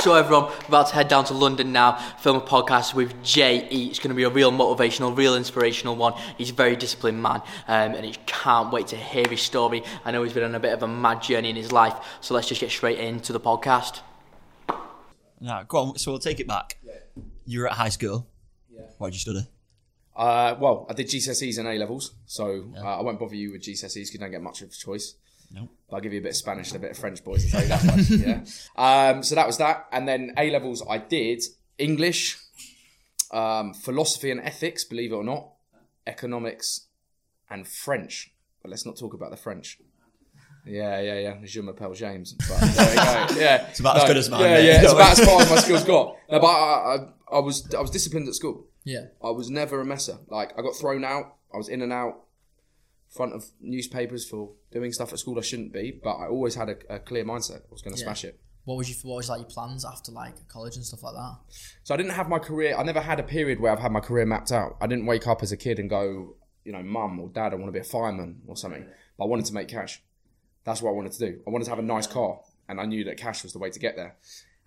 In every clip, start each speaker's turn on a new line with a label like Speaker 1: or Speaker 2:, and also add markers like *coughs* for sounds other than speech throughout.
Speaker 1: So everyone, we're about to head down to London now, film a podcast with Jay E. It's going to be a real motivational, real inspirational one. He's a very disciplined man, um, and he can't wait to hear his story. I know he's been on a bit of a mad journey in his life, so let's just get straight into the podcast.
Speaker 2: Nah, go on. So we'll take it back. You were at high school.
Speaker 3: Yeah.
Speaker 2: What did you study?
Speaker 3: Uh, well, I did GCSEs and A levels, so uh, I won't bother you with GCSEs because you don't get much of a choice.
Speaker 2: No.
Speaker 3: But I'll give you a bit of Spanish and a bit of French, boys. I'll tell you that much. *laughs* yeah. Um, so that was that, and then A levels I did English, um, philosophy and ethics, believe it or not, economics, and French. But let's not talk about the French. Yeah, yeah, yeah. Je m'appelle James. But there you go. *laughs* Yeah,
Speaker 2: It's about as good as mine,
Speaker 3: Yeah,
Speaker 2: mate.
Speaker 3: yeah. It's about as far as my *laughs* skills got. No, but I, I, I was, I was disciplined at school.
Speaker 1: Yeah.
Speaker 3: I was never a messer. Like I got thrown out. I was in and out front of newspapers for doing stuff at school I shouldn't be. But I always had a, a clear mindset. I was going to
Speaker 1: Yeah.
Speaker 3: smash it.
Speaker 4: What was your what was like your plans after like college and stuff like that?
Speaker 3: So I didn't have my career. I never had a period where I've had my career mapped out. I didn't wake up as a kid and go, you know, mum or dad, I want to be a fireman or something. But I wanted to make cash. That's what I wanted to do. I wanted to have a nice car, and I knew that cash was the way to get there.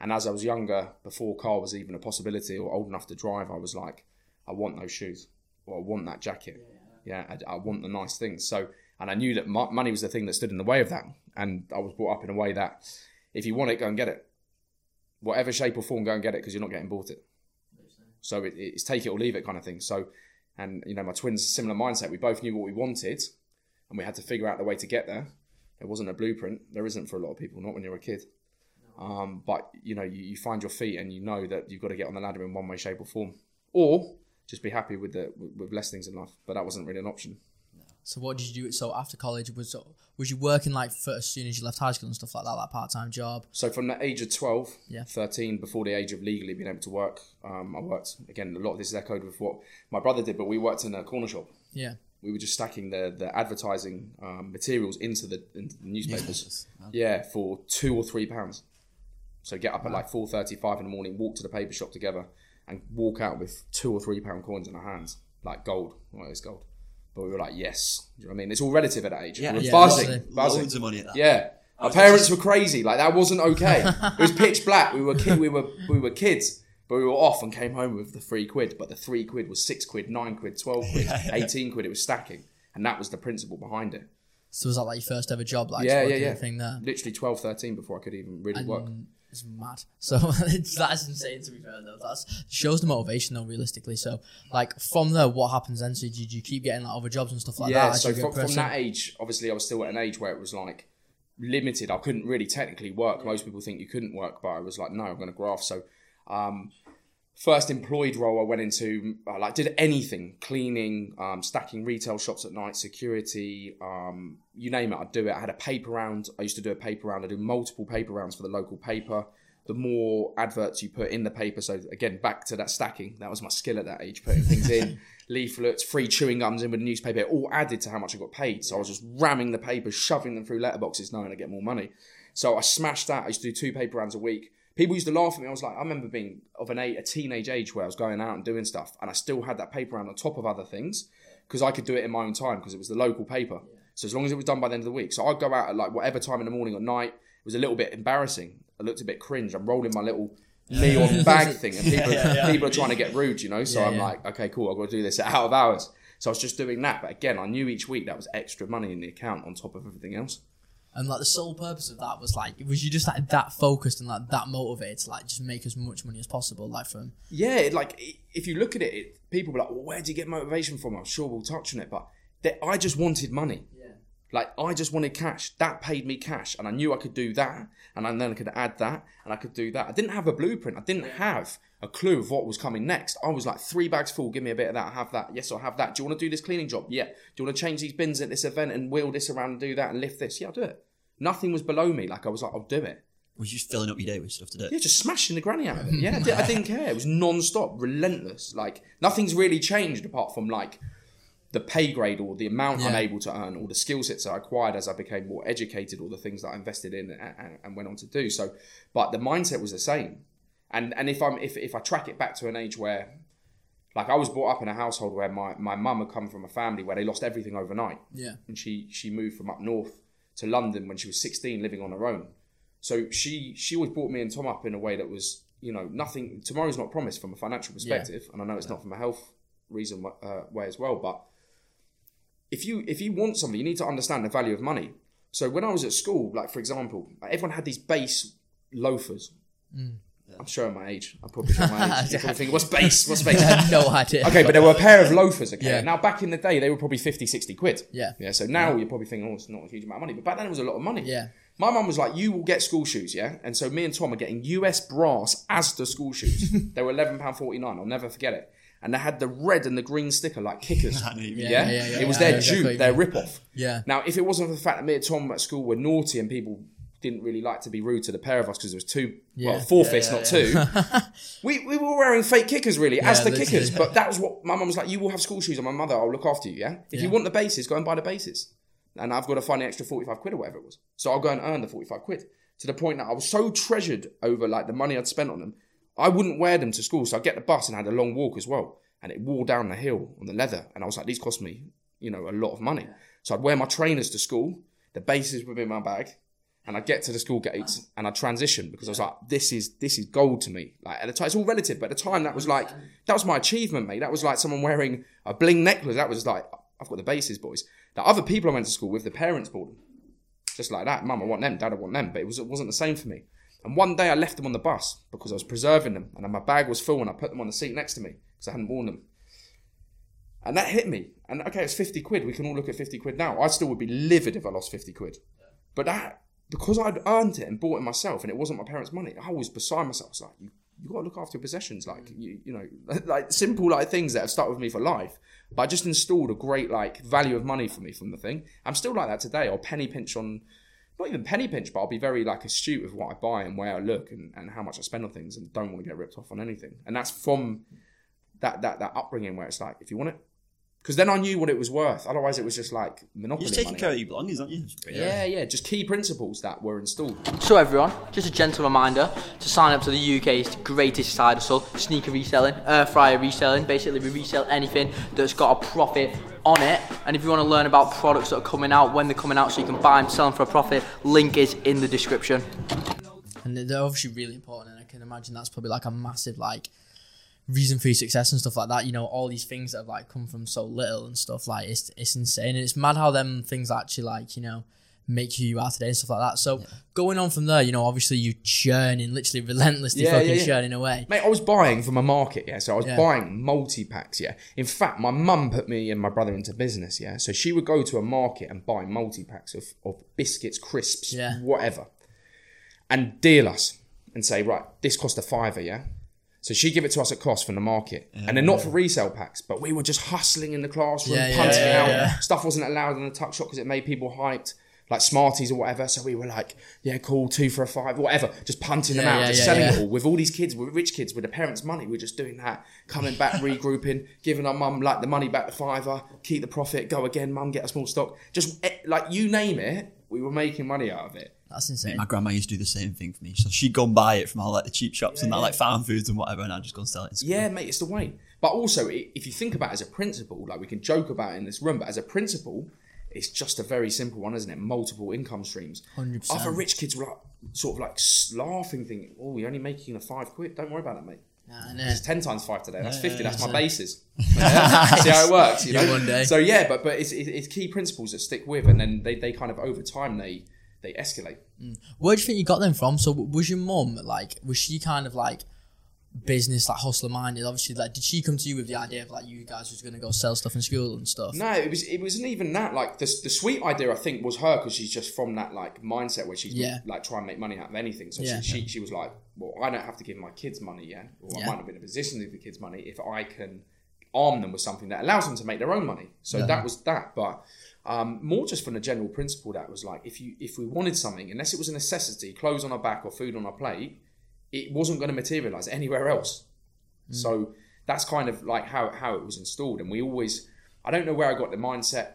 Speaker 3: And as I was younger, before car was even a possibility or old enough to drive, I was like, I want those shoes or I want that jacket. Yeah, I, I want the nice things. So, and I knew that mo- money was the thing that stood in the way of that. And I was brought up in a way that if you want it, go and get it. Whatever shape or form, go and get it because you're not getting bought it. So it, it's take it or leave it kind of thing. So, and you know, my twins similar mindset. We both knew what we wanted, and we had to figure out the way to get there. There wasn't a blueprint. There isn't for a lot of people, not when you're a kid. Um, but you know, you, you find your feet, and you know that you've got to get on the ladder in one way, shape, or form, or just be happy with the with, less things in life. But that wasn't really an option.
Speaker 4: So what did you do? So after college, was was you working like for, as soon as you left high school and stuff like that, like part time job?
Speaker 3: So from the age of 12,
Speaker 4: Yeah.
Speaker 3: 13, before the age of legally being able to work, um, I worked, again, a lot of this is echoed with what my brother did, but we worked in a corner shop.
Speaker 4: Yeah.
Speaker 3: We were just stacking the, the advertising um, materials into the, into the newspapers.
Speaker 2: Newspapers.
Speaker 3: Yeah, for two or three pounds. So get up at like 4.35 in the morning, walk to the paper shop together and walk out with two or three pound coins in our hands, like gold. Well, it's gold. But we were like, yes. Do you know what I mean? It's all relative at that age.
Speaker 2: Yeah,
Speaker 3: we were
Speaker 4: yeah,
Speaker 3: buzzing,
Speaker 4: obviously.
Speaker 3: buzzing.
Speaker 2: Loads of money at that.
Speaker 3: Yeah. Our parents were crazy. Like that wasn't okay. it was pitch black. We were ki- we were we were kids, but we were off and came home with the three quid. But the three quid was six quid, nine quid, twelve quid, eighteen quid. It was stacking, and that was the principle behind it.
Speaker 4: So was that like your first ever job? Like
Speaker 3: Yeah, yeah, yeah.
Speaker 4: Thing there.
Speaker 3: Literally 12, 13 before I could even really work.
Speaker 4: It's mad. *laughs* So it's, that's insane to be fair though. That's shows the motivation though, realistically. So like from there, what happens then? So did you keep getting like other jobs and stuff like
Speaker 3: yeah.
Speaker 4: that? as
Speaker 3: So from, from that age, obviously, I was still at an age where it was like limited. I couldn't really technically work. Most people think you couldn't work, but I was like, no, I'm going to graft. So. Um, first employed role I went into, uh, like did anything, cleaning, um, stacking retail shops at night, security, um, you name it, I'd do it. I had a paper round. I used to do a paper round. I do multiple paper rounds for the local paper. The more adverts you put in the paper, so again, back to that stacking, that was my skill at that age, putting things in, *laughs* leaflets, free chewing gums in with the newspaper, it all added to how much I got paid. So I was just ramming the papers, shoving them through letterboxes, knowing I get more money. So I smashed that. I used to do two paper rounds a week people used to laugh at me. I was like, I remember being of an a, a teenage age where I was going out and doing stuff, and I still had that paper round on top of other things because I could do it in my own time because it was the local paper. So as long as it was done by the end of the week, so I'd go out at like whatever time in the morning or night. It was a little bit embarrassing. I looked a bit cringe. I'm rolling my little neon *laughs* bag thing, and people people are trying to get rude, you know. So
Speaker 4: Yeah,
Speaker 3: I'm
Speaker 4: yeah.
Speaker 3: like, okay, cool. I've got to do this out of hours. So I was just doing that, but again, I knew each week that was extra money in the account on top of everything else.
Speaker 4: And like the sole purpose of that was like, was you just like that focused and like that motivated to like just make as much money as possible, like from
Speaker 3: Yeah, like if you look at it, it people were like, well, "Where do you get motivation from?" I'm sure we'll touch on it, but that I just wanted money.
Speaker 4: yeah,
Speaker 3: Like I just wanted cash. That paid me cash, and I knew I could do that, and I then I could add that, and I could do that. I didn't have a blueprint. I didn't have a clue of what was coming next. I was like, three bags full. Give me a bit of that. Have that. Yes, I'll have that. Do you want to do this cleaning job? Yeah. Do you want to change these bins at this event and wheel this around and do that and lift this? Yeah, I'll do it. Nothing was below me. Like I was like, I'll do it.
Speaker 2: Was you just filling up your day with stuff to do?
Speaker 3: Yeah, just smashing the granny out of it. Yeah, I, did, I didn't care. It was non-stop, relentless. Like nothing's really changed apart from like the pay grade or the amount I'm able to earn or the skill sets I acquired as I became more educated or the things that I invested in and, and, and went on to do. So, but the mindset was the same. And and if I'm if, if I track it back to an age where like I was brought up in a household where my, my mum had come from a family where they lost everything overnight
Speaker 4: yeah,
Speaker 3: and she she moved from up north to London when she was 16, living on her own. So she she always brought me and Tom up in a way that was you know nothing. Tomorrow's not promised from a financial perspective, and I know it's not from a health reason uh, way as well. But if you if you want something, you need to understand the value of money. So when I was at school, like for example, like everyone had these Bass loafers. I'm showing my age. I'm probably showing my age. *laughs* You're probably thinking, what's Bass? What's Bass? *laughs*
Speaker 4: no idea.
Speaker 3: Okay, but there were a pair of loafers, okay?
Speaker 4: Yeah.
Speaker 3: Now, back in the day, they were probably 50, 60 quid.
Speaker 4: Yeah.
Speaker 3: Yeah, so now you're probably thinking, oh, it's not a huge amount of money. But back then, it was a lot of money.
Speaker 4: Yeah.
Speaker 3: My mum was like, you will get school shoes, yeah? And so me and Tom are getting US brass as the school shoes. *laughs* they were £11.49. I'll never forget it. And they had the red and the green sticker like kickers.
Speaker 2: I know you mean.
Speaker 3: yeah?
Speaker 4: Yeah, yeah, yeah,
Speaker 3: It was
Speaker 4: yeah,
Speaker 3: their dupe, their
Speaker 4: mean.
Speaker 3: rip-off.
Speaker 4: Yeah.
Speaker 3: Now, if it wasn't for the fact that me and Tom at school were naughty and people didn't really like to be rude to the pair of us because there was two, well, four
Speaker 4: Yeah,
Speaker 3: fists,
Speaker 4: yeah,
Speaker 3: not two. *laughs* we, we were wearing fake kickers, really, as the kickers. But that was what my mum was like. You will have school shoes, and my mother, I'll look after you. Yeah. If you want the Basses, go and buy the Basses, and I've got to find the extra forty-five quid or whatever it was. So I'll go and earn the forty-five quid to the point that I was so treasured over like the money I'd spent on them. I wouldn't wear them to school, so I'd get the bus and I had a long walk as well, and it wore down the hill on the leather, and I was like, these cost me, you know, a lot of money. So I'd wear my trainers to school, the Basses would be in my bag, and I get to the school gates and I transition because I was like, this is this is gold to me. Like at the time, it's all relative, but at the time that was like that was my achievement, mate. That was like someone wearing a bling necklace. That was like I've got the Basses, boys. The other people I went to school with, the parents bought them, just like that. Mum, I want them. Dad, I want them. But it was it wasn't the same for me. And one day I left them on the bus because I was preserving them, and my bag was full, and I put them on the seat next to me because I hadn't worn them. And that hit me. And okay, it's 50 quid. We can all look at 50 quid now. I still would be livid if I lost 50 quid. But that, because I'd earned it and bought it myself and it wasn't my parents' money, I was beside myself. Like, you, you got to look after your possessions. Like, you, you know, *laughs* like simple like things that have stuck with me for life. But I just installed a great like value of money for me from the thing. I'm still like that today. I'll penny pinch on, not even penny pinch, but I'll be very like astute with what I buy and where I look and, and how much I spend on things and don't want to get ripped off on anything. And that's from that, that, that upbringing where it's like, if you want it, because then I knew what it was worth. Otherwise, it was just like monopoly
Speaker 2: You're just taking
Speaker 3: money.
Speaker 2: care of your belongings, aren't you?
Speaker 3: Yeah, yeah, just key principles that were installed.
Speaker 1: So everyone, just a gentle reminder to sign up to the UK's greatest side hustle, sneaker reselling, air fryer reselling. Basically, we resell anything that's got a profit on it. And if you want to learn about products that are coming out, when they're coming out, so you can buy them, sell them for a profit, link is in the description.
Speaker 4: and they're obviously really important. And I can imagine that's probably like a massive like reason for your success and stuff like that. You know, all these things that have like come from so little and stuff like it's it's insane, and it's mad how them things actually like you know make who you are today and stuff like that. So going on from there, you know, obviously you churning, literally relentlessly
Speaker 3: Yeah,
Speaker 4: fucking
Speaker 3: yeah, yeah.
Speaker 4: churning away.
Speaker 3: Mate, I was buying from a market, yeah. So I was
Speaker 4: Yeah.
Speaker 3: buying multi packs, yeah. In fact, my mum put me and my brother into business, yeah. So she would go to a market and buy multi packs of, of biscuits, crisps,
Speaker 4: Yeah.
Speaker 3: whatever, and deal us and say, right, this cost a fiver, yeah. So she give it to us at cost from the market, and they're not for resale packs, but we were just hustling in the classroom,
Speaker 4: Yeah, yeah,
Speaker 3: punting
Speaker 4: yeah,
Speaker 3: out.
Speaker 4: yeah.
Speaker 3: Stuff wasn't allowed in the tuck shop because it made people hyped, like Smarties or whatever. So we were like, yeah, cool, two for a five, whatever, just punting them out,
Speaker 4: yeah,
Speaker 3: just
Speaker 4: yeah,
Speaker 3: selling
Speaker 4: yeah.
Speaker 3: it all with all these kids, with rich kids, with their parents' money. We're just doing that, coming back, regrouping, giving our mum like the money back, the fiver, keep the profit, go again, mum, get a small stock. Just eh, like you name it, we were making money out of it.
Speaker 4: That's insane.
Speaker 2: My grandma used to do the same thing for me. So she'd go and buy it from all like the cheap shops and that like Farmfoods and whatever, and I'd just go and sell it. In school.
Speaker 3: Yeah, mate, it's the way. But also, if you think about it as a principle, like we can joke about it in this room, but as a principle, it's just a very simple one, isn't it? Multiple income streams.
Speaker 4: 100%.
Speaker 3: Other rich kids were like, sort of like laughing, thinking, "Oh, you're only making a five quid. Don't worry about that, mate.
Speaker 4: Nah, nah.
Speaker 3: It's ten times five today. That's fifty. That's my
Speaker 4: so-
Speaker 3: basis. Yeah? *laughs* See how it works, you know.
Speaker 4: Yeah, one day.
Speaker 3: So yeah, but but it's, it's it's key principles that stick with, and then they, they kind of over time they they escalate. Mm.
Speaker 4: Where do you think you got them from? So was your mum like was she kind of like business like hustler minded? Obviously, like did she come to you with the idea of like you guys was gonna go sell stuff in school and stuff?
Speaker 3: No, it was it wasn't even that. Like the the sweet idea, I think, was her because she's just from that like mindset where she's
Speaker 4: Yeah.
Speaker 3: like try and make money out of anything. So
Speaker 4: Yeah.
Speaker 3: she, she she was like, well, I don't have to give my kids money, yeah, or I might not be in a position to give the kids money if I can arm them with something that allows them to make their own money. So
Speaker 4: Yeah.
Speaker 3: that was that, but. Um, more just from the general principle that was like if you if we wanted something unless it was a necessity clothes on our back or food on our plate it wasn't going to materialize anywhere else so that's kind of like how, how it was installed. And we always, I don't know where I got the mindset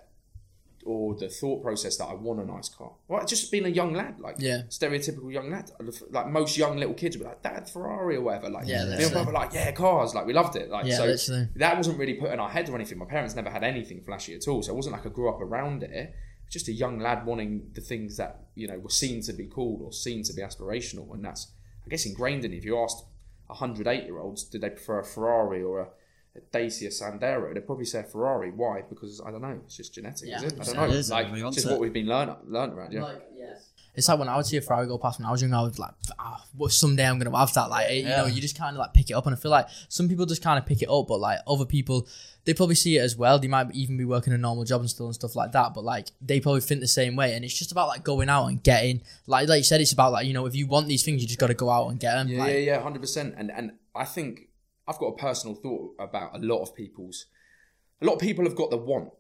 Speaker 3: or the thought process that I want a nice car. Well, just being a young lad, like
Speaker 4: Yeah.
Speaker 3: stereotypical young lad. Like most young little kids would be like, Dad, Ferrari or whatever. Like,
Speaker 4: Yeah,
Speaker 3: me and brother were like, yeah, cars. Like, we loved it. Like,
Speaker 4: Yeah,
Speaker 3: so
Speaker 4: literally.
Speaker 3: that wasn't really put in our head or anything. My parents never had anything flashy at all. So it wasn't like I grew up around it. just a young lad wanting the things that you know were seen to be cool or seen to be aspirational, and that's I guess ingrained in. If you asked hundred eight year olds, did they prefer a Ferrari or a Dacia Sandero? They'd probably say a Ferrari. Why? Because I don't know. It's just genetic, is
Speaker 4: Yeah,
Speaker 3: it? I
Speaker 4: it's-
Speaker 3: don't know.
Speaker 2: it is,
Speaker 3: like it's just
Speaker 2: it.
Speaker 3: what we've been learned learned around. Yeah.
Speaker 4: It's like when I would see a Ferrari go past when I was young, I was like, ah, well, someday I'm gonna have that. Like, you know, you just kind of like pick it up, and I feel like some people just kind of pick it up, but like other people, they probably see it as well. They might even be working a normal job and still and stuff like that, but like they probably think the same way. And it's just about like going out and getting, like, like you said, it's about like you know, if you want these things, you just got to go out and get them.
Speaker 3: Yeah,
Speaker 4: like,
Speaker 3: yeah, yeah, hundred percent. And and I think I've got a personal thought about a lot of people's. A lot of people have got the want.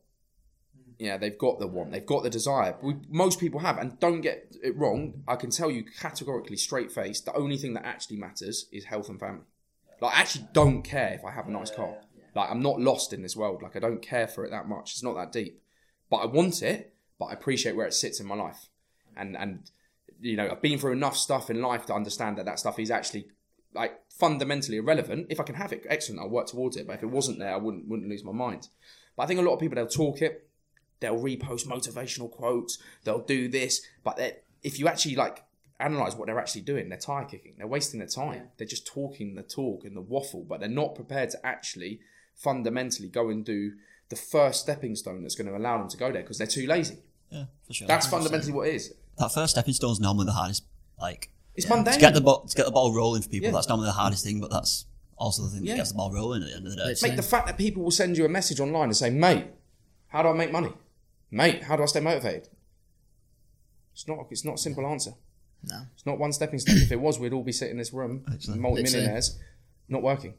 Speaker 3: Hmm. Yeah, they've got the want. They've got the desire. We, most people have, and don't get it wrong. I can tell you categorically, straight face, the only thing that actually matters is health and family. Like, I actually don't care if I have a nice car. Like, I'm not lost in this world. Like, I don't care for it that much. It's not that deep. But I want it. But I appreciate where it sits in my life. And and you know, I've been through enough stuff in life to understand that that stuff is actually like fundamentally irrelevant. If I can have it, excellent. I'll work towards it. But if it wasn't there, I wouldn't wouldn't lose my mind. But I think a lot of people they'll talk it, they'll repost motivational quotes, they'll do this, but if you actually like analyze what they're actually doing, they're tire kicking. They're wasting their time. They're just talking the talk and the waffle, but they're not prepared to actually fundamentally go and do the first stepping stone that's going to allow them to go there because they're too lazy.
Speaker 2: Yeah, for sure.
Speaker 3: That's fundamentally what it is.
Speaker 2: that first stepping stone is normally the hardest. Like
Speaker 3: It's mundane.
Speaker 2: to get the ball to get the ball rolling for people.
Speaker 3: Yeah.
Speaker 2: That's normally the hardest thing, but that's also the thing
Speaker 3: Yeah.
Speaker 2: that gets the ball rolling at the end of the day.
Speaker 4: It's-
Speaker 3: Mate, the fact that people will send you a message online and say, mate, how do I make money? Mate, how do I stay motivated? It's not it's not a simple answer.
Speaker 4: No.
Speaker 3: It's not one stepping stone. if it was, we'd all be sitting in this room, multi-millionaires, not working.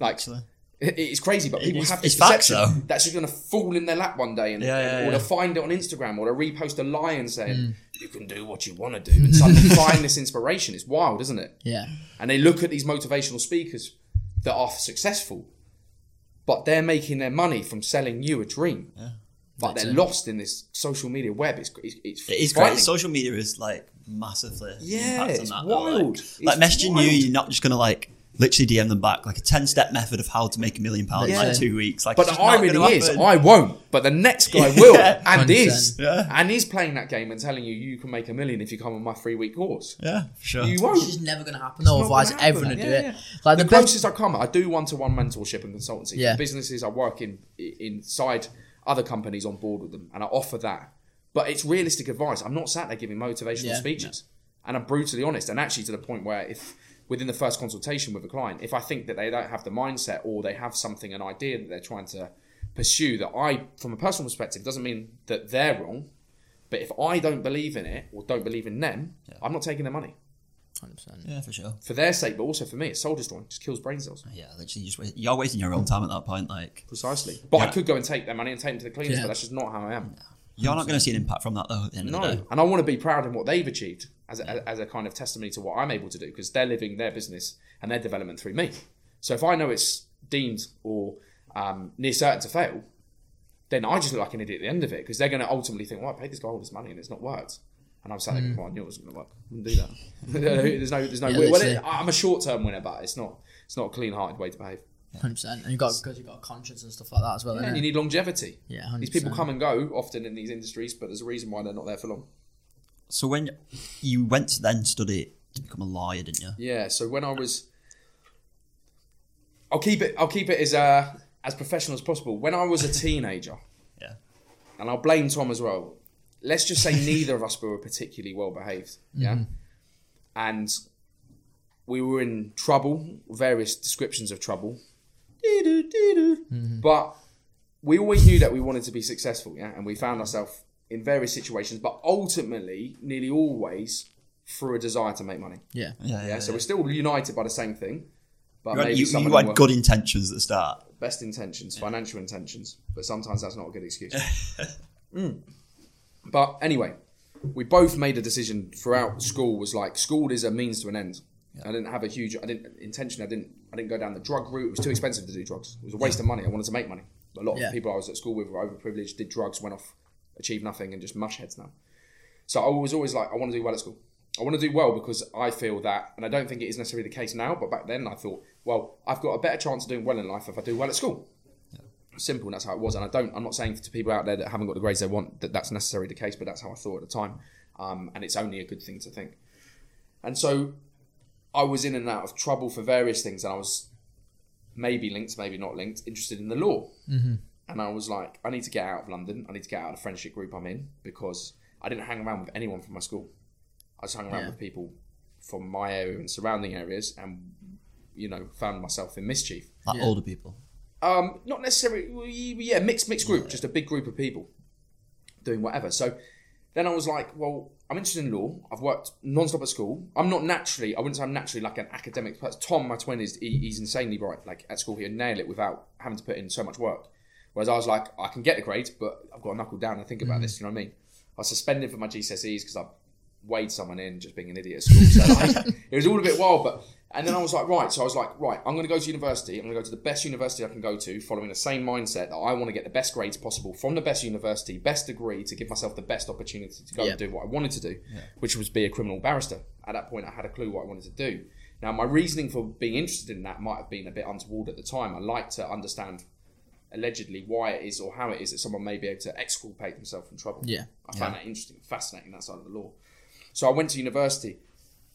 Speaker 3: Like
Speaker 2: Actually.
Speaker 3: It- it's crazy, but people
Speaker 2: It's-
Speaker 3: have this perception
Speaker 2: though.
Speaker 3: that's just going to fall in their lap one day, and,
Speaker 2: Yeah,
Speaker 3: and-
Speaker 2: yeah,
Speaker 3: or
Speaker 2: yeah.
Speaker 3: they'll find it on Instagram, or they'll repost a lion saying,
Speaker 2: Mm.
Speaker 3: "You can do what you want to do," and suddenly *laughs* find this inspiration. It's wild, isn't it?
Speaker 4: Yeah.
Speaker 3: and they look at these motivational speakers that are successful, but they're making their money from selling you a dream. But they're lost in this social media web. It's it's, it's
Speaker 2: It is great. Social media is like massively
Speaker 3: Yeah, it's wild.
Speaker 2: Like,
Speaker 3: It's
Speaker 2: like messaging
Speaker 3: wild.
Speaker 2: you, you're not just gonna like literally DM them back like a ten step method of how to make a million pounds in like two weeks. Like,
Speaker 3: But
Speaker 2: it's
Speaker 3: the
Speaker 2: just
Speaker 3: irony is. I won't. But the next guy *laughs* will,
Speaker 2: Yeah.
Speaker 3: and is,
Speaker 4: 100%.
Speaker 2: Yeah.
Speaker 3: and is playing that game and telling you you can make a million if you come on my three week course.
Speaker 2: yeah, for sure.
Speaker 3: You won't.
Speaker 4: just never gonna happen though.
Speaker 3: not
Speaker 4: Otherwise,
Speaker 3: gonna
Speaker 4: everyone would do
Speaker 3: Yeah,
Speaker 4: it.
Speaker 3: yeah.
Speaker 4: Like
Speaker 3: the
Speaker 4: the, best.
Speaker 3: I come, I do one to one mentorship and consultancy.
Speaker 4: Yeah.
Speaker 3: For businesses, I work in inside other companies on board with them, and I offer that. But it's realistic advice. I'm not sat there giving motivational
Speaker 4: Yeah.
Speaker 3: speeches, and I'm brutally honest. And actually, to the point where if within the first consultation with a client, if I think that they don't have the mindset or they have something, an idea that they're trying to pursue, that I, from a personal perspective, doesn't mean that they're wrong. But if I don't believe in it or don't believe in them, I'm not taking their money
Speaker 4: 100%.
Speaker 2: yeah, for sure.
Speaker 3: for their sake, but also for me. It's soul destroying. Just kills brain cells.
Speaker 2: Yeah, literally, just wa- you're wasting your own time at that point. Like,
Speaker 3: Precisely. But I could go and take their money and take them to the cleaners,
Speaker 4: Yeah.
Speaker 3: but that's just not how I am.
Speaker 2: you're not going to see an impact from that though. At the end of the
Speaker 3: No.
Speaker 2: day,
Speaker 3: And I want to be proud in what they've achieved as a, as a kind of testimony to what I'm able to do because they're living their business and their development through me. So if I know it's deemed or um, near certain to fail, then I just look like an idiot at the end of it because they're going to ultimately think, well, I paid this guy all this money and it's not worked. And I'm sat there, well, I knew it was going to work. I wouldn't do that. *laughs* there's no, there's no.
Speaker 4: Yeah,
Speaker 3: way. well, it, I'm a short term winner, but it's not. It's not a clean hearted way to behave.
Speaker 4: Hundred percent, and you got because you got a conscience and stuff like that as well.
Speaker 3: And
Speaker 4: innit?
Speaker 3: you need longevity.
Speaker 4: yeah, 100%.
Speaker 3: These people come and go often in these industries, but there's a reason why they're not there for long.
Speaker 2: So when you went to then study to become a lawyer, didn't you?
Speaker 3: Yeah. So when I was, I'll keep it. I'll keep it as uh, as professional as possible. When I was a teenager, *laughs*
Speaker 2: Yeah.
Speaker 3: and I'll blame Tom as well. Let's just say neither of us were particularly well behaved. Yeah. And we were in trouble, various descriptions of trouble. Dee-doo. But we always knew that we wanted to be successful, yeah, and we found ourselves in various situations, but ultimately, nearly always through a desire to make money.
Speaker 4: yeah,
Speaker 2: Yeah,
Speaker 3: Yeah, so we're still united by the same thing, but
Speaker 2: You, had- you,
Speaker 3: some
Speaker 2: you
Speaker 3: of them
Speaker 2: had good intentions at the start.
Speaker 3: best intentions, financial intentions, but sometimes that's not a good excuse. *laughs* Mm. But anyway, we both made a decision throughout school. Was like school is a means to an end. I didn't have a huge. I didn't intention. I didn't. I didn't go down the drug route. It was too expensive to do drugs. It was a waste of money. I wanted to make money. A lot of
Speaker 4: Yeah.
Speaker 3: people I was at school with were overprivileged, did drugs, went off, achieved nothing, and just mush heads now. So I was always like, I want to do well at school. I want to do well because I feel that, and I don't think it is necessarily the case now, but back then I thought, well, I've got a better chance of doing well in life if I do well at school. Simple, and that's how it was. And I don't. I'm not saying to people out there that haven't got the grades they want that that's necessarily the case, but that's how I thought at the time. Um, and it's only a good thing to think. And so I was in and out of trouble for various things, and I was maybe linked, maybe not linked, interested in the law. Mm-hmm. And I was like, I need to get out of London. I need to get out of the friendship group I'm in because I didn't hang around with anyone from my school. I just hung around
Speaker 4: Yeah.
Speaker 3: with people from my area and surrounding areas, and you know, found myself in mischief.
Speaker 2: Like
Speaker 4: Yeah.
Speaker 2: older people.
Speaker 3: Um, not necessarily, yeah, mixed mixed group, just a big group of people doing whatever. So then I was like, well, I'm interested in law. I've worked non-stop at school. I'm not naturally, I wouldn't say I'm naturally like an academic person. Tom, my twin, is he, he's insanely bright. Like at school, he'd nail it without having to put in so much work. Whereas I was like, I can get the grades, but I've got to knuckle down and think about mm. this. You know what I mean? I was suspended for my GCSEs because I weighed someone in just being an idiot at school. So like, *laughs* it was all a bit wild, but and then I was like, right. So I was like, right, I'm going to go to university. I'm going to go to the best university I can go to, following the same mindset that I want to get the best grades possible from the best university, best degree to give myself the best opportunity to go
Speaker 4: Yeah.
Speaker 3: and do what I wanted to do, which was be a criminal barrister. At that point, I had a clue what I wanted to do. Now, my reasoning for being interested in that might have been a bit untoward at the time. I like to understand allegedly why it is or how it is that someone may be able to exculpate themselves from trouble.
Speaker 4: Yeah.
Speaker 3: I found that interesting, fascinating that side of the law. So I went to university.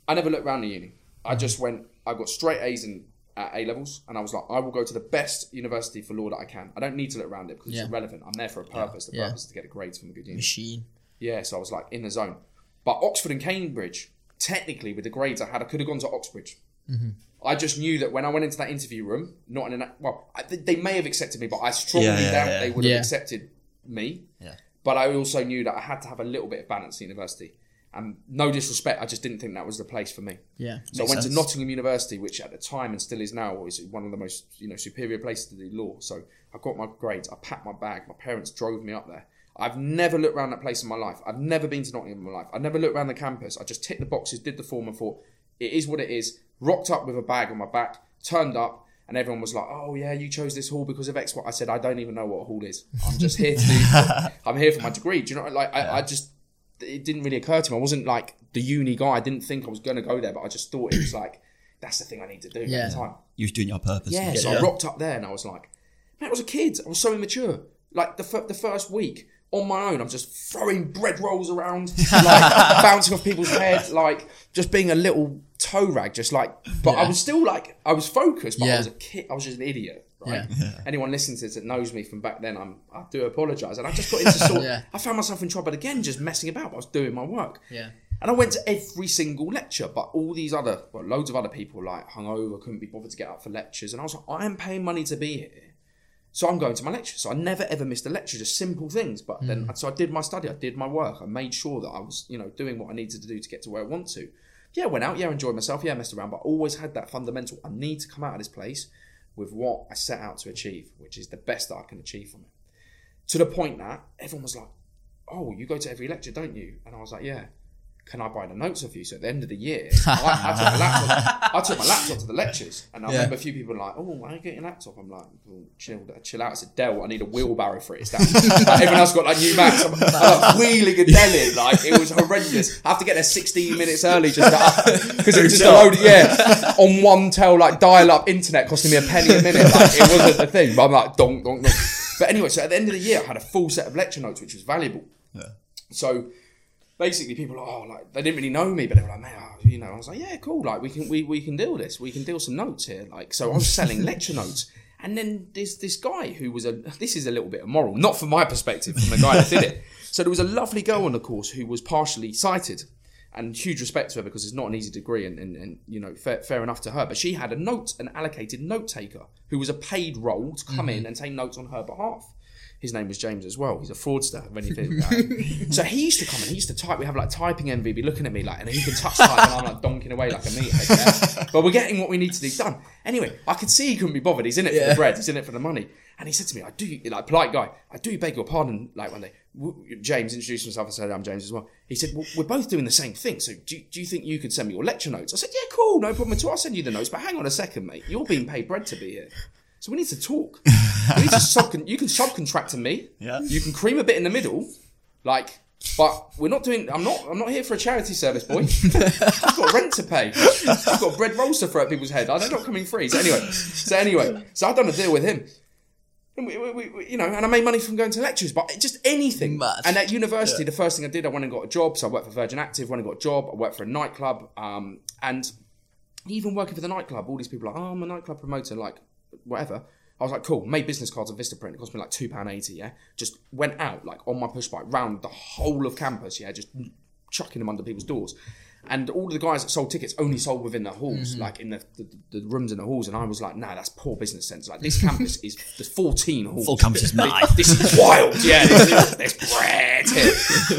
Speaker 3: I never looked around the uni. I mm-hmm. just went. I got straight A's in at A levels, and I was like, I will go to the best university for law that I can. I don't need to look around it because
Speaker 4: Yeah.
Speaker 3: it's irrelevant. I'm there for a purpose. The
Speaker 4: Yeah.
Speaker 3: purpose is to get the grades from a good uni.
Speaker 4: Machine.
Speaker 3: Yeah, so I was like in the zone. But Oxford and Cambridge, technically, with the grades I had, I could have gone to Oxbridge. Mm-hmm. I just knew that when I went into that interview room, not in an well, I, they may have accepted me, but I strongly
Speaker 2: Yeah, yeah,
Speaker 3: doubt
Speaker 2: yeah.
Speaker 3: they would have accepted me.
Speaker 2: Yeah.
Speaker 3: But I also knew that I had to have a little bit of balance at university. And no disrespect, I just didn't think that was the place for me.
Speaker 4: Yeah.
Speaker 3: So I went
Speaker 2: sense.
Speaker 3: to Nottingham University, which at the time and still is now is one of the most you know superior places to do law. So I got my grades, I packed my bag, my parents drove me up there. I've never looked around that place in my life. I've never been to Nottingham in my life. I never looked around the campus. I just ticked the boxes, did the form, and thought it is what it is. Rocked up with a bag on my back, turned up, and everyone was like, "Oh yeah, you chose this hall because of X." Y." I said, "I don't even know what a hall is. I'm just here to do. *laughs* I'm here for my degree." Do you know? Like I, I just it didn't really occur to me. I wasn't like the uni guy. I didn't think I was going to go there, but I just thought it was like that's the thing I need to do
Speaker 4: Yeah.
Speaker 3: at the time.
Speaker 2: You was doing your purpose.
Speaker 3: Yeah, so I rocked up there and I was like, man, I was a kid. I was so immature. Like the fir- the first week on my own, I'm just throwing bread rolls around, *laughs* like bouncing off people's heads, like just being a little toe rag, just like. But I was still like, I was focused, but I was a kid. I was just an idiot. Right?
Speaker 4: Yeah.
Speaker 3: Anyone listening to this that knows me from back then, I'm I do apologise. And I just got into sort. *laughs*
Speaker 4: Yeah.
Speaker 3: I found myself in trouble again, just messing about. But I was doing my work.
Speaker 4: Yeah.
Speaker 3: And I went to every single lecture, but all these other, well, loads of other people like hungover, couldn't be bothered to get up for lectures. And I was like, I am paying money to be here. So I'm going to my lecture. So I never ever missed a lecture, just simple things. But then, mm. so I did my study, I did my work, I made sure that I was, you know, doing what I needed to do to get to where I want to. Yeah, went out, yeah, enjoyed myself, yeah, messed around, but always had that fundamental. I need to come out of this place with what I set out to achieve, which is the best that I can achieve from it. To the point that everyone was like, "Oh, you go to every lecture, don't you?" And I was like, "Yeah." Can I buy the notes off you? So at the end of the year, *laughs* I, I, took, my laptop, I took my laptop to the lectures, and I
Speaker 4: Yeah.
Speaker 3: remember a few people were like, "Oh, why are you getting your laptop?" I'm like, well, "Chill, chill out." It's a Dell. I need a wheelbarrow for it. It's that. *laughs* like, everyone else got like new Macs. I'm, *laughs* I'm like wheeling a Dell in. Like it was horrendous. I have to get there 16 minutes early just because it was just a load. Of, yeah, on one tail like dial-up internet costing me a penny a minute. Like it wasn't the thing. But I'm like, donk, donk, donk. But anyway, so at the end of the year, I had a full set of lecture notes, which was valuable.
Speaker 2: Yeah.
Speaker 3: So basically, people are oh, like they didn't really know me, but they were like, man, oh, you know, I was like, yeah, cool, like we can we, we can deal this, we can deal some notes here, like so I was selling lecture notes. And then there's this guy who was a. This is a little bit immoral, not from my perspective, from the guy that did it. *laughs* So there was a lovely girl on the course who was partially sighted, and huge respect to her because it's not an easy degree, and, and, and you know, fair, fair enough to her. But she had a note, an allocated note taker who was a paid role to come mm-hmm. in and take notes on her behalf. His name was James as well. He's a fraudster. If anything, *laughs* so he used to come and he used to type. We have like typing envy, be looking at me like, and he can touch type, and I'm like donking away like a meathead. Yeah? *laughs* But we're getting what we need to do done. Anyway, I could see he couldn't be bothered. He's in it for the bread. He's in it for the money. And he said to me, "I do, like polite guy. I do beg your pardon." Like one day, James introduced himself. I said, "I'm James as well." He said, well, "We're both doing the same thing. So do, do you think you could send me your lecture notes?" I said, "Yeah, cool, no problem at all. I'll send you the notes. But hang on a second, mate. You're being paid bread to be here." So we need to talk. We need to. You can subcontract to me.
Speaker 2: Yeah.
Speaker 3: You can cream a bit in the middle, like. But we're not doing. I'm not. I'm not here for a charity service, boy. I've got rent to pay. I've got bread rolls to throw at people's head. I'm not coming free. So anyway. So anyway. So I've done a deal with him. And we, we, we, you know, and I made money from going to lectures, but just anything.
Speaker 4: Mad.
Speaker 3: And at university, the first thing I did, I went and got a job. So I worked for Virgin Active, went and got a job. I worked for a nightclub, um, and even working for the nightclub, all these people are like, oh, I'm a nightclub promoter, like whatever. I was like, cool. Made business cards on Vistaprint. It cost me like two pound eighty. Yeah, just went out like on my push bike round the whole of campus. Yeah, just chucking them under people's doors. And all the guys that sold tickets only sold within the halls,
Speaker 2: Mm-hmm.
Speaker 3: like in the, the, the rooms in the halls. And I was like, nah, that's poor business sense. Like this campus is there's 14 halls.
Speaker 2: Full campus is mine. *laughs*
Speaker 3: This is wild. Yeah, this is, there's bread here.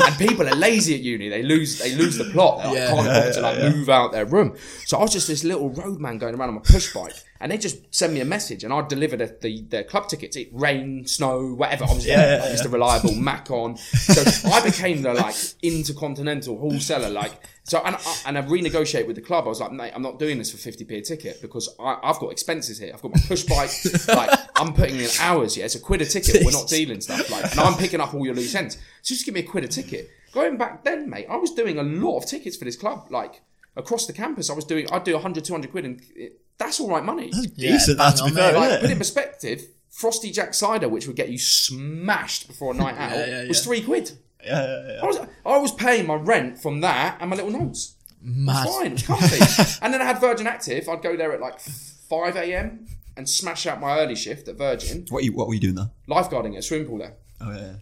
Speaker 3: And people are lazy at uni. They lose they lose the plot. They like,
Speaker 4: Yeah.
Speaker 3: can't bother to like move out their room. So I was just this little roadman going around on my push bike, and they just send me a message, and I'd deliver the, the, the club tickets. It rain, snow, whatever. I was
Speaker 2: Yeah, yeah,
Speaker 3: Mr. Reliable, *laughs* Mac on. So I became the like intercontinental wholesaler. Like so, and I, and I renegotiate with the club. I was like, mate, I'm not doing this for 50p a ticket because I, I've got expenses here. I've got my push bike. *laughs* like I'm putting in hours. Yeah, it's a quid a ticket. We're not dealing stuff like, and I'm picking up all your loose ends. So just give me a quid a ticket. Going back then, mate, I was doing a lot of tickets for this club. Like across the campus, I was doing. I'd do 100, 200 quid, and that's all right money.
Speaker 2: That's Decent,
Speaker 4: bang
Speaker 2: that to be fair.
Speaker 3: Like,
Speaker 2: isn't
Speaker 3: put in perspective, Frosty Jack cider, which would get you smashed before a night *laughs* out,
Speaker 4: yeah,
Speaker 3: was
Speaker 4: yeah.
Speaker 3: three quid.
Speaker 2: Yeah, yeah, yeah.
Speaker 3: I was I was paying my rent from that and my little notes.
Speaker 4: Mad.
Speaker 3: Fine, it was comfy. *laughs* and then I had Virgin Active. I'd go there at like five a.m. and smash out my early shift at Virgin,
Speaker 2: What, you, what were you doing there?
Speaker 3: lifeguarding at a swimming pool there.
Speaker 2: Oh, yeah.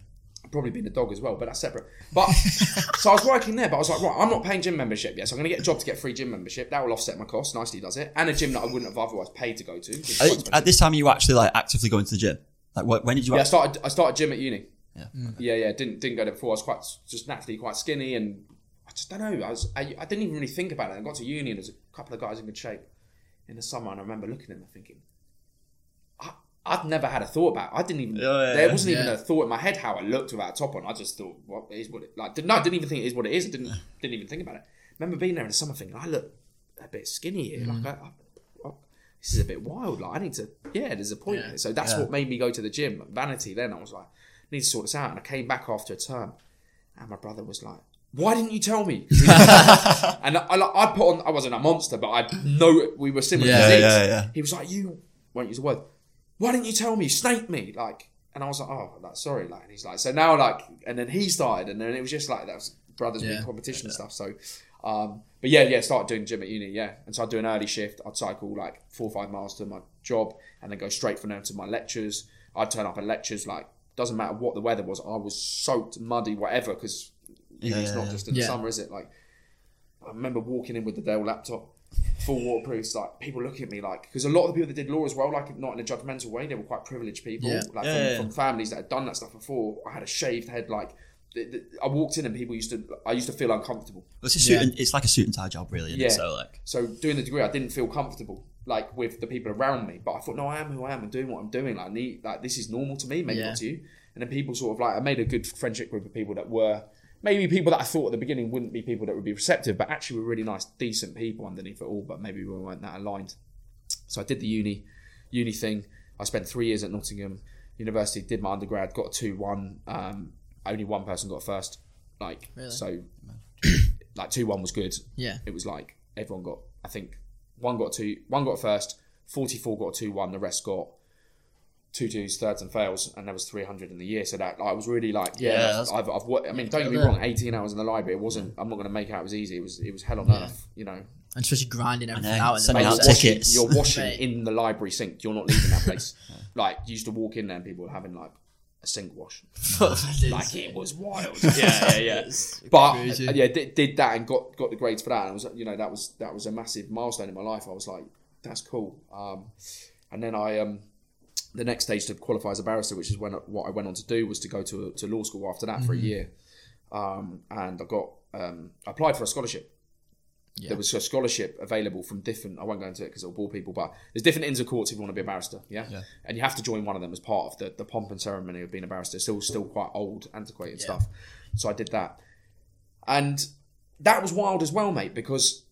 Speaker 2: Yeah.
Speaker 3: I'd probably been a dog as well, but that's separate. But *laughs* so I was working there, but I was like, right, I'm not paying gym membership yet, so I'm going to get a job to get free gym membership. That will offset my costs. Nicely does it, and a gym that I wouldn't have otherwise paid to go to. which is quite
Speaker 2: At, at this time, you were actually like actively going to the gym. Like, wh- when did you?
Speaker 3: Yeah, I started. I started gym at uni.
Speaker 2: Yeah. Mm.
Speaker 3: yeah, yeah. Didn't didn't go there before. I was quite just naturally quite skinny, and I just don't know. I was. I, I didn't even really think about it. I got to uni, and there was a couple of guys in good shape in the summer, and I remember looking at them thinking, I, I've never had a thought about. It. I didn't even.
Speaker 2: Yeah, yeah,
Speaker 3: there wasn't even a thought in my head how I looked without a top on. I just thought, what is what it like? Did, no, I didn't even think it is what it is. I didn't *laughs* didn't even think about it. remember being there in the summer, thinking, I look a bit skinny here. Like, mm. I, I, I- this is a bit wild. Like, I need to. Yeah, there's a point.
Speaker 4: Yeah.
Speaker 3: So that's
Speaker 2: Yeah.
Speaker 3: what made me go to the gym. Vanity. Then I was like, I need to sort this out. And I came back after a term, and my brother was like. Why didn't you tell me? *laughs* and I, I, I put on. I wasn't a monster, but I know we were similar.
Speaker 4: Yeah,
Speaker 3: physiques.
Speaker 2: yeah, yeah.
Speaker 3: He was like, "You won't use the word. Why didn't you tell me? You snaked me." Like, and I was like, "Oh, like, sorry." Like, and he's like, "So now, like," and then he started, and then it was just like that was brothers
Speaker 4: Yeah.
Speaker 3: being competition and stuff. So, um, but yeah, yeah, started doing gym at uni. Yeah, and so I'd do an early shift. I'd cycle like four or five miles to my job, and then go straight from there to my lectures. I'd turn up at lectures like doesn't matter what the weather was. I was soaked, muddy, whatever, because
Speaker 2: Yeah,
Speaker 3: it's
Speaker 2: yeah,
Speaker 3: not
Speaker 2: yeah.
Speaker 3: just in the summer, is it? Like, I remember walking in with the Dell laptop, full waterproofs. Like people looking at me like because a lot of the people that did law as well, like not in a judgmental way, they were quite privileged people,
Speaker 4: Yeah.
Speaker 3: like
Speaker 2: Yeah,
Speaker 3: from,
Speaker 2: yeah, yeah.
Speaker 3: from families that had done that stuff before. I had a shaved head, like. th- th- I walked in and people used to. I used to feel uncomfortable.
Speaker 2: It's, a suit
Speaker 4: Yeah.
Speaker 2: and, it's like a suit and tie job, really. Isn't
Speaker 3: Yeah.
Speaker 2: it? So like,
Speaker 3: So doing the degree, I didn't feel comfortable like with the people around me. But I thought, no, I am who I am and doing what I'm doing. Like, I need, like this is normal to me, maybe
Speaker 4: Yeah.
Speaker 3: not to you. And then people sort of like I made a good friendship group of people that were maybe people that I thought at the beginning wouldn't be people that would be receptive, but actually were really nice, decent people underneath it all. But maybe we weren't that aligned. So I did the uni uni thing. I spent three years at Nottingham University, did my undergrad, got a two one. Um, only one person got a first. Like
Speaker 4: Really?
Speaker 3: so, *coughs* like two one was good
Speaker 4: Yeah.
Speaker 3: it was like everyone got I think one got two one got first, forty four got two one, the rest got two twos, thirds and fails, and there was three hundred in the year. So that I was really like,
Speaker 2: Yeah,
Speaker 3: yeah,
Speaker 2: that's-
Speaker 3: I've, I've I mean, don't get me wrong, eighteen hours in the library, it wasn't. I'm not going to make out it was easy. It was it was hell on earth, you know.
Speaker 4: And especially grinding everything
Speaker 2: know,
Speaker 4: out. in
Speaker 2: sending out
Speaker 3: you're
Speaker 4: process.
Speaker 3: washing,
Speaker 2: tickets.
Speaker 3: you're washing in the library sink. You're not leaving that place. *laughs* like you used to walk in there and people were having like a sink wash. *laughs* like it was wild. Yeah, yeah, yeah. *laughs* but
Speaker 4: crazy.
Speaker 3: uh, yeah, did, did that and got got the grades for that. And it was you know that was that was a massive milestone in my life. I was like, that's cool. Um, and then I um, the next stage to qualify as a barrister, which is when what I went on to do was to go to to law school after that for a year. Um, and I got um, I applied for a scholarship.
Speaker 4: Yeah.
Speaker 3: There was a scholarship available from different. I won't go into it because it'll bore people, but there's different inns of courts if you want to be a barrister. Yeah?
Speaker 2: Yeah.
Speaker 3: and you have to join one of them as part of the, the pomp and ceremony of being a barrister. Still, still quite old, antiquated
Speaker 4: Yeah.
Speaker 3: stuff. So I did that, and that was wild as well, mate. Because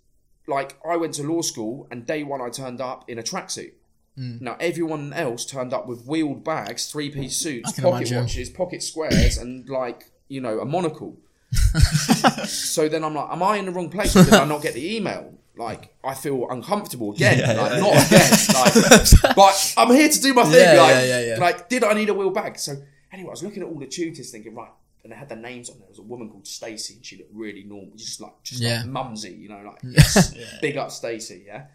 Speaker 3: like I went to law school, and day one I turned up in a tracksuit.
Speaker 4: Mm.
Speaker 3: Now everyone else turned up with wheeled bags, three piece suits, pocket
Speaker 4: imagine.
Speaker 3: watches, pocket squares, and like you know a monocle. *laughs* so then I'm like, am I in the wrong place? Did I not get the email? like I feel uncomfortable again,
Speaker 2: Yeah,
Speaker 3: like
Speaker 2: yeah,
Speaker 3: not again, like. *laughs* But I'm here to do my thing.
Speaker 4: Yeah,
Speaker 3: like,
Speaker 4: yeah, yeah, yeah.
Speaker 3: like, did I need a wheel bag? So anyway, I was looking at all the tutors, thinking, right, and they had their names on there. There was a woman called Stacey, and she looked really normal, just like just
Speaker 4: Yeah.
Speaker 3: like mumsy, you know, like *laughs* yes, big up Stacey, yeah.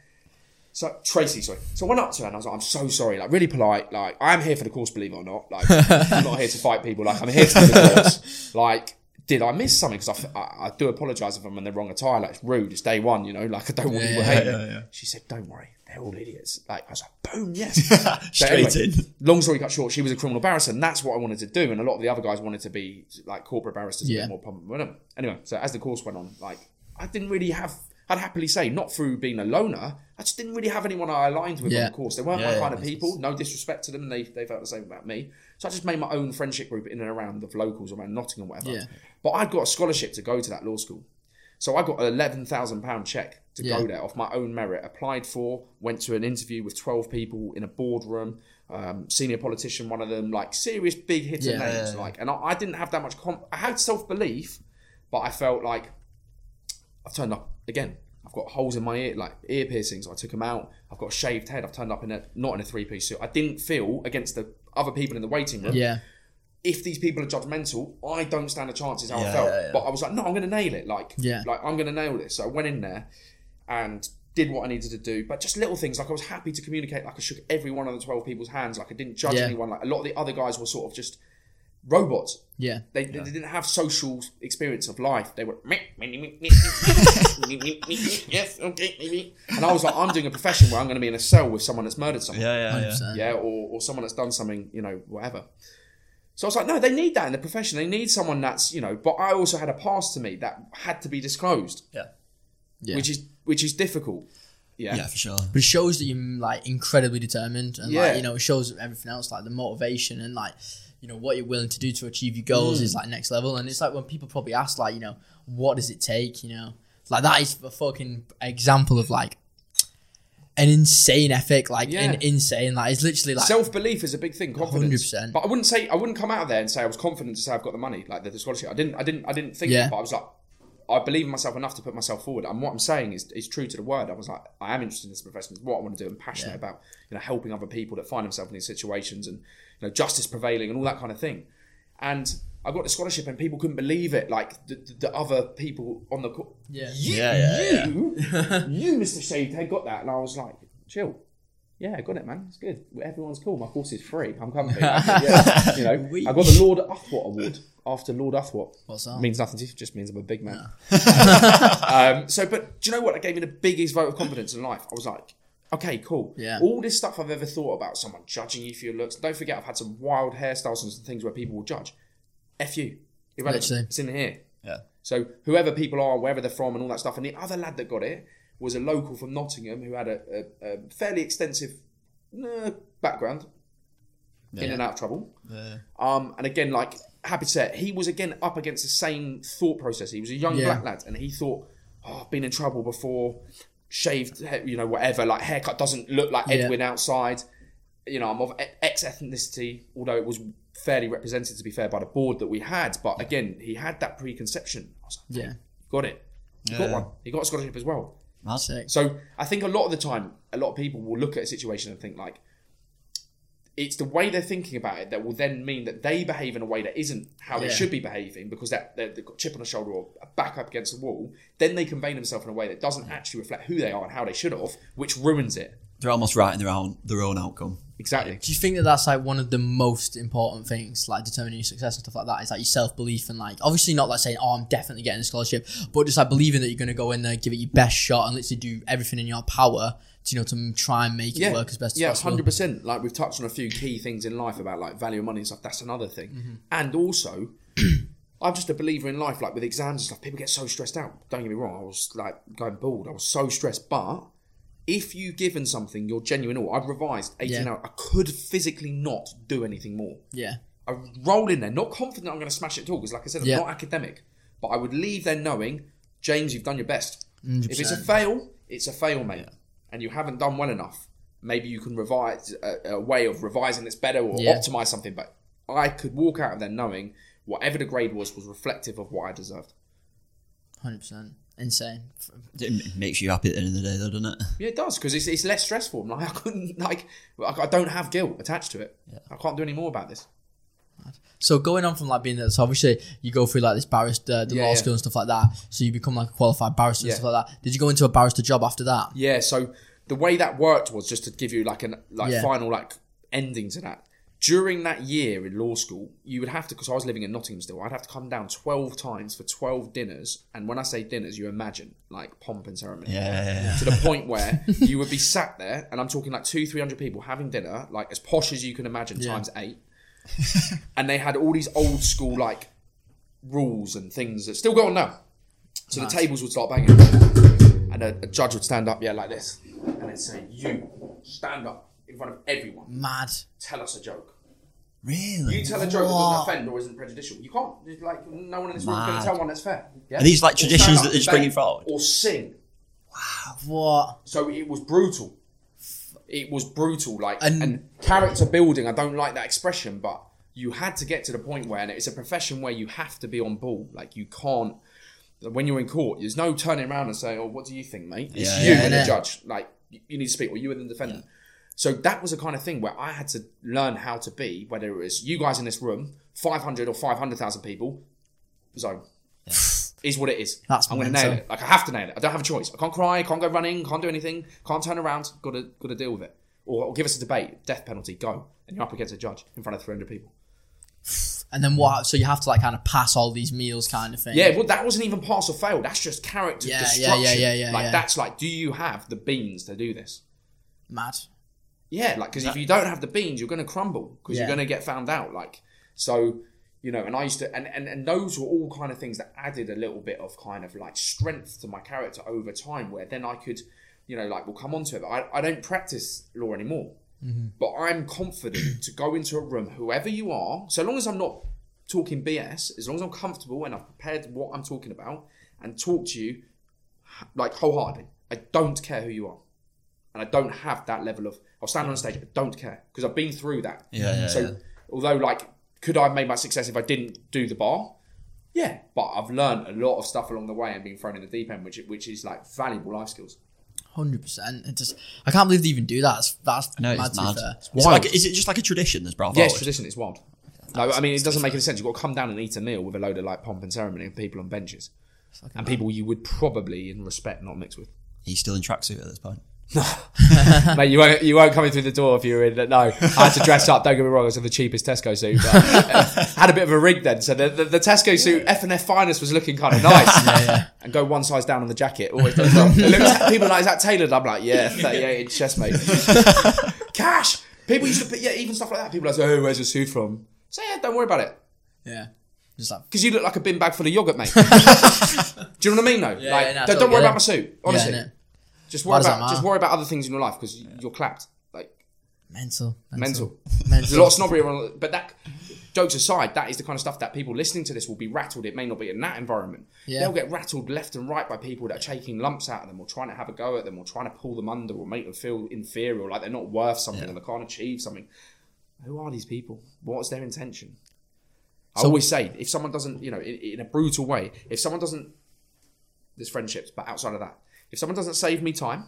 Speaker 3: So Tracy, sorry. So I went up to her and I was like, I'm so sorry, like really polite. Like I'm here for the course, believe it or not. Like I'm not here to fight people. Like I'm here to do the course. *laughs* Like did I miss something? Because I, I do apologise if I'm in the wrong attire. Like it's rude. It's day one, you know. Like I don't want
Speaker 4: Yeah,
Speaker 3: people hating.
Speaker 2: yeah, yeah.
Speaker 3: She said, "Don't worry, they're all idiots." Like I was like, "Boom, yes." *laughs*
Speaker 2: Straight
Speaker 3: anyway,
Speaker 2: in.
Speaker 3: Long story cut short, she was a criminal barrister, and that's what I wanted to do. And a lot of the other guys wanted to be like corporate barristers, a
Speaker 4: Yeah.
Speaker 3: bit more them. Anyway, so as the course went on, like I didn't really have. I'd happily say, not through being a loner, I just didn't really have anyone I aligned with on the course. They weren't
Speaker 2: Yeah,
Speaker 3: my
Speaker 2: yeah,
Speaker 3: kind of people. No disrespect to them, they they felt the same about me. So I just made my own friendship group in and around the locals around Nottingham, whatever.
Speaker 4: Yeah.
Speaker 3: But I'd got a scholarship to go to that law school. So I got an eleven thousand pound check to
Speaker 4: Yeah.
Speaker 3: go there off my own merit. Applied for, went to an interview with twelve people in a boardroom, um, senior politician, one of them, like serious big hitter
Speaker 4: Yeah.
Speaker 3: names.
Speaker 2: Yeah, yeah.
Speaker 3: Like, and I, I didn't have that much. Com- I had self belief, but I felt like I've turned up again. I've got holes in my ear, like ear piercings. I took them out. I've got a shaved head. I've turned up in a not in a three piece suit. I didn't feel against the other people in the waiting room
Speaker 4: Yeah.
Speaker 3: if these people are judgmental, I don't stand a chance. Is how I felt.
Speaker 2: yeah, yeah.
Speaker 3: But I was like, no, I'm going to nail it. Like,
Speaker 4: Yeah.
Speaker 3: like I'm going to nail this. So I went in there and did what I needed to do. But just little things. Like I was happy to communicate. Like I shook every one of the twelve people's hands. Like I didn't judge
Speaker 4: Yeah.
Speaker 3: anyone. Like a lot of the other guys were sort of just robots.
Speaker 4: Yeah.
Speaker 3: They, they didn't have social experience of life. They were yes, okay, and I was like, I'm doing a profession where I'm going to be in a cell with someone that's murdered someone
Speaker 2: Yeah, yeah, yeah.
Speaker 4: 100%.
Speaker 3: yeah, or, or someone that's done something, you know, whatever. So I was like, no, they need that in the profession. They need someone that's, you know, but I also had a past to me that had to be disclosed,
Speaker 2: Yeah.
Speaker 4: Yeah.
Speaker 3: which is which is difficult. Yeah.
Speaker 2: Yeah, for sure.
Speaker 4: But it shows that you're like incredibly determined, and
Speaker 3: Yeah.
Speaker 4: like you know, it shows everything else, like the motivation and like you know what you're willing to do to achieve your goals
Speaker 3: Mm.
Speaker 4: is like next level. And it's like when people probably ask, like you know, what does it take? You know, like that is a fucking example of like an insane ethic, like
Speaker 3: Yeah.
Speaker 4: an insane. Like it's literally like
Speaker 3: Self belief is a big thing. Confidence,
Speaker 4: 100%.
Speaker 3: but I wouldn't say I wouldn't come out of there and say I was confident to say I've got the money, like the scholarship. I didn't. I didn't. I didn't think.
Speaker 4: Yeah.
Speaker 3: It, but I was like, I believe in myself enough to put myself forward. And what I'm saying is, is true to the word. I was like, I am interested in this profession. It's what I want to do. I'm passionate
Speaker 4: Yeah.
Speaker 3: about, you know, helping other people that find themselves in these situations and you know, justice prevailing and all that kind of thing. And I got the scholarship, and people couldn't believe it. Like the, the, the other people on the co-
Speaker 4: Yeah.
Speaker 3: you,
Speaker 2: Yeah, yeah,
Speaker 3: you, *laughs* you, Mr. Shaved Head, got that, and I was like, chill. Yeah, I got it, man. It's good. Everyone's cool. My course is free. I'm comfy. *laughs* yeah, you know, I got the Lord Uthwatt Award after Lord Uthwatt.
Speaker 4: What's that?
Speaker 3: Means nothing to you. Just means I'm a big man. *laughs* *laughs* um, so, but do you know what? That gave me the biggest vote of confidence in life. I was like, okay, cool.
Speaker 4: Yeah.
Speaker 3: All this stuff I've ever thought about, someone judging you for your looks. Don't forget, I've had some wild hairstyles and some things where people will judge. F you. Irrelevant.
Speaker 4: Literally.
Speaker 3: It's in here.
Speaker 2: Yeah.
Speaker 3: So whoever people are, wherever they're from, and all that stuff. And the other lad that got it was a local from Nottingham who had a, a, a fairly extensive uh, background in and out of trouble.
Speaker 2: Yeah.
Speaker 3: Um, and again, like happy to say, it, he was again up against the same thought process. He was a young
Speaker 4: Yeah.
Speaker 3: black lad, and he thought, "Oh, I've been in trouble before. Shaved, you know, whatever. Like haircut doesn't look like
Speaker 4: Yeah.
Speaker 3: Edwin outside. You know, I'm of X ethnicity, although it was fairly represented to be fair by the board that we had. But again, he had that preconception. I was like,
Speaker 4: Yeah.
Speaker 3: got it. He got one. He got a scholarship as well.
Speaker 2: Mad.
Speaker 4: Sick.
Speaker 3: So I think a lot of the time, a lot of people will look at a situation and think like, it's the way they're thinking about it that will then mean that they behave in a way that isn't how they
Speaker 4: Yeah.
Speaker 3: should be behaving because that they're- they've got a chip on the shoulder or back up against the wall. Then they convey themselves in a way that doesn't actually reflect who they are and how they should have, which ruins it.
Speaker 2: They're almost writing their own their own outcome.
Speaker 3: Exactly.
Speaker 4: Do you think that that's like one of the most important things, like determining your success and stuff like that? Is like your self belief and like obviously not like saying, "Oh, I'm definitely getting a scholarship," but just like believing that you're going to go in there, give it your best shot, and literally do everything in your power to you know to try and make it work as best
Speaker 3: yeah,
Speaker 4: as possible.
Speaker 3: Yeah, hundred percent. Like we've touched on a few key things in life about like value of money and stuff. That's another thing.
Speaker 4: Mm-hmm.
Speaker 3: And also, *clears throat* I'm just a believer in life. Like with exams and stuff, people get so stressed out. Don't get me wrong. I was like going bald. I was so stressed. But if you've given something your genuine all, I've revised 18
Speaker 4: Yeah.
Speaker 3: hours. I could physically not do anything more.
Speaker 4: Yeah,
Speaker 3: I roll in there, not confident I'm going to smash it at all, because like I said, I'm
Speaker 4: Yeah.
Speaker 3: not academic. But I would leave there knowing, James, you've done your best. If it's a fail, it's a fail, mate. And you haven't done well enough. Maybe you can revise a, a way of revising this better or
Speaker 4: Yeah.
Speaker 3: optimize something. But I could walk out of there knowing whatever the grade was was reflective of what I deserved.
Speaker 4: hundred percent. insane.
Speaker 2: It makes you happy at the end of the day, though, doesn't it?
Speaker 3: Yeah, it does because it's, it's less stressful. I'm *laughs* like I couldn't like I I don't have guilt attached to it. I can't do any more about this.
Speaker 4: So going on from like being there, so obviously you go through like this barrister, the
Speaker 3: Yeah,
Speaker 4: law
Speaker 3: yeah.
Speaker 4: school and stuff like that. So you become like a qualified barrister
Speaker 3: Yeah.
Speaker 4: and stuff like that. Did you go into a barrister job after that?
Speaker 3: Yeah, so the way that worked was just to give you like an like
Speaker 4: Yeah.
Speaker 3: final like ending to that. During that year in law school, you would have to because I was living in Nottingham still. I'd have to come down twelve times for twelve dinners, and when I say dinners, you imagine like pomp and ceremony.
Speaker 2: Yeah.
Speaker 3: To the point where you would be sat there, and I'm talking like two, three hundred people having dinner, like as posh as you can imagine, times eight. *laughs* and they had all these old school like rules and things that still go on now. So the tables would start banging, and a, a judge would stand up, yeah, like this, and they'd say, "You stand up in front of everyone,
Speaker 4: Mad.
Speaker 3: tell us a joke.
Speaker 2: Really?
Speaker 3: You tell a joke that doesn't offend or isn't prejudicial. You can't. There's Like no one in this room to tell one that's fair. Yeah?
Speaker 2: Are these like traditions that they're just bringing forward?
Speaker 3: Or sing. Wow.
Speaker 4: What?
Speaker 3: So it was brutal. It was brutal, like
Speaker 4: And-
Speaker 3: and, character building. I don't like that expression, but you had to get to the point where, and it's a profession where you have to be on ball. Like you can't. When you're in court, there's no turning around and saying, "Oh, what do you think, mate?" It's
Speaker 2: Yeah,
Speaker 3: you
Speaker 4: yeah,
Speaker 3: and the judge. Like you you need to speak, or you and the defendant. So that was the kind of thing where I had to learn how to be, whether it was you guys in this room, 500 or 500,000 people, zone. Is what it is.
Speaker 4: That's
Speaker 3: I'm going to nail it. Like I have to nail it. I don't have a choice. I can't cry. Can't go running. Can't do anything. Can't turn around. Got to got to deal with it. Or, or give us a debate, death penalty. Go, and you're up against a judge in front of 300 people.
Speaker 4: And then what? So you have to like kind of pass all these meals, kind of thing.
Speaker 3: Yeah, well, that wasn't even pass or fail. That's just character
Speaker 4: Yeah, yeah, yeah, yeah, yeah,
Speaker 3: Like
Speaker 4: yeah.
Speaker 3: that's like, do you have the beans to do this?
Speaker 4: Mad.
Speaker 3: Yeah, like because if you don't have the beans, you're going to crumble because
Speaker 4: Yeah.
Speaker 3: you're going to get found out. Like so, you know. And I used to, and, and and those were all kind of things that added a little bit of kind of like strength to my character over time. Where then I could, you know, like we'll come on to it. But I, I don't practice law anymore, mm-hmm. but I'm confident *clears throat* to go into a room, whoever you are, so long as I'm not talking BS, as long as I'm comfortable and I've prepared what I'm talking about, and talk to you like wholeheartedly. I don't care who you are and I don't have that level of. I'll stand on stage. I don't care because I've been through that.
Speaker 2: Yeah, yeah,
Speaker 3: So
Speaker 2: yeah.
Speaker 3: although like, could I have made my success if I didn't do the bar? Yeah, but I've learned a lot of stuff along the way and been thrown in the deep end, which which is like valuable life skills.
Speaker 4: Hundred percent. It just I can't believe they even do that. That's, that's
Speaker 2: No,
Speaker 4: mad.
Speaker 2: it's mad.
Speaker 4: fair.
Speaker 2: It's
Speaker 3: wild.
Speaker 2: like, is it just like a tradition that's brought
Speaker 3: Yeah, it's tradition. It's wild. No, I mean it doesn't make any sense. You've got to come down and eat a meal with a load of like pomp and ceremony and people on benches, and people you would probably in respect not mix with.
Speaker 2: He's still in tracksuit at this point. *laughs*
Speaker 3: Mate, you won't you won't come in through the door if you're in. It. No, I had to dress up. Don't get me wrong, I was in the cheapest Tesco suit. But uh, had a bit of a rig then, so the, the, the Tesco suit F and F finest was looking kind of nice. *laughs* And go one size down on the jacket. Always does well. It looks- people are like, is that tailored? I'm like, yeah, 38 inch chest, mate. *laughs* Cash. People used to put yeah, even stuff like that. People are like, oh, where's your suit from? So yeah, don't worry about it.
Speaker 4: Yeah. Just like
Speaker 3: Because you look like a bin bag full of yogurt, mate. Do you know what I mean, though?
Speaker 4: Yeah,
Speaker 3: like,
Speaker 4: yeah, no,
Speaker 3: don't, don't worry about my suit. Honestly,
Speaker 4: Yeah, innit?
Speaker 3: Just worry about just worry about other things in your life because you're clapped. Like
Speaker 4: mental.
Speaker 3: mental. *laughs*
Speaker 4: Mental.
Speaker 3: There's a lot of snobbery around, but that jokes aside, that is the kind of stuff that people listening to this will be rattled. It may not be in that environment.
Speaker 4: Yeah.
Speaker 3: They'll get rattled left and right by people that are taking lumps out of them, or trying to have a go at them, or trying to pull them under, or make them feel inferior, or like they're not worth something, and they can't achieve something. Who are these people? What is their intention? I
Speaker 4: So-
Speaker 3: always say, if someone doesn't, you know, in, in a brutal way, if someone doesn't, there's friendships, but outside of that, if someone doesn't save me time,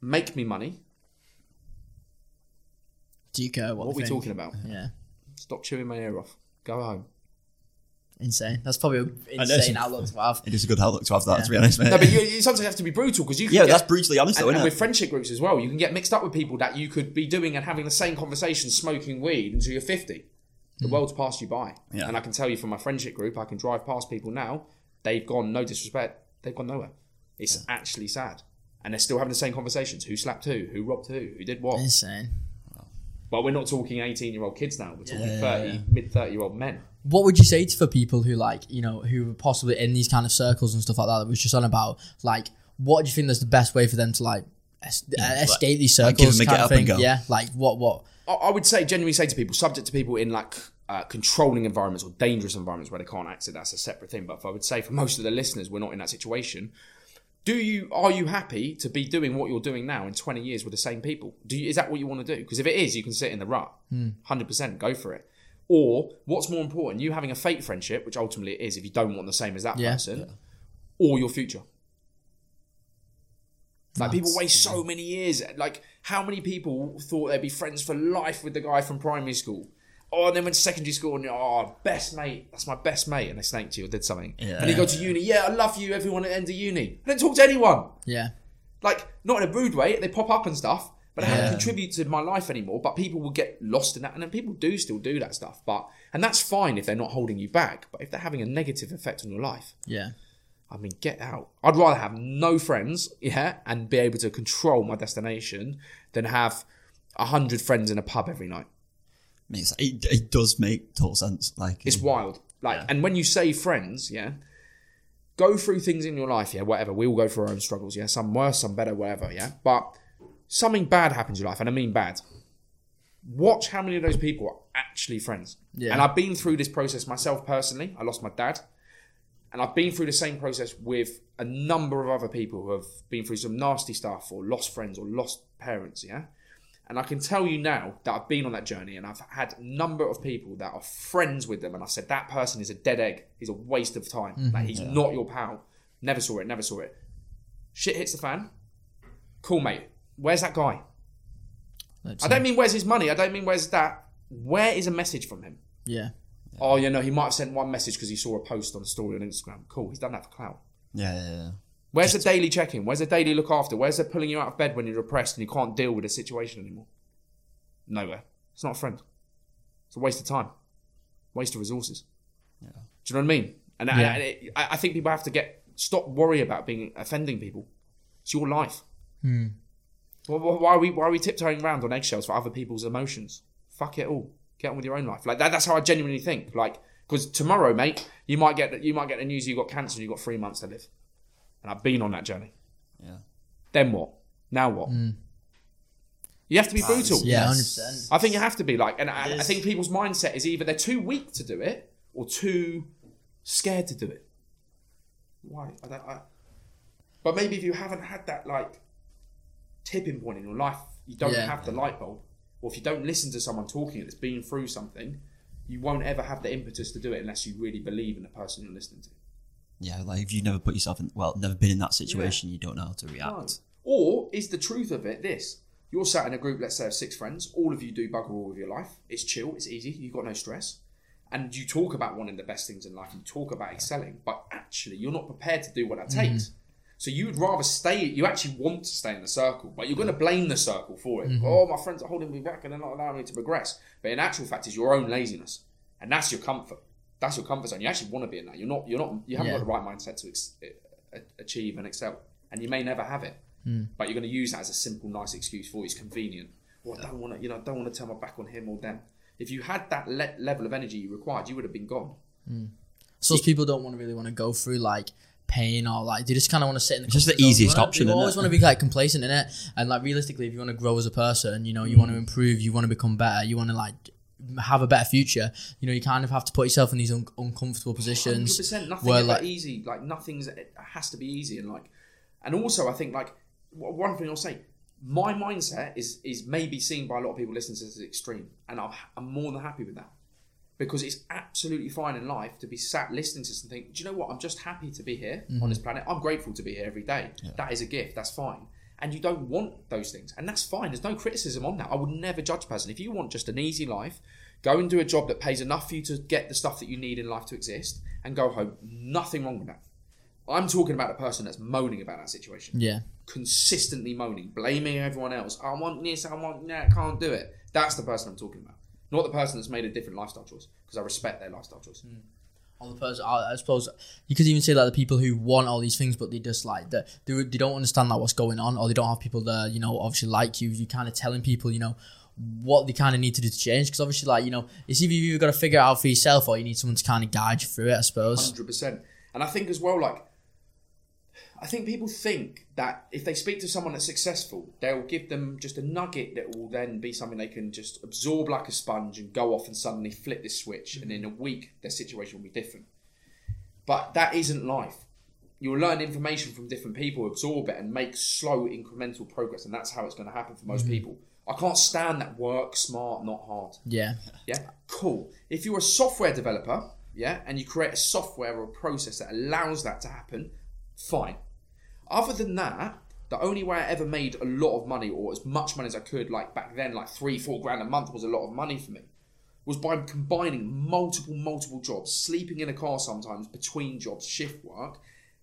Speaker 3: make me money,
Speaker 4: Do you care what,
Speaker 3: what are we
Speaker 4: think?
Speaker 3: talking about?
Speaker 4: Yeah.
Speaker 3: Stop chewing my ear off. Go home.
Speaker 4: Insane. That's probably an insane
Speaker 2: it's-
Speaker 4: outlook to have.
Speaker 2: It is a good outlook to have that, to be honest, mate.
Speaker 3: No, but you, you sometimes have to be brutal because you. Can
Speaker 2: yeah,
Speaker 3: get,
Speaker 2: that's brutally honest,
Speaker 3: And,
Speaker 2: though,
Speaker 3: and with friendship groups as well, you can get mixed up with people that you could be doing and having the same conversation, smoking weed until you're fifty. The hmm. world's passed you by,
Speaker 2: Yeah.
Speaker 3: and I can tell you from my friendship group, I can drive past people now. They've gone no disrespect. They've gone nowhere. It's actually sad, and they're still having the same conversations. Who slapped who? Who robbed who? Who did what?
Speaker 4: Insane.
Speaker 3: But we're not talking eighteen-year-old kids now. We're talking
Speaker 2: Yeah,
Speaker 3: thirty,
Speaker 2: yeah.
Speaker 3: mid thirty-year-old men.
Speaker 4: What would you say to for people who like you know who are possibly in these kind of circles and stuff like that that was just on about? Like, what do you think is the best way for them to like es- uh, escape these
Speaker 2: like,
Speaker 4: circles?
Speaker 2: give them a
Speaker 4: kind
Speaker 2: get
Speaker 4: of
Speaker 2: up and
Speaker 4: thing?
Speaker 2: go.
Speaker 4: Yeah. Like what? What?
Speaker 3: I- I would say genuinely say to people, subject to people in like uh, controlling environments or dangerous environments where they can't exit, that's a separate thing. But if I would say for most of the listeners, we're not in that situation. Do you are you happy to be doing what you're doing now in 20 years with the same people? Do you, is that what you want to do? Because if it is, you can sit in the rut. Hmm. 100% go for it. Or what's more important, you having a fake friendship, which ultimately it is if you don't want the same as that
Speaker 4: Yeah.
Speaker 3: person, or your future. Like people waste so many years. Like how many people thought they'd be friends for life with the guy from primary school? Oh, and then went to secondary school and oh, best mate, that's my best mate, and they snaked you or did something.
Speaker 2: Yeah.
Speaker 3: And you go to uni, yeah, I love you, everyone at the end of uni. I don't talk to anyone.
Speaker 4: Yeah.
Speaker 3: Like not in a rude way, they pop up and stuff, but
Speaker 4: Yeah.
Speaker 3: haven't contributed to my life anymore. But people will get lost in that, and then people do still do that stuff. But and that's fine if they're not holding you back. But if they're having a negative effect on your life,
Speaker 4: Yeah.
Speaker 3: I mean, get out. I'd rather have no friends, yeah, and be able to control my destination than have a hundred friends in a pub every night.
Speaker 2: It, it does make total sense. Like
Speaker 3: It's wild. Like,
Speaker 2: Yeah.
Speaker 3: and when you say friends, yeah, go through things in your life, yeah, whatever. We all go through our own struggles, yeah. Some worse, some better, whatever, yeah. But something bad happens in your life, and I mean bad. Watch how many of those people are actually friends.
Speaker 4: Yeah.
Speaker 3: And I've been through this process myself personally. I lost my dad. And I've been through the same process with a number of other people who have been through some nasty stuff or lost friends or lost parents, yeah? And I can tell you now that I've been on that journey and I've had a number of people that are friends with them and I've said that person is a dead egg. He's a waste of time. Mm-hmm. Like he's not your pal. Never saw it, never saw it. Shit hits the fan. Cool, mate. Where's that guy?
Speaker 4: Let's
Speaker 3: I don't mean where's his money. I don't mean where's that. Where is a message from him?
Speaker 4: Yeah.
Speaker 3: Oh, you know, he might have sent one message because he saw a post on a story on Instagram. Cool, he's done that for clout.
Speaker 2: Yeah, yeah, yeah.
Speaker 3: Where's the daily check-in? Where's the daily look after? Where's the pulling you out of bed when you're depressed and you can't deal with the situation anymore? Nowhere. It's not a friend. It's a waste of time. Waste of resources.
Speaker 2: Yeah.
Speaker 3: Do you know what I mean? And,
Speaker 4: Yeah.
Speaker 3: and it, I I think people have to get stop worry about being offending people. It's your life.
Speaker 4: Hmm.
Speaker 3: Why, why why are we why are we tiptoeing around on eggshells for other people's emotions? Fuck it all. Get on with your own life. Like that, that's how I genuinely think. Like because tomorrow, mate, you might get you might get the news you got cancer and you got three months to live. And I've been on that journey.
Speaker 2: Yeah.
Speaker 3: Then what? Now what? Mm. You have to be brutal.
Speaker 4: Yeah, hundred
Speaker 2: Yes.
Speaker 4: percent.
Speaker 3: I think you have to be like, and I, I think people's mindset is either they're too weak to do it or too scared to do it. Why? I don't, I, but maybe if you haven't had that like tipping point in your life, you don't
Speaker 4: Yeah.
Speaker 3: have the light bulb, or if you don't listen to someone talking that's been through something, you won't ever have the impetus to do it unless you really believe in the person you're listening to.
Speaker 2: Yeah, like if you've never put yourself in, well, never been in that situation, you don't know how to react.
Speaker 3: No. Or is the truth of it this? You're sat in a group, let's say of six friends, all of you do bugger all with your life. It's chill, it's easy, you've got no stress. And you talk about wanting the best things in life, you talk about excelling, but actually you're not prepared to do what that takes. Mm-hmm. So you would rather stay, you actually want to stay in the circle, but you're going to blame the circle for it. Mm-hmm. Oh, my friends are holding me back and they're not allowing me to progress. But in actual fact, it's your own laziness. And that's your comfort. That's your comfort zone. You actually want to be in that. You're not, you're not, you haven't
Speaker 4: Yeah.
Speaker 3: got the right mindset to ex- achieve and excel. And you may never have it hmm. but you're going to use that as a simple, nice excuse for it's convenient. Or I don't want to, you know, I don't want to turn my back on him or them. If you had that le- level of energy you required, you would have been gone. Hmm.
Speaker 4: So those people don't want to really want to go through like pain or like they just kind of want to sit in the
Speaker 2: just the easiest
Speaker 4: You wanna-
Speaker 2: option,
Speaker 4: You always want to be like complacent in it, and like realistically, if you want to grow as a person, you know, you want to hmm. improve, you want to become better, you want to like have a better future. You know, you kind of have to put yourself in these un- uncomfortable positions.
Speaker 3: percent. Nothing
Speaker 4: where, like-
Speaker 3: easy. Like nothing's. It has to be easy, and like, and also I think like one thing I'll say. My mindset is is maybe seen by a lot of people listening to this as extreme, and I'm, I'm more than happy with that because it's absolutely fine in life to be sat listening to something. Do you know what? I'm just happy to be here mm-hmm. on this planet. I'm grateful to be here every day. That is a gift. That's fine. And you don't want those things, and that's fine. There's no criticism on that. I would never judge a person. If you want just an easy life, go and do a job that pays enough for you to get the stuff that you need in life to exist, and go home. Nothing wrong with that. I'm talking about a person that's moaning about that situation
Speaker 4: Yeah,
Speaker 3: consistently moaning, blaming everyone else. I want this, I want that, can't do it. That's the person I'm talking about. Not the person that's made a different lifestyle choice, because I respect their lifestyle choice. Hmm.
Speaker 4: All the person. I, I suppose you could even say like the people who want all these things, but they just like they, they, they don't understand like what's going on, or they don't have people that you know obviously like you. You kind of telling people you know what they kind of need to do to change, because obviously like you know it's either you've got to figure it out for yourself, or you need someone to kind of guide you through it. I suppose.
Speaker 3: Hundred percent. And I think as well, like, I think people think that if they speak to someone that's successful, they'll give them just a nugget that will then be something they can just absorb like a sponge and go off and suddenly flip this switch, and in a week their situation will be different. But that isn't life. You'll learn information from different people, absorb it, and make slow incremental progress, and that's how it's going to happen for most mm-hmm. people. I can't stand that work smart, not hard.
Speaker 4: Yeah,
Speaker 3: Yeah, cool. If you're a software developer, yeah, and you create a software or a process that allows that to happen, fine. Other than that, The only way I ever made a lot of money or as much money as I could, like back then, like three, four grand a month was a lot of money for me, was by combining multiple, multiple jobs, sleeping in a car sometimes between jobs, shift work.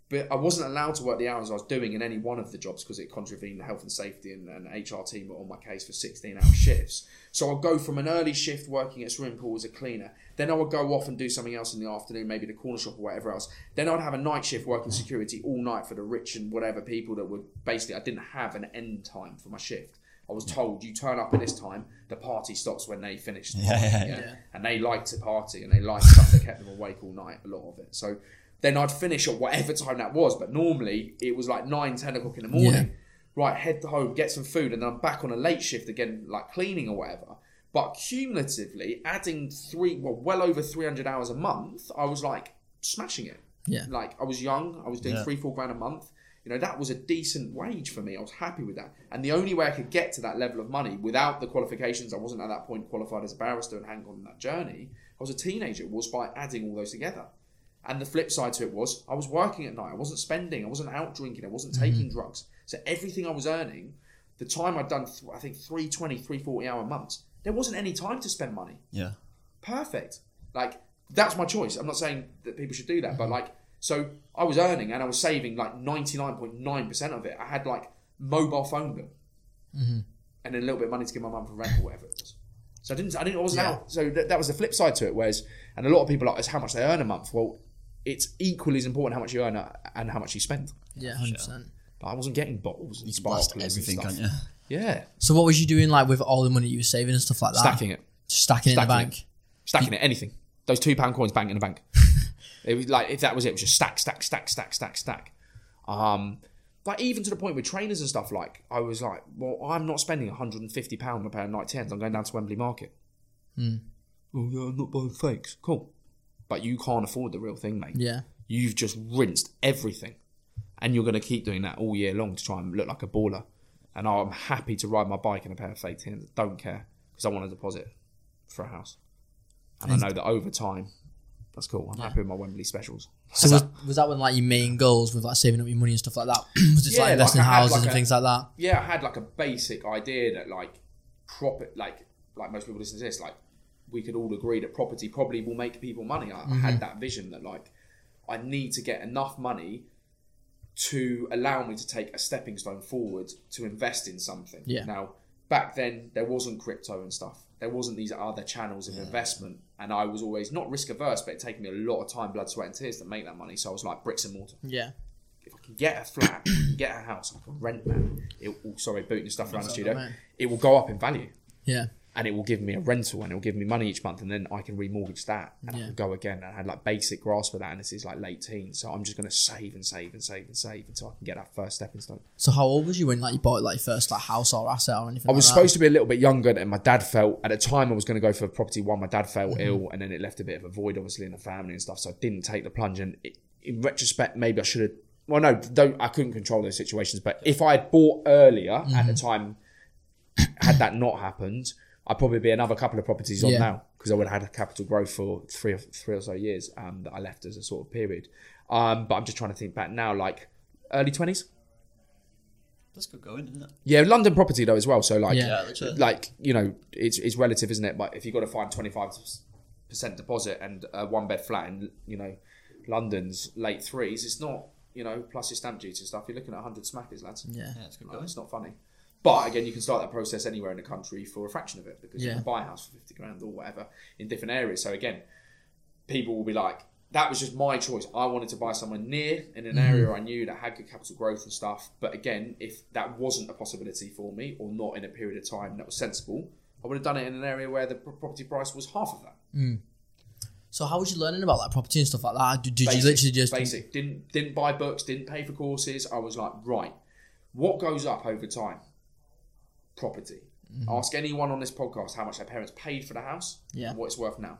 Speaker 3: But I wasn't allowed to work the hours I was doing in any one of the jobs because it contravened the health and safety and, and HR team were on my case for 16 hour shifts. So I'll go from an early shift working at swimming pool as a cleaner. Then I would go off and do something else in the afternoon, maybe the corner shop or whatever else. Then I'd have a night shift working security all night for the rich and whatever people that would basically, I didn't have an end time for my shift. I was told you turn up at this time, the party stops when they finish. The
Speaker 2: Yeah,
Speaker 3: party,
Speaker 2: yeah,
Speaker 4: yeah.
Speaker 3: And they liked to party and they liked stuff that kept them awake all night, a lot of it. So then I'd finish at whatever time that was, but normally it was like 9, 10 o'clock in the morning. Right, head home, get some food, and then I'm back on a late shift again, like cleaning or whatever. But cumulatively, adding three, well, well over 300 hours a month, I was like smashing it.
Speaker 4: Yeah.
Speaker 3: Like I was young, I was doing
Speaker 2: Yeah.
Speaker 3: three, four grand a month. You know, that was a decent wage for me. I was happy with that. And the only way I could get to that level of money without the qualifications, I wasn't at that point qualified as a barrister and gone on that journey. I was a teenager, was by adding all those together. And the flip side to it was I was working at night. I wasn't spending. I wasn't out drinking. I wasn't mm-hmm. taking drugs. So everything I was earning, the time I'd done, th- I think 320, 340 hour months, there wasn't any time to spend money
Speaker 2: Yeah.
Speaker 3: perfect. Like that's my choice. I'm not saying that people should do that, but mm-hmm. like so I was earning and I was saving like 99.9% of it. I had like mobile phone bill mm-hmm. and then a little bit of money to give my mum for rent or whatever it was. So I didn't, I didn't, I wasn't
Speaker 4: Yeah.
Speaker 3: out. So that, that was the flip side to it. Whereas, and a lot of people are like, "Is how much they earn a month." Well, it's equally as important how much you earn uh, and how much you spend.
Speaker 4: Yeah, hundred percent.
Speaker 3: But I wasn't getting bottles and
Speaker 2: You can
Speaker 3: sparklers
Speaker 2: everything,
Speaker 3: and
Speaker 2: can't
Speaker 3: stuff.
Speaker 2: you?
Speaker 3: Yeah,
Speaker 4: So what was you doing like with all the money you were saving and stuff like that?
Speaker 3: stacking it.
Speaker 4: Just stacking it in the
Speaker 3: Stacking
Speaker 4: bank.
Speaker 3: stacking it, anything. Those two pound coins bank in the bank. *laughs* it was like if that was it, it was just stack, stack, stack, stack, stack, stack. Um, like even to the point with trainers and stuff. Like I was like, well, I'm not spending 150 pound on a pair of Nike TNs. I'm going down to Wembley Market.
Speaker 4: Hmm.
Speaker 3: Oh yeah, I'm not buying fakes. Cool, but you can't afford the real thing, mate.
Speaker 4: Yeah.
Speaker 3: You've just rinsed everything, and you're going to keep doing that all year long to try and look like a baller. And I'm happy to ride my bike in a pair of fake tins. Don't care because I want a deposit for a house. And I know that over time, that's cool. I'm happy with my Wembley specials.
Speaker 4: So was, was that one like your main goals with like saving up your money and stuff like that? *clears throat* was it
Speaker 3: Yeah,
Speaker 4: like investing
Speaker 3: like I
Speaker 4: houses
Speaker 3: like,
Speaker 4: and
Speaker 3: a-
Speaker 4: things like that?
Speaker 3: yeah, I had like a basic idea that like proper like like most people listen to this, like we could all agree that property probably will make people money. I, I had that vision that like I need to get enough money to allow me to take a stepping stone forward to invest in something.
Speaker 4: Yeah.
Speaker 3: Now back then there wasn't crypto and stuff. There wasn't these other channels of investment, and I was always not risk averse, but it taken me a lot of time, blood, sweat, and tears to make that money. So I was like bricks and mortar
Speaker 4: Yeah.
Speaker 3: if I can get a flat, if I can get a house, I can rent that. It will, sorry, booting stuff around the studio. It will go up in value,
Speaker 4: Yeah.
Speaker 3: And it will give me a rental, and it will give me money each month, and then I can remortgage that, and I can go again. And I had like basic grasp of that, and this is like late teens, so I'm just going to save and save and save and save until I can get that first stepping stone.
Speaker 4: So how old was you when like you bought like your first like house or asset or anything?
Speaker 3: I was
Speaker 4: like
Speaker 3: supposed to be a little bit younger, and my dad felt at the time I was going to go for a property one. My dad fell
Speaker 4: Mm-hmm.
Speaker 3: ill, and then it left a bit of a void, obviously, in the family and stuff. So I didn't take the plunge. And it, in retrospect, maybe I should have. Well, no, don't. I couldn't control those situations. But if I had bought earlier at
Speaker 4: Mm-hmm.
Speaker 3: the time, had that not happened, I'd probably be another couple of properties on
Speaker 4: Yeah.
Speaker 3: now because I would have had a capital growth for three or three or so years um, that I left as a sort of period. Um, but I'm just trying to think back now, like early twenties.
Speaker 2: That's good going, isn't it?
Speaker 3: Yeah, London property though as well. So like,
Speaker 4: Yeah.
Speaker 2: Yeah,
Speaker 3: like you know, it's it's relative, isn't it? But if you've got to find twenty five percent deposit and a one bed flat in you know London's late threes, it's not you know plus your stamp duty and stuff. You're looking at hundred smackers, lads.
Speaker 4: Yeah.
Speaker 2: Yeah, it's good
Speaker 3: Like,
Speaker 2: going.
Speaker 3: it's not funny. But again, you can start that process anywhere in the country for a fraction of it because you can buy a house for fifty grand or whatever in different areas. So again, people will be like, that was just my choice. I wanted to buy somewhere near in an mm-hmm. area I knew that had good capital growth and stuff. But again, if that wasn't a possibility for me or not in a period of time that was sensible, I would have done it in an area where the property price was half of that. Mm.
Speaker 4: So how was you learning about like property and stuff like that? Did, did
Speaker 3: Basic,
Speaker 4: you literally just
Speaker 3: basic? Didn't didn't buy books, didn't pay for courses. I was like, right, what goes up over time? Property. Mm-hmm. Ask anyone on this podcast how much their parents paid for the house
Speaker 4: Yeah.
Speaker 3: and what it's worth now.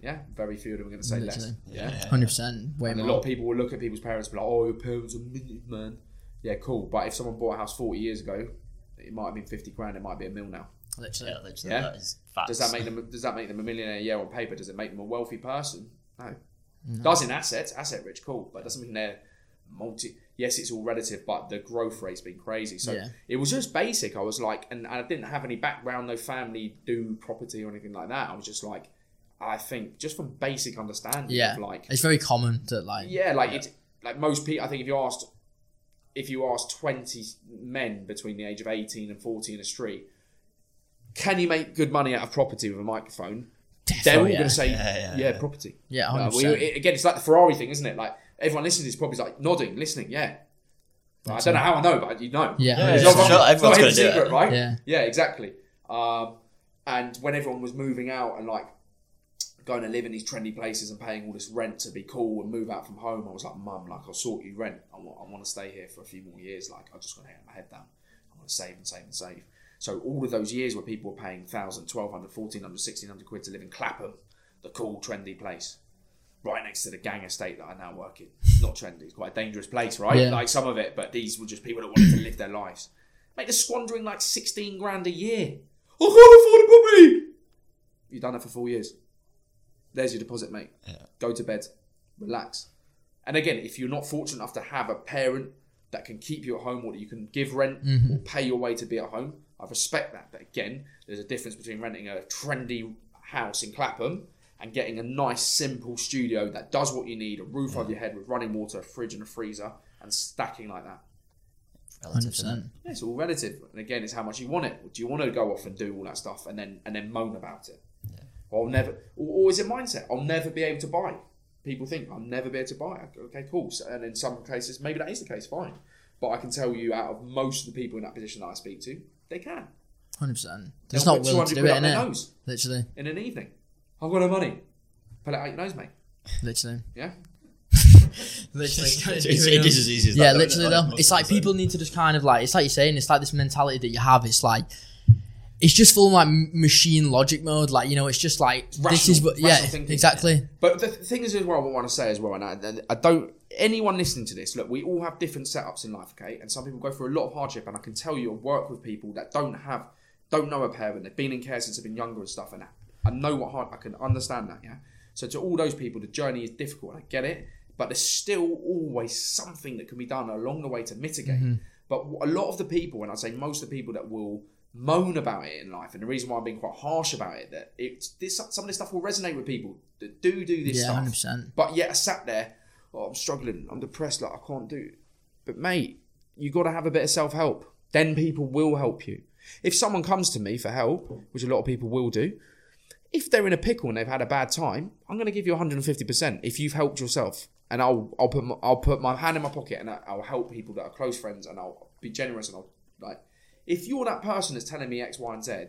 Speaker 3: Yeah, very few of them are going to say less. Yeah,
Speaker 4: hundred percent way
Speaker 3: and a lot of people will look at people's parents and be like, "Oh, your parents are minted, man." Yeah, cool. But if someone bought a house forty years ago, it might have been fifty grand. It might be a mil now.
Speaker 4: literally.
Speaker 2: Yeah, literally,
Speaker 3: Yeah.
Speaker 2: that is facts.
Speaker 3: Does that make them? Does that make them a millionaire a year on paper? Does it make them a wealthy person? No. Does in assets, asset rich, cool, but it doesn't mean they're multi. Yes, it's all relative, but the growth rate's been crazy. So
Speaker 4: Yeah.
Speaker 3: it was just basic. I was like, and I didn't have any background, no family do property or anything like that. I was just like, I think just from basic understanding
Speaker 4: Yeah,
Speaker 3: of like,
Speaker 4: it's very common that like
Speaker 3: yeah, like it's like most people. I think if you asked, if you asked twenty men between the age of eighteen and forty in the street, can you make good money out of property with a microphone? They're all
Speaker 4: yeah.
Speaker 3: going to say,
Speaker 2: Yeah,
Speaker 3: yeah,
Speaker 2: yeah, yeah.
Speaker 3: property.
Speaker 4: Yeah,
Speaker 3: Uh,
Speaker 4: 100%.
Speaker 3: we- it- again, it's like the Ferrari thing, isn't it? Like everyone listening is probably like nodding, listening. Yeah, But I don't know how I know, but you know.
Speaker 4: Yeah,
Speaker 2: Yeah,
Speaker 3: It's
Speaker 2: yeah,
Speaker 3: not-
Speaker 2: for sure, everyone's
Speaker 3: a
Speaker 2: gonna do
Speaker 3: secret,
Speaker 2: it.
Speaker 3: right?
Speaker 4: Yeah.
Speaker 3: yeah, exactly. Um, and when everyone was moving out and like going to live in these trendy places and paying all this rent to be cool and move out from home, I was like, Mum, like I'll sort you rent. I want, I want to stay here for a few more years. Like I just want to get my head down. I want to save and save and save. So all of those years where people were paying 1,000, 1,200, 1,400, 1,600 quid to live in Clapham, the cool, trendy place, right next to the gang estate that I now work in. Not trendy, it's quite a dangerous place, right?
Speaker 4: Yeah.
Speaker 3: Like some of it, but these were just people that wanted to live their lives. Mate, they're squandering like 16 grand a year. I can't afford a property! You've done it for four years. There's your deposit, mate. Go to bed. Relax. And again, if you're not fortunate enough to have a parent that can keep you at home or that you can give rent or mm-hmm. pay your way to be at home, I respect that. But again, there's a difference between renting a trendy house in Clapham and getting a nice, simple studio that does what you need a roof over your head with running water, a fridge, and a freezer, and stacking like that.
Speaker 4: hundred percent.
Speaker 3: Yeah, it's all relative. And again, it's how much you want it. Do you want to go off and do all that stuff and then and then moan about it? Or I'll never. Or, or is it mindset? I'll never be able to buy. People think I'll never be able to buy. Okay, cool. So, and in some cases, maybe that is the case. Fine. But I can tell you, out of most of the people in that position that I speak to, they can.
Speaker 4: Hundred percent.
Speaker 3: They'll
Speaker 4: It's not
Speaker 3: put
Speaker 4: willing to do
Speaker 3: quid
Speaker 4: it,
Speaker 3: up their nose
Speaker 4: Literally,
Speaker 3: in an evening. I've got no money. Pull it out your nose, mate.
Speaker 4: literally,
Speaker 3: Yeah. *laughs*
Speaker 4: literally.
Speaker 2: It's- it is as easy as that,
Speaker 4: yeah, literally though.
Speaker 2: Like,
Speaker 4: It's like
Speaker 2: most of the
Speaker 4: people need to just kind of like it's like you're saying. It's like this mentality that you have. It's like it's just full of like machine logic mode. Like you know, it's just like this is what. Yeah,
Speaker 3: thinking.
Speaker 4: exactly.
Speaker 3: But the thing is, as well, what I want to say as well, and I, I don't. Anyone listening to this, look, we all have different setups in life, okay? And some people go through a lot of hardship, and I can tell you, I work with people that don't have, don't know a parent, they've been in care since they've been younger and stuff, and I know what hard. I can understand that, yeah. So to all those people, the journey is difficult. I get it, but there's still always something that can be done along the way to mitigate. Mm-hmm. But a lot of the people, and I say most of the people that will moan about it in life, and the reason why I'm being quite harsh about it, that it's this some of this stuff will resonate with people that do do this
Speaker 4: Yeah,
Speaker 3: stuff.
Speaker 4: hundred percent.
Speaker 3: But yet I sat there, oh, I'm struggling, I'm depressed, like I can't do it. But mate, you got to have a bit of self help. Then people will help you. If someone comes to me for help, which a lot of people will do, if they're in a pickle and they've had a bad time, I'm going to give you 150% if you've helped yourself. And I'll I'll put my, I'll put my hand in my pocket and I'll help people that are close friends and I'll be generous and I'll like if you're that person that's telling me X, Y, and Z,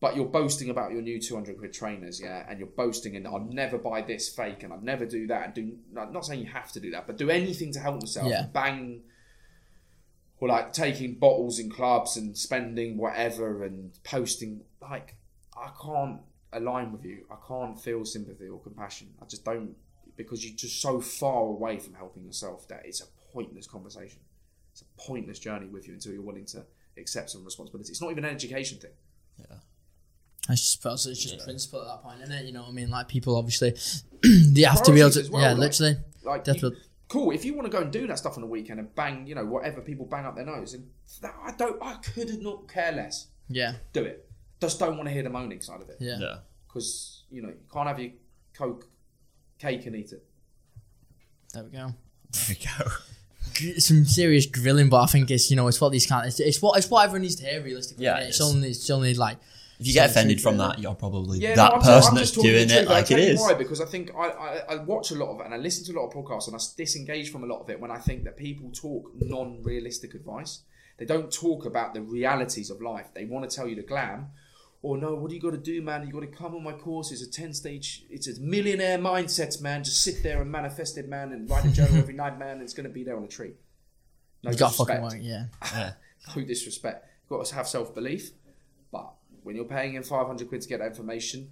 Speaker 3: but you're boasting about your new 200 quid trainers, yeah, and you're boasting and I'll never buy this fake and I'll never do that and do not not saying you have to do that, but do anything to help yourself.
Speaker 4: Yeah.
Speaker 3: Bang or like taking bottles in clubs and spending whatever and posting like I can't align with you. I can't feel sympathy or compassion. I just don't because you're just so far away from helping yourself that it's a pointless conversation. It's a pointless journey with you until you're willing to accept some responsibility. It's not even an education thing.
Speaker 4: Yeah, I just suppose it's just principle at that point, isn't it? You know what I mean? Like people obviously *clears throat* they have to be able to.
Speaker 3: well,
Speaker 4: yeah,
Speaker 3: like-
Speaker 4: literally.
Speaker 3: Like, you- cool. If you want to go and do that stuff on the weekend and bang, you know, whatever people bang up their nose, and that, I don't, I could not care less.
Speaker 4: Yeah,
Speaker 3: Do it. Just don't want to hear the moaning side of it
Speaker 4: yeah.
Speaker 2: Yeah.
Speaker 3: because you know you can't have your coke, cake and eat it.
Speaker 4: There we go.
Speaker 2: There we go.
Speaker 4: Some serious grilling, but I think it's you know it's what these can't. It's, it's what it's what everyone needs to hear realistically.
Speaker 2: Yeah,
Speaker 4: innit?
Speaker 2: it
Speaker 4: it's only it's only like
Speaker 2: If you get offended from that, you're probably
Speaker 3: Yeah,
Speaker 2: that
Speaker 3: no, I'm
Speaker 2: person
Speaker 3: just, I'm
Speaker 2: that's
Speaker 3: just talking
Speaker 2: doing it like it
Speaker 3: tell you
Speaker 2: is.
Speaker 3: Why? Because I think I, I, I watch a lot of it and I listen to a lot of podcasts and I disengage from a lot of it when I think that people talk non-realistic advice. They don't talk about the realities of life. They want to tell you the glam. Or no, what do you got to do, man? You got to come on my course. It's a ten-stage. It's a millionaire mindset, man. Just sit there and manifest it, man, and write a journal *laughs* every night, man. And it's going to be there on a tree. No
Speaker 4: you got fucking work. Yeah, *laughs*
Speaker 3: no disrespect. You've got to have self belief, but when you're paying in 500 quid to get that information,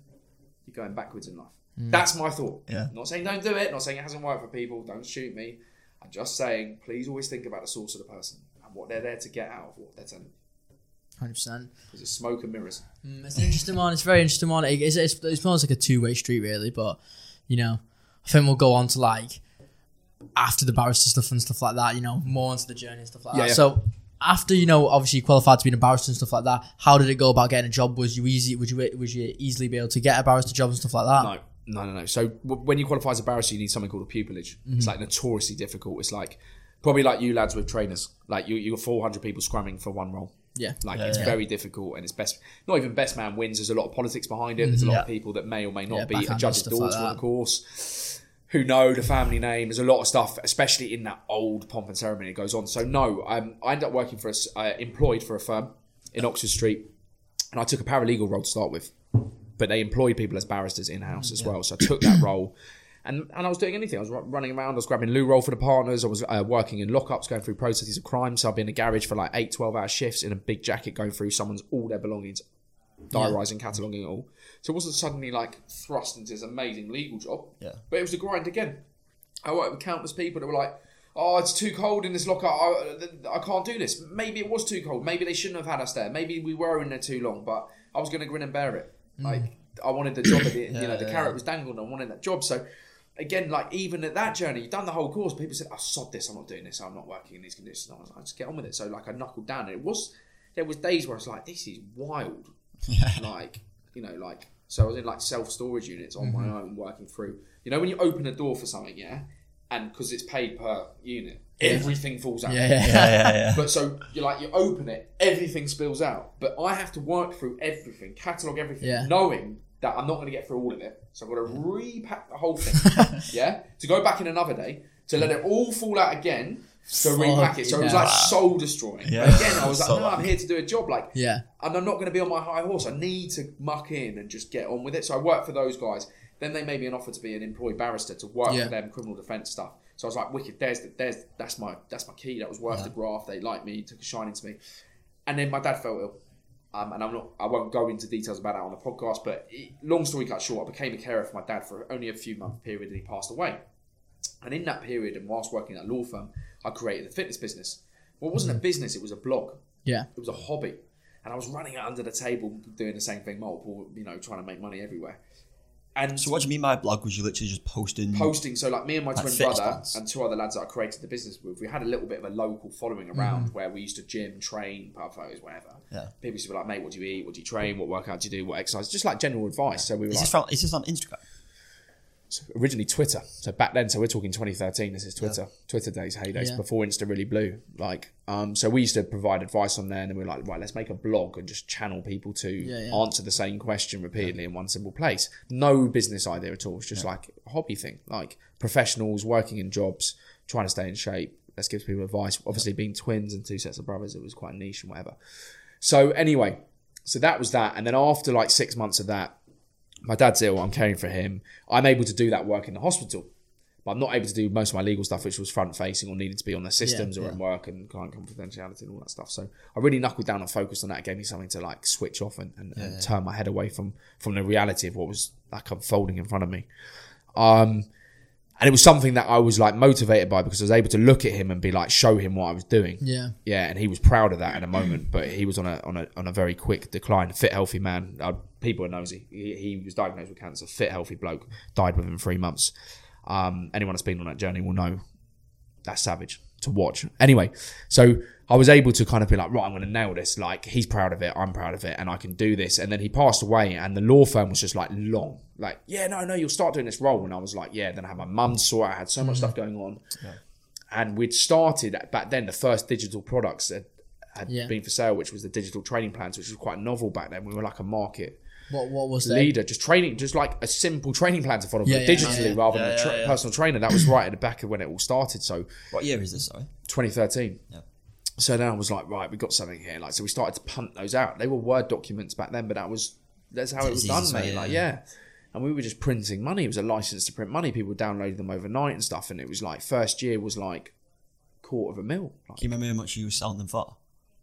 Speaker 3: you're going backwards in life. Mm. That's my thought.
Speaker 2: Yeah.
Speaker 3: Not saying don't do it, not saying it hasn't worked for people, don't shoot me. I'm just saying, please always think about the source of the person and what they're there to get out of what they're telling you.
Speaker 4: Hundred percent.
Speaker 3: Because it's smoke and mirrors.
Speaker 4: Mm, It's an interesting one. It's very interesting one. It- It's, it's, it's almost like a two way street, really. But you know, I think we'll go on to like after the barrister stuff and stuff like that. You know, more into the journey and stuff like
Speaker 3: Yeah,
Speaker 4: that.
Speaker 3: yeah.
Speaker 4: So after you know, obviously you qualified to be a barrister and stuff like that. How did it go about getting a job? Was you easy? Would you would you easily be able to get a barrister job and stuff like that?
Speaker 3: No, no, no, no. So w- when you qualify as a barrister, you need something called a pupillage. It's like notoriously difficult. It's like probably like you lads with trainers. Like you, you got 400 people scramming for one role.
Speaker 4: Yeah.
Speaker 3: Like it's very difficult, and it's best. Not even best man wins. There's a lot of politics behind it. There's a lot of people that may or may not
Speaker 4: Yeah,
Speaker 3: be a judge's daughter,
Speaker 4: like that.
Speaker 3: of course. Who know the family name? There's a lot of stuff, especially in that old pomp and ceremony that goes on. So no, um, I ended up working for a, s- uh, employed for a firm in Oxford Street, and I took a paralegal role to start with but they employed people as barristers in house as well. So I took that role, and and I was doing anything. I was running around. I was grabbing loo roll for the partners. I was uh, working in lockups, going through processes of crime. So I'd be in a garage for like eight, 12 hour shifts in a big jacket, going through someone's all their belongings, diarising, cataloguing it all. So it wasn't suddenly like thrust into this amazing legal job.
Speaker 2: Yeah.
Speaker 3: But it was a grind again. I worked with countless people that were like, "Oh, it's too cold in this locker. I, I can't do this." Maybe it was too cold. Maybe they shouldn't have had us there. Maybe we were in there too long. But I was going to grin and bear it. Like I wanted the job. At the, you know, the
Speaker 2: yeah,
Speaker 3: carrot
Speaker 2: yeah.
Speaker 3: was dangled. I wanted that job. So again, like even at that journey, you've done the whole course. People said, "I sod this. I'm not doing this. I'm not working in these conditions." I was like, I "Just get on with it." So like I knuckled down. And it was there was days where I was like, "This is wild." *laughs* like you know, like so I was in like self storage units on
Speaker 2: Mm-hmm.
Speaker 3: my own, working through. You know, when you open a door for something, yeah, and because it's paid per unit, everything falls out.
Speaker 4: Yeah, yeah,
Speaker 2: Yeah, yeah. *laughs*
Speaker 3: But so you like you open it, everything spills out. But I have to work through everything, catalog everything, knowing that I'm not going to get through all of it. So I've got to repack the whole thing. *laughs* yeah, to go back in another day to let it all fall out again. To repack it, so it was like soul destroying.
Speaker 2: Yeah.
Speaker 3: But again, I was like, *laughs*
Speaker 2: So
Speaker 3: no, I'm here to do a job. Like,
Speaker 4: yeah.
Speaker 3: and I'm not going to be on my high horse. I need to muck in and just get on with it. So I worked for those guys. Then they made me an offer to be an employed barrister to work
Speaker 4: Yeah.
Speaker 3: for them criminal defence stuff. So I was like, wicked. There's the, there's that's my that's my key. That was worth the graft. They liked me, took a shining to me. And then my dad fell ill. Um, and I'm not. I won't go into details about that on the podcast. But it, long story cut short, I became a carer for my dad for only a few month period, and he passed away. And in that period, and whilst working at a law firm, I created a fitness business. Well, it wasn't a business; it was a blog
Speaker 4: Yeah.
Speaker 3: it was a hobby and i was running it under the table doing the same thing multiple you know trying to make money everywhere and
Speaker 2: So what do you mean by blog? Was you literally just posting?
Speaker 3: posting so like me and my twin
Speaker 2: fitness
Speaker 3: brother
Speaker 2: plans.
Speaker 3: and two other lads that i created the business with we had a little bit of a local following mm. around where we used to gym train pub photos whatever
Speaker 2: Yeah.
Speaker 3: people used to be like mate what do you eat what do you train what workout do you do what exercise just like general advice so we were
Speaker 2: Is
Speaker 3: like
Speaker 2: this from? Is this on Instagram?
Speaker 3: Originally Twitter. So back then, so we're talking 2013. This is Twitter, Twitter days, heydays
Speaker 4: Yeah.
Speaker 3: before Insta really blew. Like, um, so we used to provide advice on there, and then we are like, right, let's make a blog and just channel people to
Speaker 4: Yeah, yeah.
Speaker 3: answer the same question repeatedly in one simple place. No business idea at all. It's just like a hobby thing, like professionals working in jobs, trying to stay in shape. Let's give people advice. Obviously, being twins and two sets of brothers, it was quite niche and whatever. So anyway, so that was that, and then after like six months of that, my dad's ill, I'm caring for him. I'm able to do that work in the hospital, but I'm not able to do most of my legal stuff, which was front facing or needed to be on the systems or
Speaker 4: yeah.
Speaker 3: in work and client confidentiality and all that stuff. So I really knuckled down and focused on that. It gave me something to like switch off and, and, and turn my head away from from the reality of what was like unfolding in front of me. Um, and it was something that I was like motivated by because I was able to look at him and be like, show him what I was doing.
Speaker 4: Yeah.
Speaker 3: Yeah, and he was proud of that in a moment, but he was on a on a on a very quick decline. Fit, healthy man. Uh, people are nosy. He, he was diagnosed with cancer. Fit, healthy bloke. Died within three months. Um, anyone that's been on that journey will know that's savage to watch. Anyway, so I was able to kind of be like, right, I'm going to nail this. Like he's proud of it, I'm proud of it, and I can do this. And then he passed away, and the law firm was just like long, like, yeah, no, no, you'll start doing this role. And I was like, yeah. Then I had my mum sort. I had so much mm. stuff going on, Yeah. and we'd started back then. The first digital products that had
Speaker 4: Yeah.
Speaker 3: been for sale, which was the digital training plans, which was quite novel back then. We were like a market
Speaker 4: What What was that?
Speaker 3: leader, just training, just like a simple training plan to follow,
Speaker 4: Yeah,
Speaker 3: but
Speaker 4: yeah,
Speaker 3: digitally rather than a tra- personal trainer. That was right at the back of when it all started. So
Speaker 2: What year is this? Sorry.
Speaker 3: 2013.
Speaker 2: Yeah.
Speaker 3: So then I was like, right, we got something here. Like, so we started to punt those out. They were Word documents back then, but that was that's how it was done, mate.
Speaker 2: yeah.
Speaker 3: Like, yeah. And we were just printing money. It was a license to print money. People downloaded them overnight and stuff. And it was like first year was like quarter of a mil. Like,
Speaker 2: Do you remember how much you were selling them for?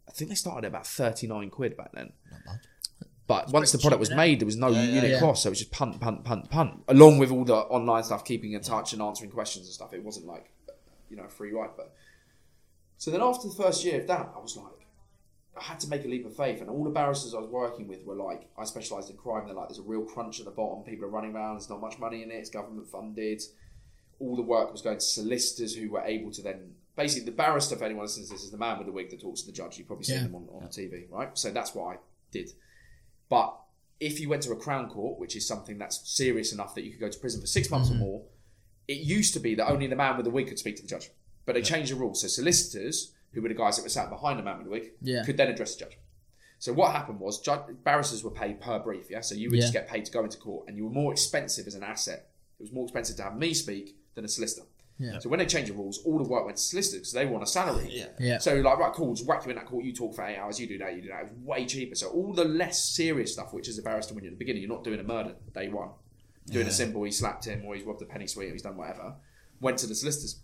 Speaker 3: I think they started at about 39 quid back then.
Speaker 2: Not bad.
Speaker 3: But once the product was made, there was no unit
Speaker 4: yeah.
Speaker 3: cost, so it was just punt, punt, punt, punt, along with all the online stuff, keeping in touch and answering questions and stuff. It wasn't like, you know, free ride. But so then after the first year of that, I was like, I had to make a leap of faith, and all the barristers I was working with were like, I specialised in crime. They're like, there's a real crunch at the bottom. People are running around. There's not much money in it. It's government funded. all the work was going to solicitors who were able to then basically the barrister. If anyone listens to this, is the man with the wig that talks to the judge. You've probably seen
Speaker 4: Yeah.
Speaker 3: him on, on TV, right? So that's what I did. But if you went to a crown court, which is something that's serious enough that you could go to prison for six months or mm-hmm. more, it used to be that only the man with the wig could speak to the judge. But they changed the rules. So solicitors, who were the guys that were sat behind the man with the wig,
Speaker 4: Yeah.
Speaker 3: could then address the judge. So what happened was judge, barristers were paid per brief, yeah. So you would just
Speaker 4: Yeah.
Speaker 3: get paid to go into court, and you were more expensive as an asset. It was more expensive to have me speak than a solicitor.
Speaker 4: Yeah.
Speaker 3: So when they changed the rules, all the work went to solicitors because they want a salary.
Speaker 2: Yeah.
Speaker 4: Yeah.
Speaker 3: So like, right, cool, just whack you in that court. You talk for eight hours. You do that. You do that. It was way cheaper. So all the less serious stuff, which is a barrister when you're at the beginning, you're not doing a murder day one, doing a simple. He slapped him, or he's robbed a penny sweet, or he's done whatever. Went to the solicitors.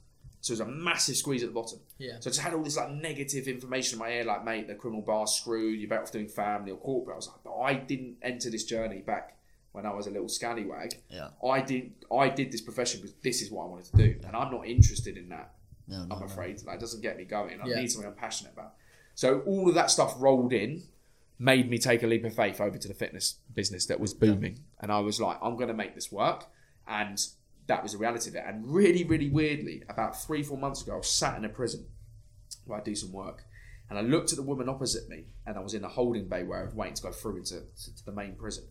Speaker 3: So there's a massive squeeze at the bottom.
Speaker 4: Yeah.
Speaker 3: So I just had all this like negative information in my ear, like, mate, the criminal bar's screwed. You're better off doing family or corporate. I was like, but I didn't enter this journey back when I was a little scallywag.
Speaker 2: Yeah.
Speaker 3: I did. I did this profession because this is what I wanted to do, and I'm not interested in that.
Speaker 2: No, no,
Speaker 3: I'm
Speaker 2: no.
Speaker 3: afraid. Like, it doesn't get me going. I
Speaker 4: Yeah.
Speaker 3: need something I'm passionate about. So all of that stuff rolled in, made me take a leap of faith over to the fitness business that was booming, and I was like, I'm going to make this work, and that was the reality of it. And really, really weirdly, about three, four months ago, I was sat in a prison where I do some work, and I looked at the woman opposite me, and I was in a holding bay where I was waiting to go through into to, to the main prison,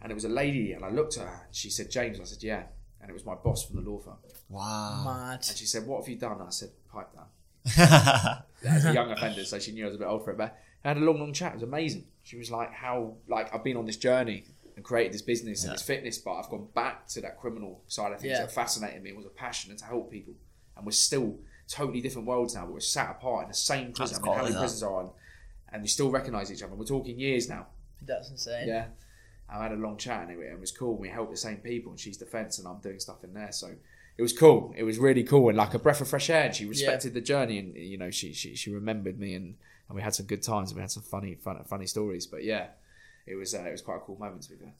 Speaker 3: and it was a lady, and I looked at her, and she said, James, I said, yeah, and it was my boss from the law firm.
Speaker 2: Wow.
Speaker 4: Mad.
Speaker 3: And she said, What have you done? I said, Pipe down. *laughs*
Speaker 2: yeah.
Speaker 3: As a young offender, so she knew I was a bit old for it. But I had a long, long chat. It was amazing. She was like, How, like, I've been on this journey and created this business and this fitness, but I've gone back to that criminal side of things
Speaker 4: Yeah.
Speaker 3: that fascinated me It was a passion and to help people. And we're still totally different worlds now, but we're sat apart in the same prison.
Speaker 2: That's
Speaker 3: I mean, how many
Speaker 2: that.
Speaker 3: prisons are on? And we still recognise each other. We're talking years now.
Speaker 4: That's insane.
Speaker 3: Yeah. I had a long chat and it, it was cool. We helped the same people, and she's defence, and I'm doing stuff in there. So it was cool. It was really cool, and like a breath of fresh air. And she respected the journey, and you know, she she, she remembered me, and, and we had some good times, and we had some funny fun, funny stories. But yeah, it was uh, it was quite a cool moment to be there.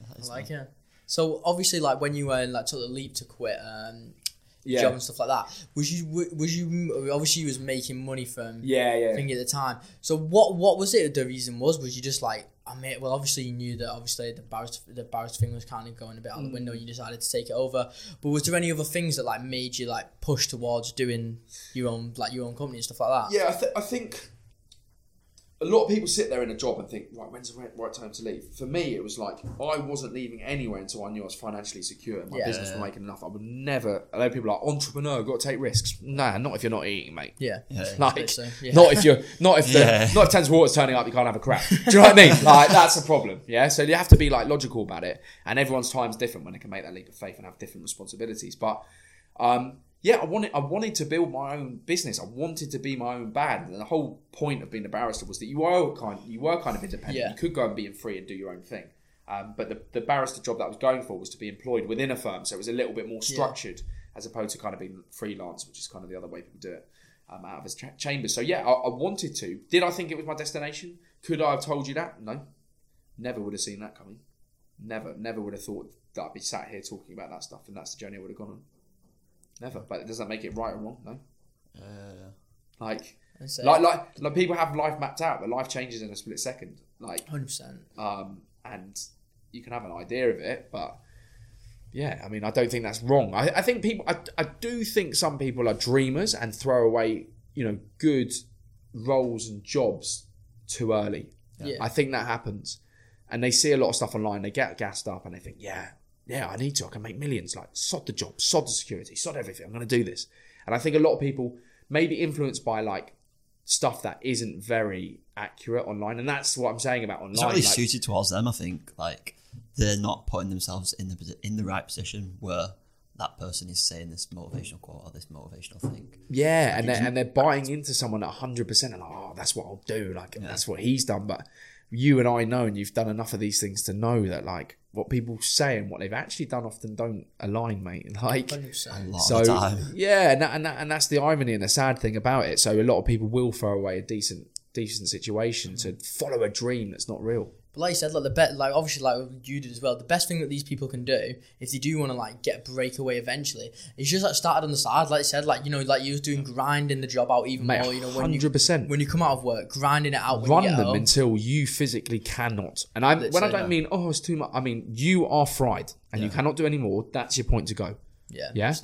Speaker 4: I like it. So obviously, like when you were like took the leap to quit um,
Speaker 3: Yeah,
Speaker 4: job and stuff like that, was you w- was you obviously you was making money from
Speaker 3: yeah, yeah.
Speaker 4: thing at the time. So what what was it? The reason was was you just like I mean, well, obviously you knew that obviously the barrister the barrister thing was kind of going a bit out the window. You decided to take it over. But was there any other things that like made you like push towards doing your own like your own company and stuff like that?
Speaker 3: Yeah, I, th- I think a lot of people sit there in a job and think, right, when's the right, right time to leave? For me, it was like I wasn't leaving anywhere until I knew I was financially secure and my
Speaker 4: Yeah.
Speaker 3: business was making enough. I would never. A lot of people are like entrepreneur, got to take risks. Nah, not if you're not eating, mate.
Speaker 4: Yeah.
Speaker 2: Yeah.
Speaker 3: Like,
Speaker 4: Basically, yeah.
Speaker 3: not if you're not if the not if Thames Water's turning up, you can't have a crap. *laughs* Do you know what I mean? Like that's a problem. Yeah. So you have to be like logical about it, and everyone's time's different when they can make that leap of faith and have different responsibilities. But um, yeah, I wanted I wanted to build my own business. I wanted to be my own band, and the whole point of being a barrister was that you were kind you were kind of independent.
Speaker 4: Yeah.
Speaker 3: You could go and be free and do your own thing. Um, but the, the barrister job that I was going for was to be employed within a firm, so it was a little bit more structured as opposed to kind of being freelance, which is kind of the other way people do it um, out of his cha- chambers. So yeah, I, I wanted to. Did I think it was my destination? Could I have told you that? No, never would have seen that coming. Never, never would have thought that I'd be sat here talking about that stuff, and that's the journey I would have gone on. Never, but does that make it right or wrong? No.
Speaker 2: Uh,
Speaker 3: Like,
Speaker 4: Insane.
Speaker 3: like, like, like people have life mapped out, but life changes in a split second. Like,
Speaker 4: Hundred percent.
Speaker 3: um, and you can have an idea of it, but yeah, I mean, I don't think that's wrong. I, I think people, I, I do think some people are dreamers and throw away, you know, good roles and jobs too early.
Speaker 4: Yeah.
Speaker 3: I think that happens, and they see a lot of stuff online. They get gassed up, and they think, yeah, yeah, I need to. I can make millions. Like, sod the job, sod the security, sod everything. I'm going to do this. And I think a lot of people may be influenced by like stuff that isn't very accurate online, and that's what I'm saying about online.
Speaker 2: it's not really
Speaker 3: like-
Speaker 2: suited towards them. I think like they're not putting themselves in the in the right position where that person is saying this motivational quote or this motivational thing.
Speaker 3: Yeah, and they're, and they're buying into someone at hundred percent, and like, oh, that's what I'll do. Like that's what he's done. But you and I know, and you've done enough of these things to know that like what people say and what they've actually done often don't align, mate. *laughs* Like
Speaker 2: A lot
Speaker 3: so,
Speaker 2: of time. *laughs*
Speaker 3: yeah, and that, and that, and that's the irony and the sad thing about it. So a lot of people will throw away a decent decent situation to follow a dream that's not real.
Speaker 4: Like you said, like the bet, like obviously, like you did as well. The best thing that these people can do, if they do want to like get a breakaway eventually, is just like started on the side. Like I said, like you know, like you was doing grinding the job out even
Speaker 3: Mate,
Speaker 4: more. You know, when you
Speaker 3: hundred percent.
Speaker 4: when you come out of work, grinding it out. When
Speaker 3: run
Speaker 4: you
Speaker 3: them
Speaker 4: home.
Speaker 3: until you physically cannot. And I when I don't
Speaker 4: yeah.
Speaker 3: mean oh it's too much. I mean you are fried and you cannot do any more. That's your point to go.
Speaker 4: Yeah.
Speaker 3: Yeah?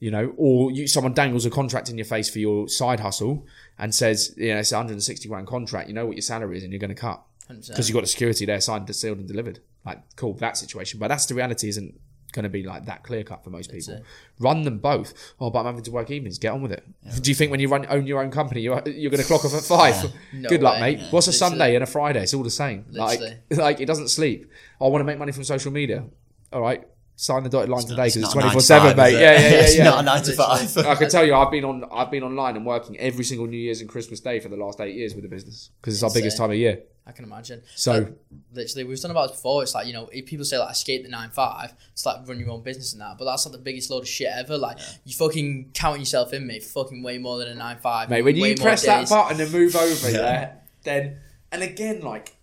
Speaker 3: you know, or you, someone dangles a contract in your face for your side hustle and says, you know, it's a 160 grand contract, you know what your salary is and you're going to cut
Speaker 4: 100%.
Speaker 3: Because you've got the security there signed, sealed and delivered. Like, cool, that situation. But that's the reality isn't going to be like that clear cut for most people. Run them both. Oh, but I'm having to work evenings. Get on with it. Do you think when you run own your own company, you're, you're going to clock off at five? *laughs*
Speaker 4: No
Speaker 3: Good luck,
Speaker 4: way.
Speaker 3: mate. What's a
Speaker 4: Literally.
Speaker 3: Sunday and a Friday? It's all the same. Like,
Speaker 4: Literally. *laughs*
Speaker 3: like it doesn't sleep. I want to make money from social media. All right. Sign the dotted line today because it's
Speaker 2: not a nine
Speaker 3: twenty
Speaker 2: to
Speaker 3: four seven,
Speaker 2: five,
Speaker 3: mate.
Speaker 2: is it?
Speaker 3: Yeah, yeah, yeah,
Speaker 2: It's
Speaker 3: yeah.
Speaker 2: not a nine to five.
Speaker 3: I can tell you, I've been on, I've been online and working every single New Year's and Christmas Day for the last eight years with the business because it's our biggest
Speaker 4: Insane.
Speaker 3: time of year.
Speaker 4: I can imagine.
Speaker 3: So-
Speaker 4: Like, literally, we've done about this before. It's like you know, if people say like escape the nine five, it's like run your own business and that. But that's like the biggest load of shit ever. Like you fucking counting yourself in, mate. Fucking way more than a nine five.
Speaker 3: Mate, when you
Speaker 4: more
Speaker 3: press that button and move over, yeah. then and again, like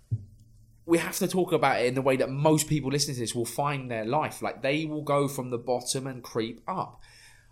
Speaker 3: we have to talk about it in the way that most people listening to this will find their life. Like they will go from the bottom and creep up.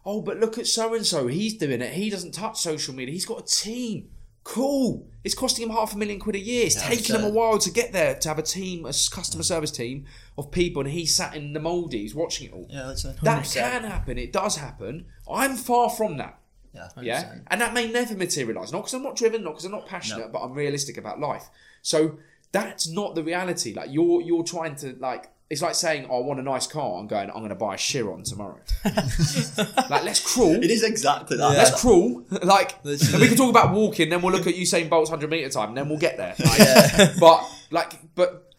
Speaker 3: Oh, but look at so and so. He's doing it. He doesn't touch social media. He's got a team. Cool. It's costing him half a million quid a year. It's taking him a while to get there to have a team, a customer service team of people, and he sat in the Maldives watching it all.
Speaker 2: Yeah, that's it.
Speaker 3: That
Speaker 4: 100%.
Speaker 3: can happen. It does happen. I'm far from that.
Speaker 2: Yeah.
Speaker 3: Yeah,
Speaker 4: 100%.
Speaker 3: and that may never materialize. Not because I'm not driven, not because I'm not passionate, but I'm realistic about life. So that's not the reality. Like you're you're trying to like. It's like saying, oh, "I want a nice car." I'm going. I'm going to buy a Chiron tomorrow. *laughs* like, let's crawl.
Speaker 2: It is exactly that.
Speaker 3: Let's crawl. *laughs* Like,
Speaker 4: Literally.
Speaker 3: and we can talk about walking. Then we'll look at Usain Bolt's hundred meter time. And then we'll get there. *laughs* Like, But like, but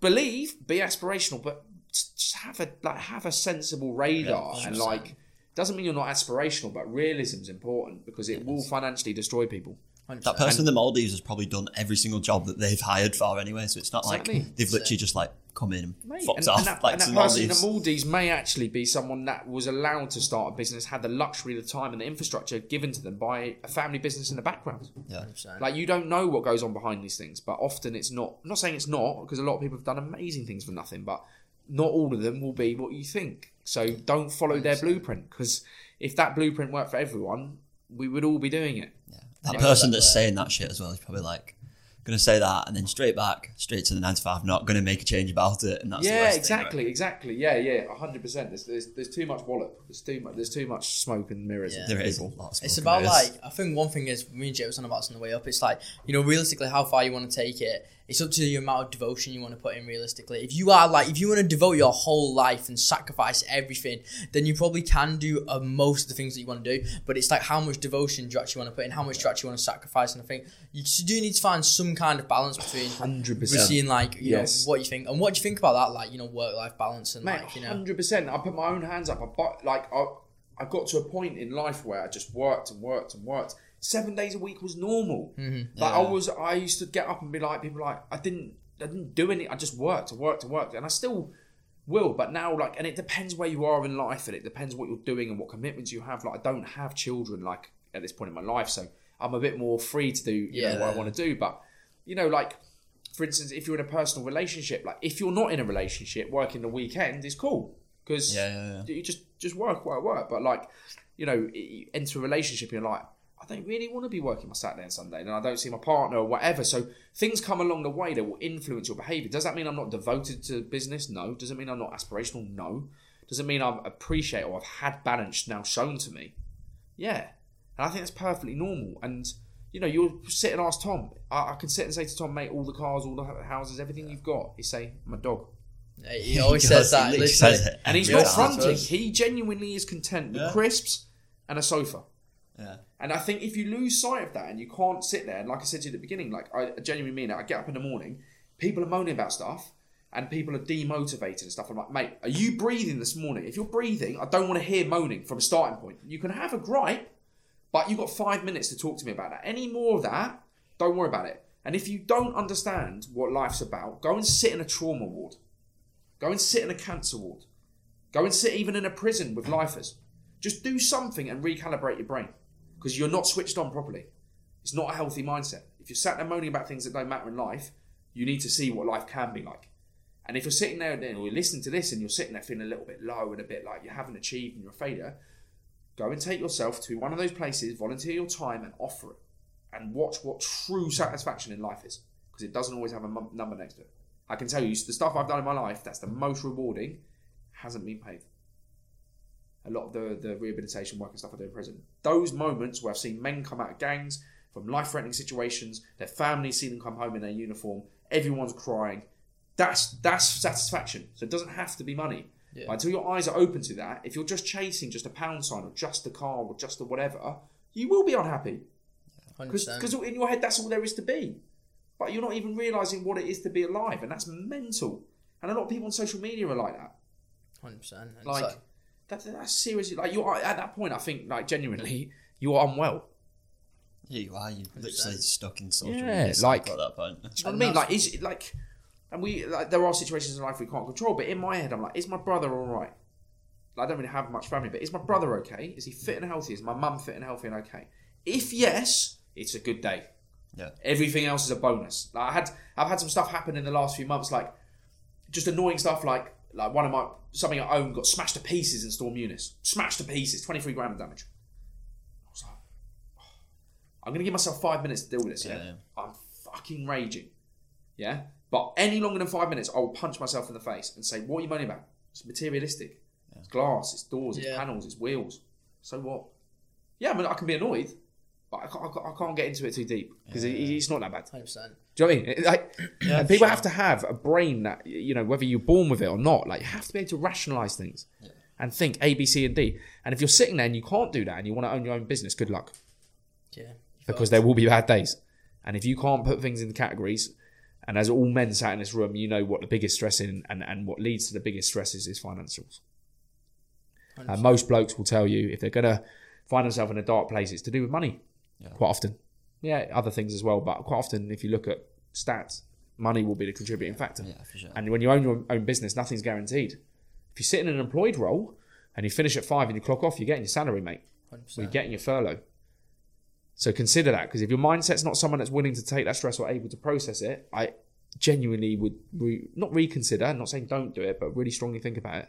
Speaker 3: believe, be aspirational, but just have a like have a sensible radar and like. Doesn't mean you're not aspirational, but realism's important because it will financially destroy people.
Speaker 4: 100%.
Speaker 2: That person in the Maldives has probably done every single job that they've hired for anyway, so it's not
Speaker 3: Exactly.
Speaker 2: like they've literally just like come in and
Speaker 3: Mate,
Speaker 2: fucked
Speaker 3: and,
Speaker 2: off
Speaker 3: and that,
Speaker 2: like
Speaker 3: and
Speaker 2: to
Speaker 3: that
Speaker 2: the
Speaker 3: person in the
Speaker 2: Maldives.
Speaker 3: Maldives may actually be someone that was allowed to start a business, had the luxury, the time, and the infrastructure given to them by a family business in the background.
Speaker 2: Yeah.
Speaker 4: 100%.
Speaker 3: Like you don't know what goes on behind these things, but often it's not. I'm not saying it's not because a lot of people have done amazing things for nothing, but not all of them will be what you think. So don't follow their blueprint because if that blueprint worked for everyone, we would all be doing it.
Speaker 2: That person that's saying that shit as well is probably like gonna say that and then straight back, straight to the nine to five, not gonna make a change about it, and that's the
Speaker 3: yeah,
Speaker 2: worst thing,
Speaker 3: exactly,
Speaker 2: right?
Speaker 3: exactly. Yeah, yeah, hundred percent. There's, there's there's too much wallop. There's too much. There's too much smoke and mirrors.
Speaker 4: Yeah.
Speaker 2: There is a lot of smoke
Speaker 4: It's about
Speaker 2: mirrors.
Speaker 4: like I think one thing is me and Jay was on about this on the way up. It's like you know realistically how far you want to take it. It's up to the amount of devotion you want to put in. Realistically, if you are like if you want to devote your whole life and sacrifice everything, then you probably can do uh, most of the things that you want to do. But it's like how much devotion do you actually want to put in? How much do you actually want to sacrifice? And I think you do need to find some kind of balance between
Speaker 3: Hundred
Speaker 4: between
Speaker 3: percent.
Speaker 4: seeing like you
Speaker 3: Yes.
Speaker 4: know what you think and what do you think about that like you know work life balance and
Speaker 3: Mate,
Speaker 4: like you know
Speaker 3: hundred percent. I put my own hands up. I like I, I got to a point in life where I just worked and worked and worked. Seven days a week was normal.
Speaker 4: Mm-hmm.
Speaker 3: Like I was, I used to get up and be like, people like, I didn't, I didn't do any. I just worked and worked and worked, and I still will. But now, like, and it depends where you are in life, and it depends what you're doing and what commitments you have. Like, I don't have children, like at this point in my life, so I'm a bit more free to do, you know, what I want to do. But you know, like for instance, if you're in a personal relationship, like if you're not in a relationship, working the weekend is cool because
Speaker 2: Yeah, yeah, yeah.
Speaker 3: you just just work, work, work. But like, you know, you enter a relationship, and you're like, I don't really want to be working my Saturday and Sunday, and I don't see my partner or whatever. So things come along the way that will influence your behaviour. Does that mean I'm not devoted to business? No. Does it mean I'm not aspirational? No. Does it mean I appreciate or I've had balance now shown to me? Yeah. And I think that's perfectly normal. And you know, you'll sit and ask Tom. I, I can sit and say to Tom, mate, all the cars, all the houses, everything you've got. He say, my dog.
Speaker 4: he always *laughs*
Speaker 2: He
Speaker 4: says
Speaker 2: does, he
Speaker 4: that
Speaker 2: literally
Speaker 4: literally.
Speaker 2: says it
Speaker 3: And he's not fronting. He genuinely is content with
Speaker 2: Yeah.
Speaker 3: crisps and a sofa.
Speaker 2: Yeah.
Speaker 3: And I think if you lose sight of that and you can't sit there, and like I said to you at the beginning, like I genuinely mean it, I get up in the morning, people are moaning about stuff, and people are demotivated and stuff. I'm like, mate, are you breathing this morning? If you're breathing, I don't want to hear moaning from a starting point. You can have a gripe, but you've got five minutes to talk to me about that. Any more of that, don't worry about it. And if you don't understand what life's about, go and sit in a trauma ward. Go and sit in a cancer ward. Go and sit even in a prison with lifers. Just do something and recalibrate your brain because you're not switched on properly. It's not a healthy mindset. If you're sat there moaning about things that don't matter in life, you need to see what life can be like. And if you're sitting there and you're listening to this and you're sitting there feeling a little bit low and a bit like you haven't achieved and you're a failure, go and take yourself to one of those places, volunteer your time and offer it. And watch what true satisfaction in life is because it doesn't always have a number next to it. I can tell you the stuff I've done in my life that's the most rewarding hasn't been paid. A lot of the, the rehabilitation work and stuff I do in prison. Those moments where I've seen men come out of gangs from life threatening situations, their families see them come home in their uniform, everyone's crying. That's that's satisfaction. So it doesn't have to be money.
Speaker 4: Yeah.
Speaker 3: But until your eyes are open to that, if you're just chasing just a pound sign or just a car or just a whatever, you will be unhappy. Because in your head, that's all there is to be. But you're not even realizing what it is to be alive, and that's mental. And a lot of people on social media are like that.
Speaker 4: 100%. And
Speaker 3: Like, that, that's seriously like you are at that point. I think like genuinely, you are unwell.
Speaker 2: Yeah, you are. You're literally stuck in social
Speaker 3: Yeah,
Speaker 2: media cycle
Speaker 3: like-
Speaker 2: at that point.
Speaker 3: Do you know what I mean? Like, is it like, and we like there are situations in life we can't control. But in my head, I'm like, is my brother all right? Like, I don't really have much family, but is my brother okay? Is he fit and healthy? Is my mum fit and healthy and okay? If yes, it's a good day.
Speaker 2: Yeah.
Speaker 3: Everything else is a bonus. Like I had, I've had some stuff happen in the last few months, like just annoying stuff, like like one of my something I own got smashed to pieces in Storm Eunice, smashed to pieces, twenty three grand of damage. I was like, I'm gonna give myself five minutes to deal with this. Yeah,
Speaker 2: Yeah.
Speaker 3: I'm fucking raging. Yeah, but any longer than five minutes, I will punch myself in the face and say, "What are you moaning about? It's materialistic. It's glass. It's doors. It's
Speaker 4: Yeah.
Speaker 3: panels. It's wheels. So what? Yeah, I mean, I can be annoyed, I can't, I can't, I can't get into it too deep because it, it's not that bad.
Speaker 4: 100%.
Speaker 3: Do you know what I mean? Like,
Speaker 2: Yeah,
Speaker 3: and people
Speaker 2: sure.
Speaker 3: have to have a brain that you know whether you're born with it or not. Like you have to be able to rationalize things and think A, B, C, and D. And if you're sitting there and you can't do that and you want to own your own business, good luck
Speaker 4: Yeah.
Speaker 3: because there will be bad days. And if you can't put things into categories, and as all men sat in this room, you know what the biggest stress in and, and what leads to the biggest stresses is financials. And most blokes will tell you if they're gonna find themselves in a dark place, it's to do with money.
Speaker 2: Yeah.
Speaker 3: Quite often, yeah, other things as well. But quite often, if you look at stats, money will be the contributing factor.
Speaker 2: Yeah, for sure.
Speaker 3: And when you own your own business, nothing's guaranteed. If you sit in an employed role and you finish at five and you clock off, you're getting your salary, mate.
Speaker 4: 100%.
Speaker 3: Or you're getting your furlough. So consider that because if your mindset's not someone that's willing to take that stress or able to process it, I genuinely would re- not reconsider. I'm not saying don't do it, but really strongly think about it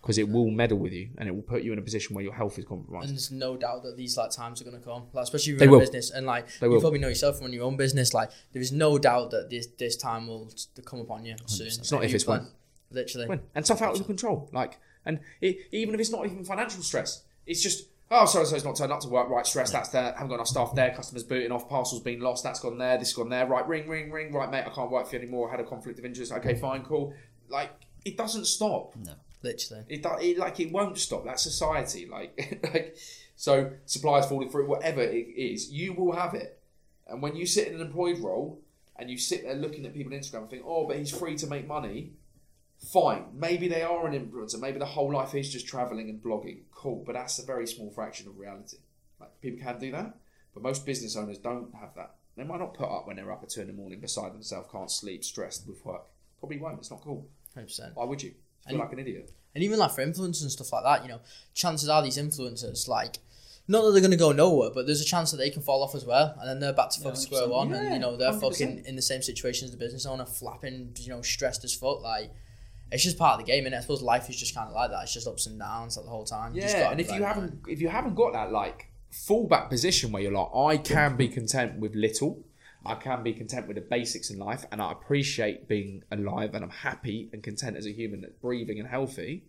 Speaker 3: because it will meddle with you and it will put you in a position where your health is compromised.
Speaker 4: And there's no doubt that these like times are gonna come, like especially if you're in a business and like
Speaker 3: They
Speaker 4: you
Speaker 3: will.
Speaker 4: probably know yourself from your own business. Like there is no doubt that this this time will come upon you soon.
Speaker 3: It's not if, it's when.
Speaker 4: Literally.
Speaker 3: When? And stuff out of your control. Like, and it, even if it's not even financial stress, it's just oh, so so it's not turned up to work. Right, stress. That's there. Haven't got enough staff there. Customers booting off. Parcels being lost. That's gone there. This gone there. Right, ring, ring, ring. Right, mate, I can't work for you anymore. I had a conflict of interest. Okay, fine, cool. Like, it doesn't stop.
Speaker 2: No.
Speaker 4: Literally.
Speaker 3: It, it like it won't stop. That society. Like *laughs* like so suppliers falling through, whatever it is, you will have it. And when you sit in an employed role and you sit there looking at people on Instagram and think, oh, but he's free to make money. Fine, maybe they are an influencer. Maybe the whole life is just traveling and blogging. Cool, but that's a very small fraction of reality. Like people can do that, but most business owners don't have that. They might not put up when they're up at two in the morning beside themselves, can't sleep, stressed with work. Probably won't. It's not cool.
Speaker 4: Hundred percent.
Speaker 3: Why would you? Feel
Speaker 4: And-
Speaker 3: like an idiot.
Speaker 4: And even like for influencers and stuff like that, you know, chances are these influencers like. Not that they're going to go nowhere, but there's a chance that they can fall off as well, and then they're back to fucking square
Speaker 2: 100%.
Speaker 4: one, and you know they're
Speaker 3: 100%.
Speaker 4: fucking in the same situation as the business owner, flapping, you know, stressed as fuck. Like, it's just part of the game, and I suppose life is just kind of like that. It's just ups and downs like the whole time. You
Speaker 3: Yeah, and if
Speaker 4: like,
Speaker 3: you haven't if you haven't got that like fallback position where you're like, I can be content with little, I can be content with the basics in life, and I appreciate being alive, and I'm happy and content as a human that's breathing and healthy,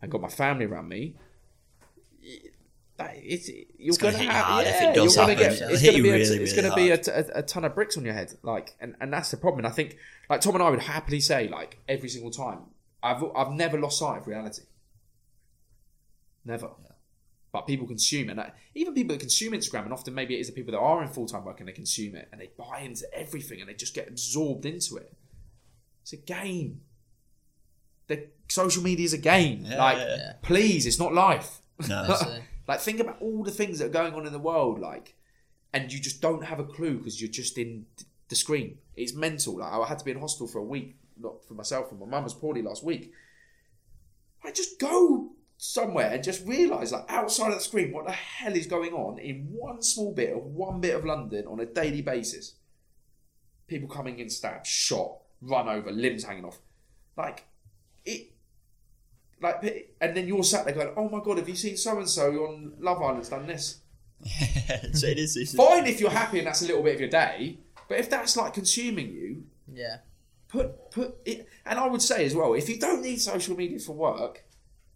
Speaker 3: and got my family around me. That it's you're
Speaker 2: gonna
Speaker 3: gonna, have yeah,
Speaker 2: it does
Speaker 3: gonna
Speaker 2: happen.
Speaker 3: get it's gonna be a,
Speaker 2: really,
Speaker 3: it's
Speaker 2: really
Speaker 3: gonna be a, a, a ton of bricks on your head like and, and that's the problem and I think like Tom and I would happily say like every single time I've I've never lost sight of reality never but people consume it. And I- even people that consume Instagram, and often maybe it is the people that are in full time work and they consume it and they buy into everything and they just get absorbed into it. It's a game. The social media is a game.
Speaker 2: Yeah,
Speaker 3: like,
Speaker 2: yeah,
Speaker 4: yeah.
Speaker 3: please, it's not life.
Speaker 2: No. *laughs*
Speaker 3: Like, think about all the things that are going on in the world, like, and you just don't have a clue because you're just in the screen. It's mental. Like, I had to be in hospital for a week, not for myself, and my mum was poorly last week. I just go somewhere and just realise, like, outside of the screen, what the hell is going on in one small bit of one bit of London on a daily basis. People coming in stabbed, shot, run over, limbs hanging off. Like, it. Like, and then you're sat there going, "Oh my god, have you seen so and so on Love Island's done this?" *laughs*
Speaker 2: so it is. It's,
Speaker 3: Fine if you're happy and that's a little bit of your day, but if that's like consuming you,
Speaker 4: yeah,
Speaker 3: put put it. And I would say as well, if you don't need social media for work,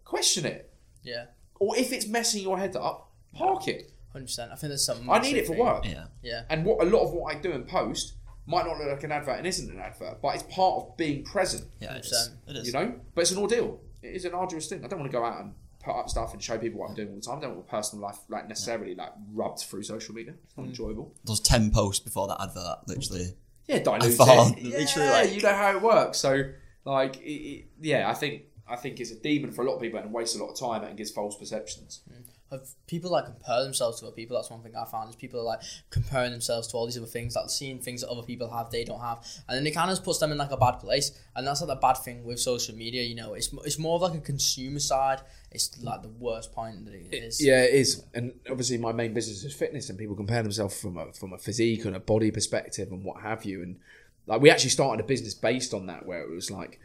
Speaker 3: question it.
Speaker 4: yeah,
Speaker 3: or if it's messing your head up, park it.
Speaker 4: Hundred percent. I think there's something.
Speaker 3: I need it for work.
Speaker 2: Yeah.
Speaker 4: Yeah.
Speaker 3: And what a lot of what I do in post might not look like an advert and isn't an advert, but it's part of being present.
Speaker 2: Yeah, it is. It is.
Speaker 3: You know, but it's an ordeal. It is an arduous thing. I don't want to go out and put up stuff and show people what I'm doing all the time. I don't want my personal life like necessarily like rubbed through social media. It's
Speaker 2: Mm.
Speaker 3: not enjoyable.
Speaker 2: Those 10 posts before that advert, literally.
Speaker 3: Yeah, dilute
Speaker 2: thought-
Speaker 3: it. *laughs*
Speaker 2: literally,
Speaker 3: Yeah,
Speaker 2: like-
Speaker 3: you know how it works. So, like, it, it, yeah, I think I think it's a demon for a lot of people and wastes a lot of time and gives false perceptions. Mm.
Speaker 4: Have people like compare themselves to other people? That's one thing I found is people are like comparing themselves to all these other things, like seeing things that other people have they don't have, and then it kind of puts them in like a bad place. And that's like a bad thing with social media. You know, it's it's more of like a consumer side. It's like the worst point that it is.
Speaker 3: Yeah, it is, and obviously my main business is fitness, and people compare themselves from a from a physique and a body perspective and what have you. And like we actually started a business based on that, where it was like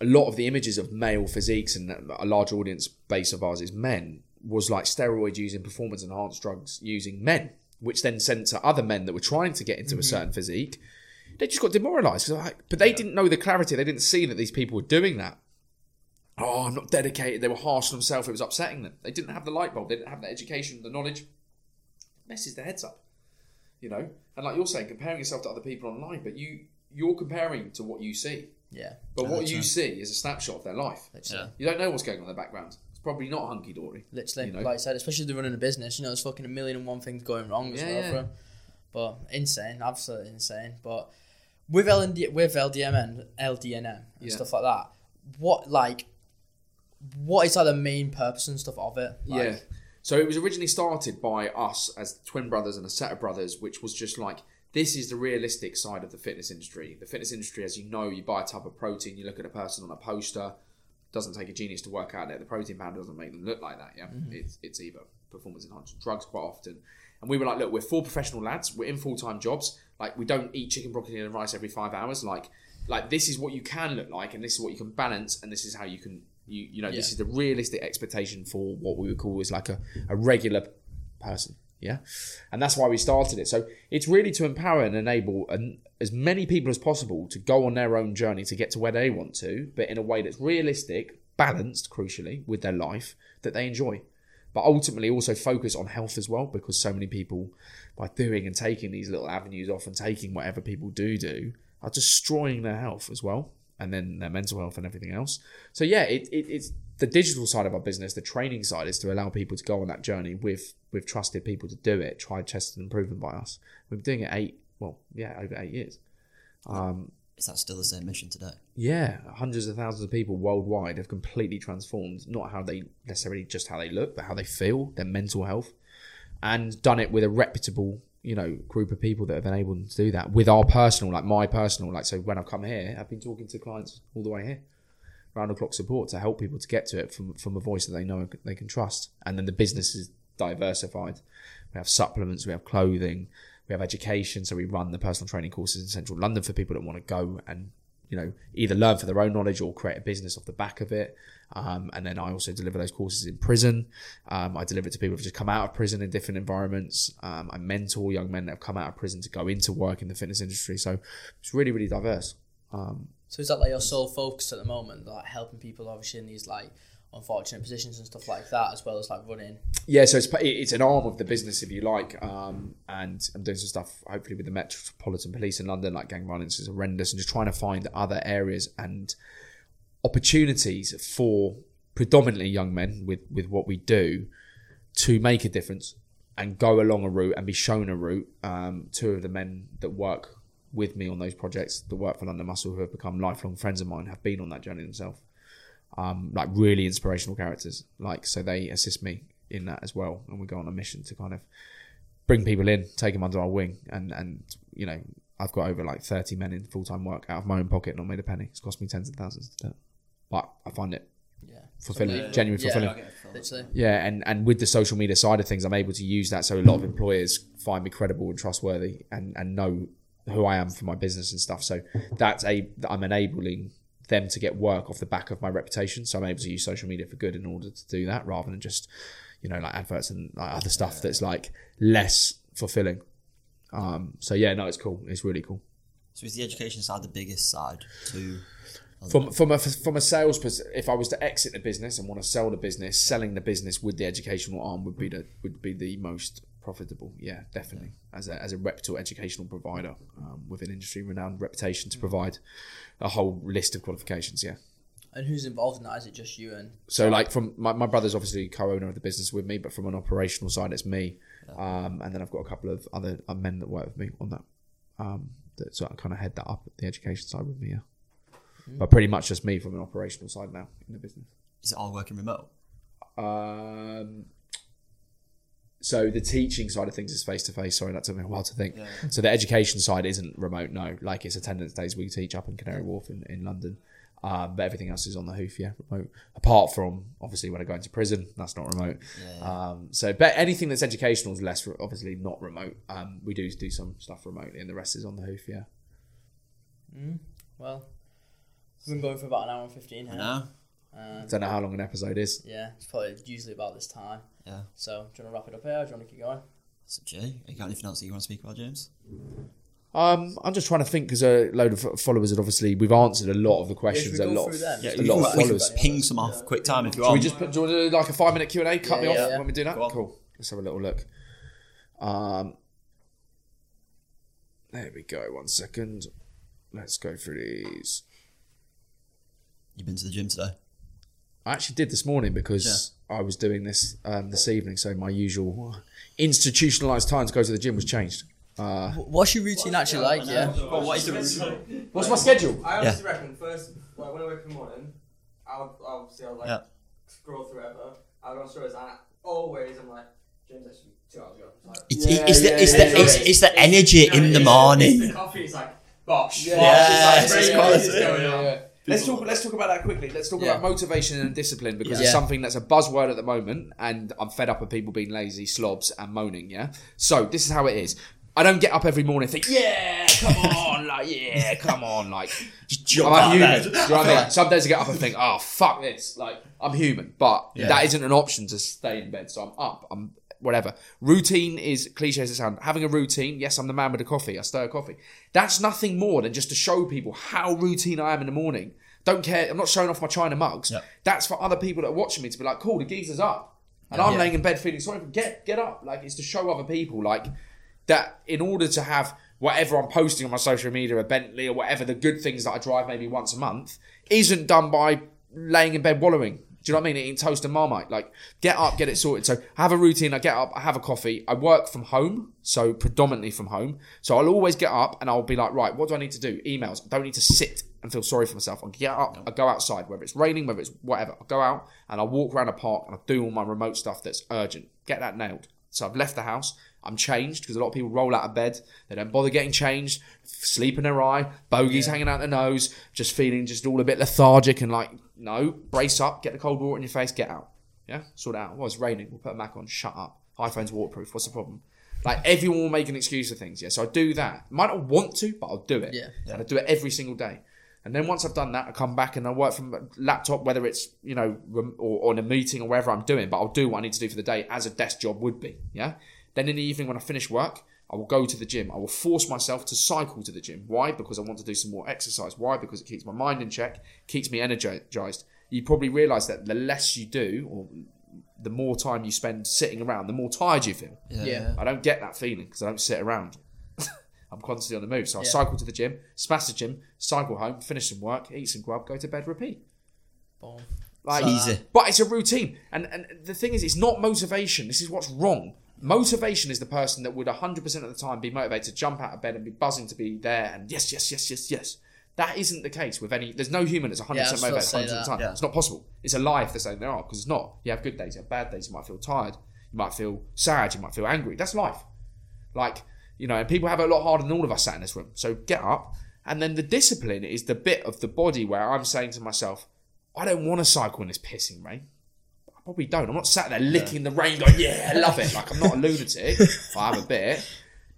Speaker 3: a lot of the images of male physiques and a large audience base of ours is men was like steroid using performance enhanced drugs using men, which then sent to other men that were trying to get into a mm-hmm. certain physique. They just got demoralized like, but they didn't know the clarity. They didn't see that these people were doing that oh, I'm not dedicated. They were harsh on themselves. It was upsetting them. They didn't have the light bulb. They didn't have the education, the knowledge. messes their heads up, you know. And like you're saying, comparing yourself to other people online, but you you're comparing to what you see.
Speaker 4: Yeah.
Speaker 3: But what you see is a snapshot of their life.
Speaker 4: Literally.
Speaker 2: Yeah.
Speaker 3: You don't know what's going on in the background. It's probably not hunky dory.
Speaker 4: Literally,
Speaker 3: You know?
Speaker 4: like I said, especially if they're running a business, you know, there's fucking a million and one things going wrong as
Speaker 3: Yeah,
Speaker 4: well
Speaker 3: yeah.
Speaker 4: for 'em. But insane, absolutely insane. But with LND, with LDMN, LDNM and
Speaker 3: Yeah.
Speaker 4: stuff like that, what like, what is like the main purpose and stuff of it? Like,
Speaker 3: yeah. So it was originally started by us as twin brothers and a set of brothers, which was just like this is the realistic side of the fitness industry. The fitness industry, as you know, you buy a tub of protein, you look at a person on a poster. Doesn't take a genius to work out that the protein powder doesn't make them look like that. Yeah, mm-hmm. it's it's either performance enhancing drugs quite often. And we were like, look, we're four professional lads. We're in full time jobs. Like we don't eat chicken, broccoli, and rice every five hours. Like like this is what you can look like, and this is what you can balance, and this is how you can you you know this is the realistic expectation for what we would call is like a, a regular person. Yeah, and that's why we started it. So it's really to empower and enable an, as many people as possible to go on their own journey to get to where they want to, but in a way that's realistic, balanced, crucially, with their life that they enjoy. But ultimately, also focus on health as well, because so many people, by doing and taking these little avenues off and taking whatever people do do, are destroying their health as well, and then their mental health and everything else. So yeah, it, it, it's the digital side of our business. The training side is to allow people to go on that journey with with trusted people to do it, tried, tested, and proven by us. We've been doing it eight, well, yeah, over eight years. Um,
Speaker 2: Is that still the same mission today?
Speaker 3: yeah, hundreds of thousands of people worldwide have completely transformed not how they necessarily just how they look, but how they feel, their mental health, and done it with a reputable, you know, group of people that have been able to do that with our personal, like my personal, like so when I've come here, I've been talking to clients all the way here, round the clock support to help people to get to it from from a voice that they know they can trust, and then the business is diversified. We have supplements, we have clothing, we have education. So we run the personal training courses in central London for people that want to go and you know either learn for their own knowledge or create a business off the back of it. Um, and then I also deliver those courses in prison. Um, I deliver it to people who've just come out of prison in different environments. Um, I mentor young men that have come out of prison to go into work in the fitness industry. So it's really, really diverse. Um,
Speaker 4: So is that like your sole focus at the moment, like helping people obviously in these like unfortunate positions and stuff like that, as well as like running?
Speaker 3: yeah, so it's it's an arm of the business, if you like, um, and I'm doing some stuff hopefully with the Metropolitan Police in London. Like gang violence is horrendous, and just trying to find other areas and opportunities for predominantly young men with with what we do to make a difference and go along a route and be shown a route. Um, two of the men that work with me on those projects, that work for London Muscle, who have become lifelong friends of mine, have been on that journey themselves um, like really inspirational characters. Like so, they assist me in that as well, and we go on a mission to kind of bring people in, take them under our wing, and and you know, I've got over like thirty men in full time work out of my own pocket, not made a penny. It's cost me tens of thousands to do it, but I find it
Speaker 4: Yeah.
Speaker 3: fulfilling,
Speaker 4: Something-
Speaker 3: genuinely
Speaker 4: yeah.
Speaker 3: fulfilling.
Speaker 4: Literally.
Speaker 3: Yeah, and and with the social media side of things, I'm able to use that so a lot of employers find me credible and trustworthy, and and know who I am for my business and stuff. So that's a I'm enabling them to get work off the back of my reputation. So I'm able to use social media for good in order to do that, rather than just you know like adverts and like other stuff that's like less fulfilling. Um, so yeah, no, it's cool. It's really cool.
Speaker 2: So is the education side the biggest side to
Speaker 3: From from a from a sales pers- if I was to exit the business and want to sell the business, selling the business with the educational arm would be the would be the most profitable. Yeah, definitely. As a as a reputable educational provider um, with an industry renowned reputation to provide a whole list of qualifications. Yeah.
Speaker 4: And who's involved in that? Is it just you and?
Speaker 3: So like from my, my brother's obviously co-owner of the business with me, but from an operational side, it's me. Um, and then I've got a couple of other uh, men that work with me on that. Um, that sort of kind of head that up at the education side with me. Yeah. But pretty much just me from an operational side now in the business.
Speaker 2: Is it all working remote?
Speaker 3: Um, so the teaching side of things is face to face. Sorry, that took me a while to think. So the education side isn't remote. No, like it's attendance days. We teach up in Canary Wharf in, in London, um, but everything else is on the hoof. Yeah, remote. Apart from obviously when I go into prison, that's not remote. Um, so, but anything that's educational is less obviously not remote. Um, we do do some stuff remotely, and the rest is on the hoof. Yeah.
Speaker 4: Well, we've been going for about an hour and fifteen here.
Speaker 2: No.
Speaker 4: Uh,
Speaker 3: Don't know how long an episode is.
Speaker 4: yeah, it's probably usually about this time.
Speaker 2: Yeah.
Speaker 4: So, do you want to wrap it up here? Or do you want to keep going?
Speaker 2: So, Jay, to you. You got anything else that you want to speak about, James?
Speaker 3: Um, I'm just trying to think because a load of followers had obviously we've answered a lot of the questions.
Speaker 4: we
Speaker 3: a lot, of,
Speaker 4: them?
Speaker 3: yeah,
Speaker 4: Yeah,
Speaker 3: a lot
Speaker 2: can,
Speaker 3: of
Speaker 2: we
Speaker 3: followers.
Speaker 2: ping some off quick time if you
Speaker 3: Should
Speaker 2: want.
Speaker 3: we just put, do you want to do like a five minute Q and A? Cut
Speaker 4: Yeah,
Speaker 3: me off
Speaker 4: yeah, yeah.
Speaker 3: when we do that. Cool. Let's have a little look. Um, there we go. One second. Let's go through these.
Speaker 2: You've been to the gym today?
Speaker 3: I actually did this morning because I was doing this um, this evening, so my usual institutionalized time to go to the gym was changed. Uh,
Speaker 4: What's your routine actually like? Yeah.
Speaker 2: Well, what is the routine?
Speaker 3: what's my schedule?
Speaker 5: I honestly reckon first, like, when I wake up in the morning, I'll obviously I'll like
Speaker 2: Yeah.
Speaker 5: scroll through whatever. I'll go on stories and I, always I'm like, James actually two hours ago. It's like,
Speaker 2: It's,
Speaker 3: Yeah,
Speaker 2: it's, the, it's,
Speaker 3: yeah,
Speaker 2: the, it's, it's the energy
Speaker 5: you
Speaker 2: in the
Speaker 5: it's- It's
Speaker 2: morning.
Speaker 5: the coffee. It's like bosh.
Speaker 3: Yeah,
Speaker 5: bosh,
Speaker 2: yeah,
Speaker 5: it's
Speaker 2: it's
Speaker 5: like,
Speaker 2: quite-
Speaker 5: what is going on?
Speaker 3: Let's talk. Let's talk about that quickly. Let's talk
Speaker 4: Yeah.
Speaker 3: about motivation and discipline because
Speaker 4: Yeah.
Speaker 3: it's something that's a buzzword at the moment, and I'm fed up of people being lazy, slobs, and moaning. Yeah. So this is how it is. I don't get up every morning and think, yeah, come *laughs* on, like, yeah, come on, like, *laughs* I'm
Speaker 2: out of
Speaker 3: human.
Speaker 2: bed.
Speaker 3: You know what I *laughs* mean? Some days I get up and think, oh, fuck this. Like, I'm human. But
Speaker 2: Yeah.
Speaker 3: that isn't an option to stay in bed. So I'm up. I'm whatever. Routine is cliche as it sounds. Having a routine, yes, I'm the man with the coffee. I stir a coffee. That's nothing more than just to show people how routine I am in the morning. Don't care. I'm not showing off my China mugs.
Speaker 2: Yep.
Speaker 3: That's for other people that are watching me to be like, cool, the geezer's up. And I'm
Speaker 2: Yeah.
Speaker 3: laying in bed feeling sorry for get get up. Like it's to show other people like that in order to have whatever I'm posting on my social media, a Bentley or whatever, the good things that I drive maybe once a month, isn't done by laying in bed wallowing. Do you know what I mean? Eating toast and marmite. Like, get up, get it sorted. So, I have a routine. I get up, I have a coffee. I work from home, so predominantly from home. So, I'll always get up and I'll be like, right, what do I need to do? Emails. I don't need to sit and feel sorry for myself. I'll get up, I go outside, whether it's raining, whether it's whatever. I'll go out and I'll walk around a park and I'll do all my remote stuff that's urgent. Get that nailed. So, I've left the house. I'm changed because a lot of people roll out of bed. They don't bother getting changed, sleep in their eye, bogies hanging out their nose, just feeling just all a bit lethargic and like, no, brace up, get the cold water in your face, get out. Yeah, sort it out. Well, it's raining. We'll put a Mac on. Shut up. iPhone's waterproof. What's the problem? Like everyone will make an excuse for things. Yeah, so I do that. Might not want to, but I'll do it.
Speaker 4: Yeah.
Speaker 3: And I do it every single day. And then once I've done that, I come back and I work from a laptop, whether it's you know rem- or, or in a meeting or wherever I'm doing. But I'll do what I need to do for the day as a desk job would be. Yeah. Then in the evening when I finish work, I will go to the gym. I will force myself to cycle to the gym. Why? Because I want to do some more exercise. Why? Because it keeps my mind in check, keeps me energized. You probably realize that the less you do, or the more time you spend sitting around, the more tired you feel.
Speaker 4: Yeah.
Speaker 3: I don't get that feeling because I don't sit around. I'm constantly on the move. So I
Speaker 4: Yeah.
Speaker 3: cycle to the gym, smash the gym, cycle home, finish some work, eat some grub, go to bed, repeat.
Speaker 4: Boom.
Speaker 3: Like,
Speaker 2: Easy.
Speaker 3: But it's a routine. And, and the thing is, it's not motivation. This is what's wrong. Motivation is the person that would 100% of the time be motivated to jump out of bed and be buzzing to be there and yes, yes, yes, yes, yes. That isn't the case with any. There's no human that's 100%
Speaker 4: Yeah, I was
Speaker 3: motivated
Speaker 4: say
Speaker 3: 100% of the
Speaker 4: that.
Speaker 3: time.
Speaker 2: Yeah.
Speaker 3: It's not possible. It's a lie if they're saying there are because it's not. You have good days, you have bad days. You might feel tired. You might feel sad. You might feel angry. That's life. Like, you know, and people have it a lot harder than all of us sat in this room. So get up. And then the discipline is the bit of the body where I'm saying to myself, I don't want to cycle in this pissing rain. I probably don't. I'm not sat there licking the rain going, yeah, I love it. Like, I'm not a lunatic. I have a bit.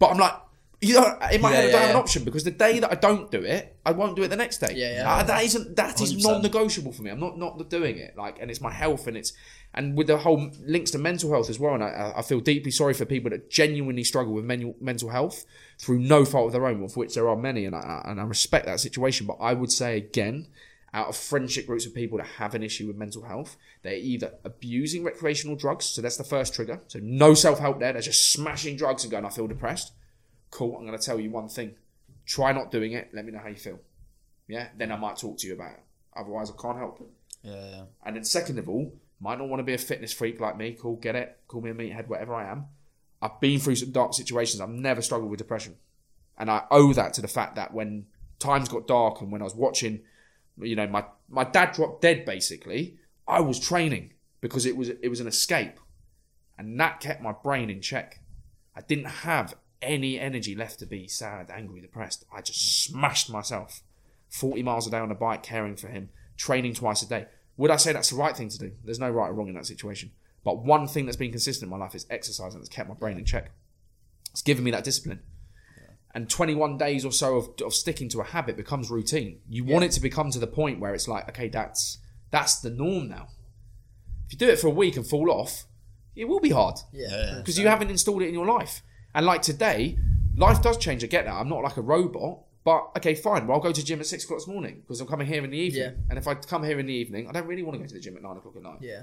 Speaker 3: But I'm like, you know, in my
Speaker 4: Yeah,
Speaker 3: head, I don't have an option because the day that I don't do it, I won't do it the next day.
Speaker 4: Yeah, yeah.
Speaker 3: Uh, that isn't that is
Speaker 2: 100%.
Speaker 3: non-negotiable for me. I'm not not doing it. Like, and it's my health, and it's and with the whole links to mental health as well. And I, I feel deeply sorry for people that genuinely struggle with mental mental health through no fault of their own, of which there are many, and I and I respect that situation. But I would say again, out of friendship groups of people that have an issue with mental health. They're either abusing recreational drugs, so that's the first trigger. So no self help there. They're just smashing drugs and going, I feel depressed. Cool. I'm going to tell you one thing. Try not doing it. Let me know how you feel. Yeah. Then I might talk to you about it. Otherwise, I can't help.
Speaker 2: Yeah, yeah.
Speaker 3: And then second of all, might not want to be a fitness freak like me. Cool, get it. Call me a meathead, whatever I am. I've been through some dark situations. I've never struggled with depression. And I owe that to the fact that when times got dark and when I was watching, you know, my, my dad dropped dead basically, I was training because it was it was an escape. And that kept my brain in check. I didn't have any energy left to be sad, angry, depressed. I just smashed myself. 40 miles a day on a bike, caring for him, training twice a day. Would I say that's the right thing to do? There's no right or wrong in that situation. But one thing that's been consistent in my life is exercise, and it's kept my brain in check. It's given me that discipline. And 21 days or so of, of sticking to a habit becomes routine. You want it to become to the point where it's like, okay, that's that's the norm now. If you do it for a week and fall off, it will be hard
Speaker 4: Yeah.
Speaker 3: because you haven't installed it in your life. And like today, life does change. I get that. I'm not like a robot. But okay, fine. Well, I'll go to gym at six o'clock this morning because I'm coming here in the evening.
Speaker 4: Yeah.
Speaker 3: And if I come here in the evening, I don't really want to go to the gym at nine o'clock at night.
Speaker 4: Yeah.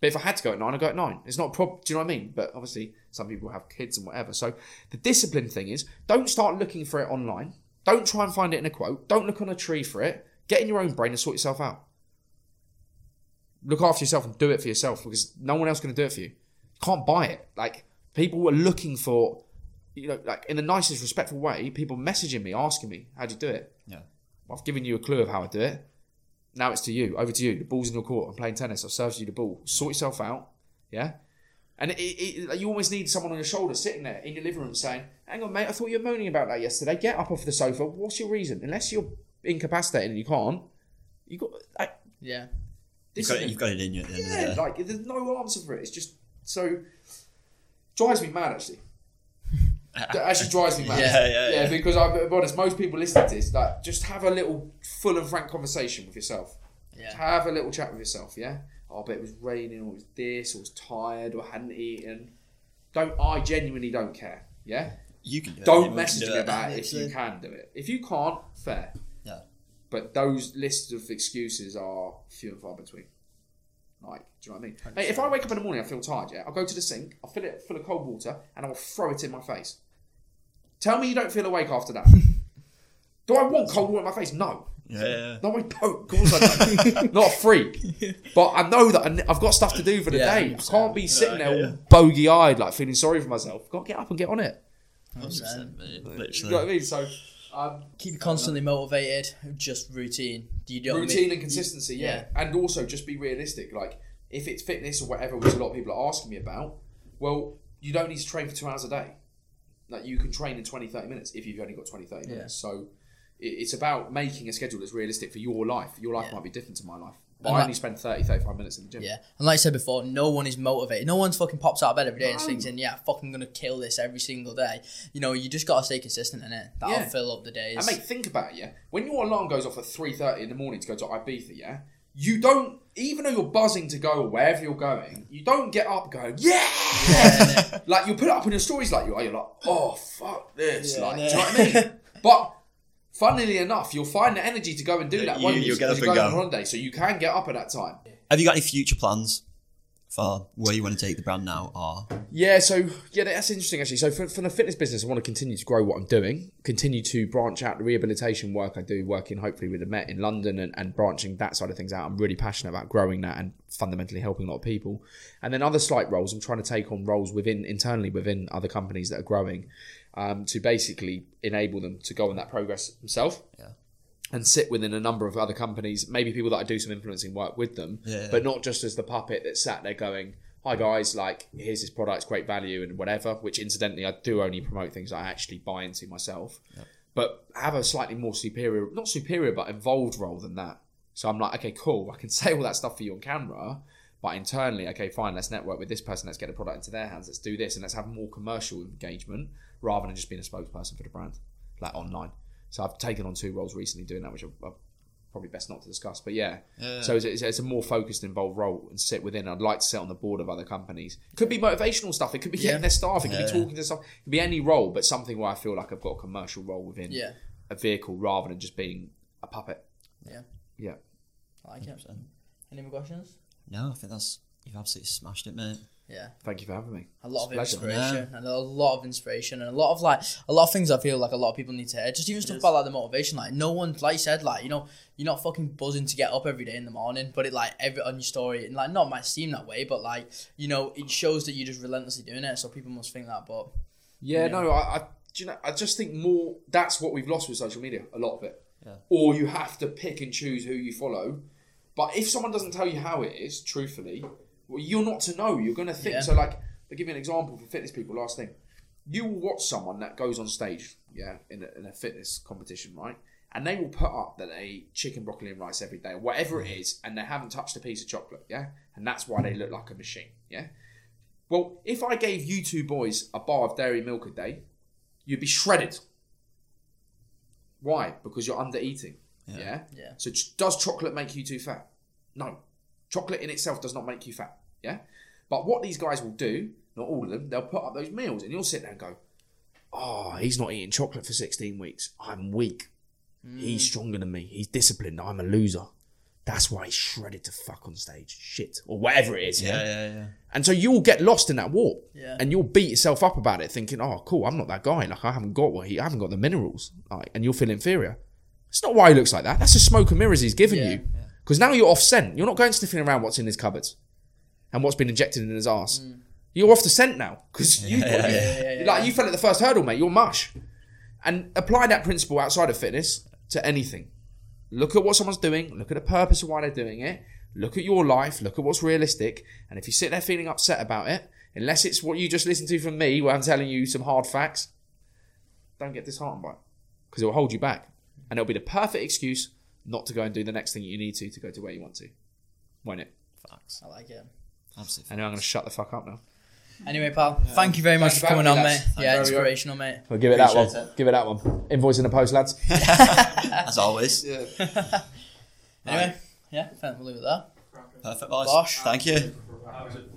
Speaker 3: But if I had to go at nine, I'd go at nine. It's not a problem. Do you know what I mean? But obviously, some people have kids and whatever. So the discipline thing is don't start looking for it online. Don't try and find it in a quote. Don't look on a tree for it. Get in your own brain and sort yourself out. Look after yourself and do it for yourself because no one else is going to do it for you. You can't buy it. Like people were looking for, you know, like in the nicest, respectful way. People messaging me, asking me, "How do you do it?"
Speaker 2: Yeah.
Speaker 3: I've given you a clue of how I do it. Now it's to you. Over to you. The ball's in your court. I'm playing tennis. I've served you the ball. Sort yourself out. Yeah. And it, it, it- you almost need someone on your shoulder sitting there in your living room saying, "Hang on, mate. I thought you were moaning about that yesterday. Get up off the sofa. What's your reason? Unless you're incapacitated and you can't, you got. I,
Speaker 4: yeah.
Speaker 2: You've got,
Speaker 3: is-
Speaker 2: you've got it in you at the end of
Speaker 3: yeah,
Speaker 2: the day.
Speaker 3: like there's no answer for it. It's just so drives me mad actually. *laughs* That actually drives me mad.
Speaker 2: Yeah, yeah, yeah.
Speaker 3: because I'm be honest, most people listening to this, like, just have a little full and frank conversation with yourself.
Speaker 4: Yeah.
Speaker 3: Have a little chat with yourself. Yeah. Oh, but it was raining, or it was this, or I was tired, or I hadn't eaten. Don't I genuinely don't care. Yeah.
Speaker 2: You can do it.
Speaker 3: Don't
Speaker 2: Anyone can
Speaker 3: message
Speaker 2: do
Speaker 3: me about it if you can do it. If you can't, fair.
Speaker 2: Yeah.
Speaker 3: But those lists of excuses are few and far between. Like, do you know what I mean? Mate, if I wake up in the morning, I feel tired. Yeah, I'll go to the sink, I'll fill it full of cold water, and I'll throw it in my face. Tell me you don't feel awake after that. *laughs* Do I want cold water in my face? No.
Speaker 2: Yeah.
Speaker 3: No, I don't. Of course I don't. *laughs* Not a freak. *laughs* But I know that I- I've got stuff to do for the
Speaker 4: Yeah,
Speaker 3: day. I
Speaker 4: 100%.
Speaker 3: can't be sitting there all bogey eyed, like feeling sorry for myself. Got to get up and get on it.
Speaker 2: 100%, mate.
Speaker 3: You know what I
Speaker 2: Literally.
Speaker 3: mean? So, um,
Speaker 4: Keep you constantly motivated. Just routine. Do you do what I
Speaker 3: routine
Speaker 4: mean?
Speaker 3: and consistency, yeah.
Speaker 4: yeah.
Speaker 3: And also just be realistic. Like, if it's fitness or whatever, which a lot of people are asking me about, well, you don't need to train for two hours a day. Like, you can train in 20, 30 minutes if you've only got 20, 30 minutes. So, it's about making a schedule that's realistic for your life. Your life
Speaker 4: Yeah.
Speaker 3: might be different to my life.
Speaker 4: And
Speaker 3: I only spend 30, 35 minutes in the gym.
Speaker 4: Yeah, and like I said before, no one is motivated. No one's fucking pops out of bed every day and
Speaker 3: No.
Speaker 4: thinking, "Yeah, fucking gonna kill this every single day." You know, you just gotta stay consistent in it. That'll
Speaker 3: Yeah.
Speaker 4: fill up the days.
Speaker 3: And mate, think about it, yeah. When your alarm goes off at three thirty in the morning to go to Ibiza, yeah, you don't even though you're buzzing to go wherever you're going, you don't get up going, yeah. yeah *laughs* like you put it up in your stories like you are. You're like, oh fuck this.
Speaker 4: Yeah,
Speaker 3: like, do you know what I mean? *laughs* but funnily enough, you'll find the energy to go and do that.
Speaker 2: You-
Speaker 3: you?
Speaker 2: you'll get up and go.
Speaker 3: on holiday, so you can get up at that time.
Speaker 2: Have you got any future plans for where you want to take the brand now? are?
Speaker 3: Yeah, so yeah, that's interesting actually. So for, for the fitness business, I want to continue to grow what I'm doing, continue to branch out the rehabilitation work I do, working hopefully with the Met in London and, and branching that side of things out. I'm really passionate about growing that and fundamentally helping a lot of people. And then other slight roles, I'm trying to take on roles within internally within other companies that are growing um, to basically enable them to go on that progress themselves.
Speaker 2: Yeah.
Speaker 3: And sit within a number of other companies, maybe people that I do some influencing work with them,
Speaker 2: Yeah.
Speaker 3: but not just as the puppet that sat there going, "Hi guys, like here's this product, it's great value and whatever." Which incidentally, I do only promote things I actually buy into myself, but have a slightly more superior, not superior, but involved role than that. So I'm like, okay, cool, I can *laughs* say all that stuff for you on camera, but internally, okay, fine, let's network with this person, let's get the product into their hands, let's do this, and let's have more commercial engagement rather than just being a spokesperson for the brand, like online. So I've taken on two roles recently doing that, which are, are probably best not to discuss. But yeah,
Speaker 2: Yeah.
Speaker 3: so it's, it's, a more focused, involved role and sit within. I'd like to sit on the board of other companies. Could be motivational stuff. It could be getting their staff. It could
Speaker 2: Yeah.
Speaker 3: be talking to stuff. It could be any role, but something where I feel like I've got a commercial role within
Speaker 4: Yeah.
Speaker 3: a vehicle rather than just being a puppet. Yeah. Yeah.
Speaker 4: I like it.
Speaker 2: 100%.
Speaker 4: Any more questions?
Speaker 2: No, I think that's you've absolutely smashed it, mate.
Speaker 4: Yeah.
Speaker 3: Thank you for having me.
Speaker 4: a lot of
Speaker 3: It's a pleasure.
Speaker 4: inspiration and a lot of inspiration and a lot of like a lot of things I feel like a lot of people need to hear. Just even stuff about like the motivation. Like no one, like you said, like you know, you're not fucking buzzing to get up every day in the morning, but it like every on your story and like not might seem that way, but like you know, it shows that you're just relentlessly doing it. So people must think that. But
Speaker 3: Yeah,
Speaker 4: Yeah.
Speaker 3: no, I, I, do you know, I just think more. That's what we've lost with social media. A lot of it.
Speaker 2: Yeah.
Speaker 3: Or you have to pick and choose who you follow. But if someone doesn't tell you how it is, truthfully, well, you're not to know. You're going to think.
Speaker 4: Yeah.
Speaker 3: So, like, I'll give you an example for fitness people. Last thing, you will watch someone that goes on stage, yeah, in a, in a fitness competition, right? And they will put up that they eat chicken, broccoli, and rice every day, or whatever it mm. is, and they haven't touched a piece of chocolate, yeah, and that's why they look like a machine, yeah. Well, if I gave you two boys a bar of dairy milk a day, you'd be shredded. Why? Because you're under eating.
Speaker 2: Yeah.
Speaker 3: Yeah.
Speaker 4: Yeah.
Speaker 3: So ch- does chocolate make you too fat? No. Chocolate in itself does not make you fat. Yeah. But what these guys will do, not all of them, they'll put up those meals, and you'll sit there and go, "Oh, he's not eating chocolate for 16 weeks. I'm weak. He's hmm. stronger than me. He's disciplined. I'm a loser. That's why he's shredded to fuck on stage. Shit, or whatever it is.
Speaker 2: Yeah, yeah, yeah.
Speaker 3: And so you'll get lost in that warp.
Speaker 4: Yeah.
Speaker 3: And you'll beat yourself up about it, thinking, oh, cool, I'm not that guy. Like, I haven't got what he, I haven't got the minerals. Like, and you'll feel inferior. It's not why he looks like that. That's the smoke and mirrors he's given
Speaker 4: Yeah.
Speaker 3: you. Because now you're off scent. You're not going sniffing around what's in his cupboards and what's been injected in his ass. Mm. You're off the scent now. Because you,
Speaker 2: yeah,
Speaker 4: yeah, yeah,
Speaker 3: like, you fell at the first hurdle, mate. You're mush. And apply that principle outside of fitness to anything. Look at what someone's doing. Look at the purpose of why they're doing it. Look at your life. Look at what's realistic. And if you sit there feeling upset about it, unless it's what you just listened to from me, where I'm telling you some hard facts, don't get disheartened by it because it will hold you back, and it'll be the perfect excuse not to go and do the next thing you need to to go to where you want to, won't it?
Speaker 2: Facts.
Speaker 4: I like it.
Speaker 2: Absolutely.
Speaker 3: And I'm going to shut the fuck up now.
Speaker 4: Anyway, pal, thank you very much
Speaker 3: Thank
Speaker 4: for coming on, mate.
Speaker 3: Thank
Speaker 4: Yeah,
Speaker 3: very
Speaker 4: inspirational, mate.
Speaker 3: We'll give it that one.
Speaker 2: Appreciate
Speaker 3: Give it that one. Invoice in the post, lads. *laughs*
Speaker 2: As always. *laughs*
Speaker 4: Anyway, yeah, we'll leave it there.
Speaker 2: Perfect, boys.
Speaker 4: Bosh.
Speaker 2: Thank you.
Speaker 5: That was it.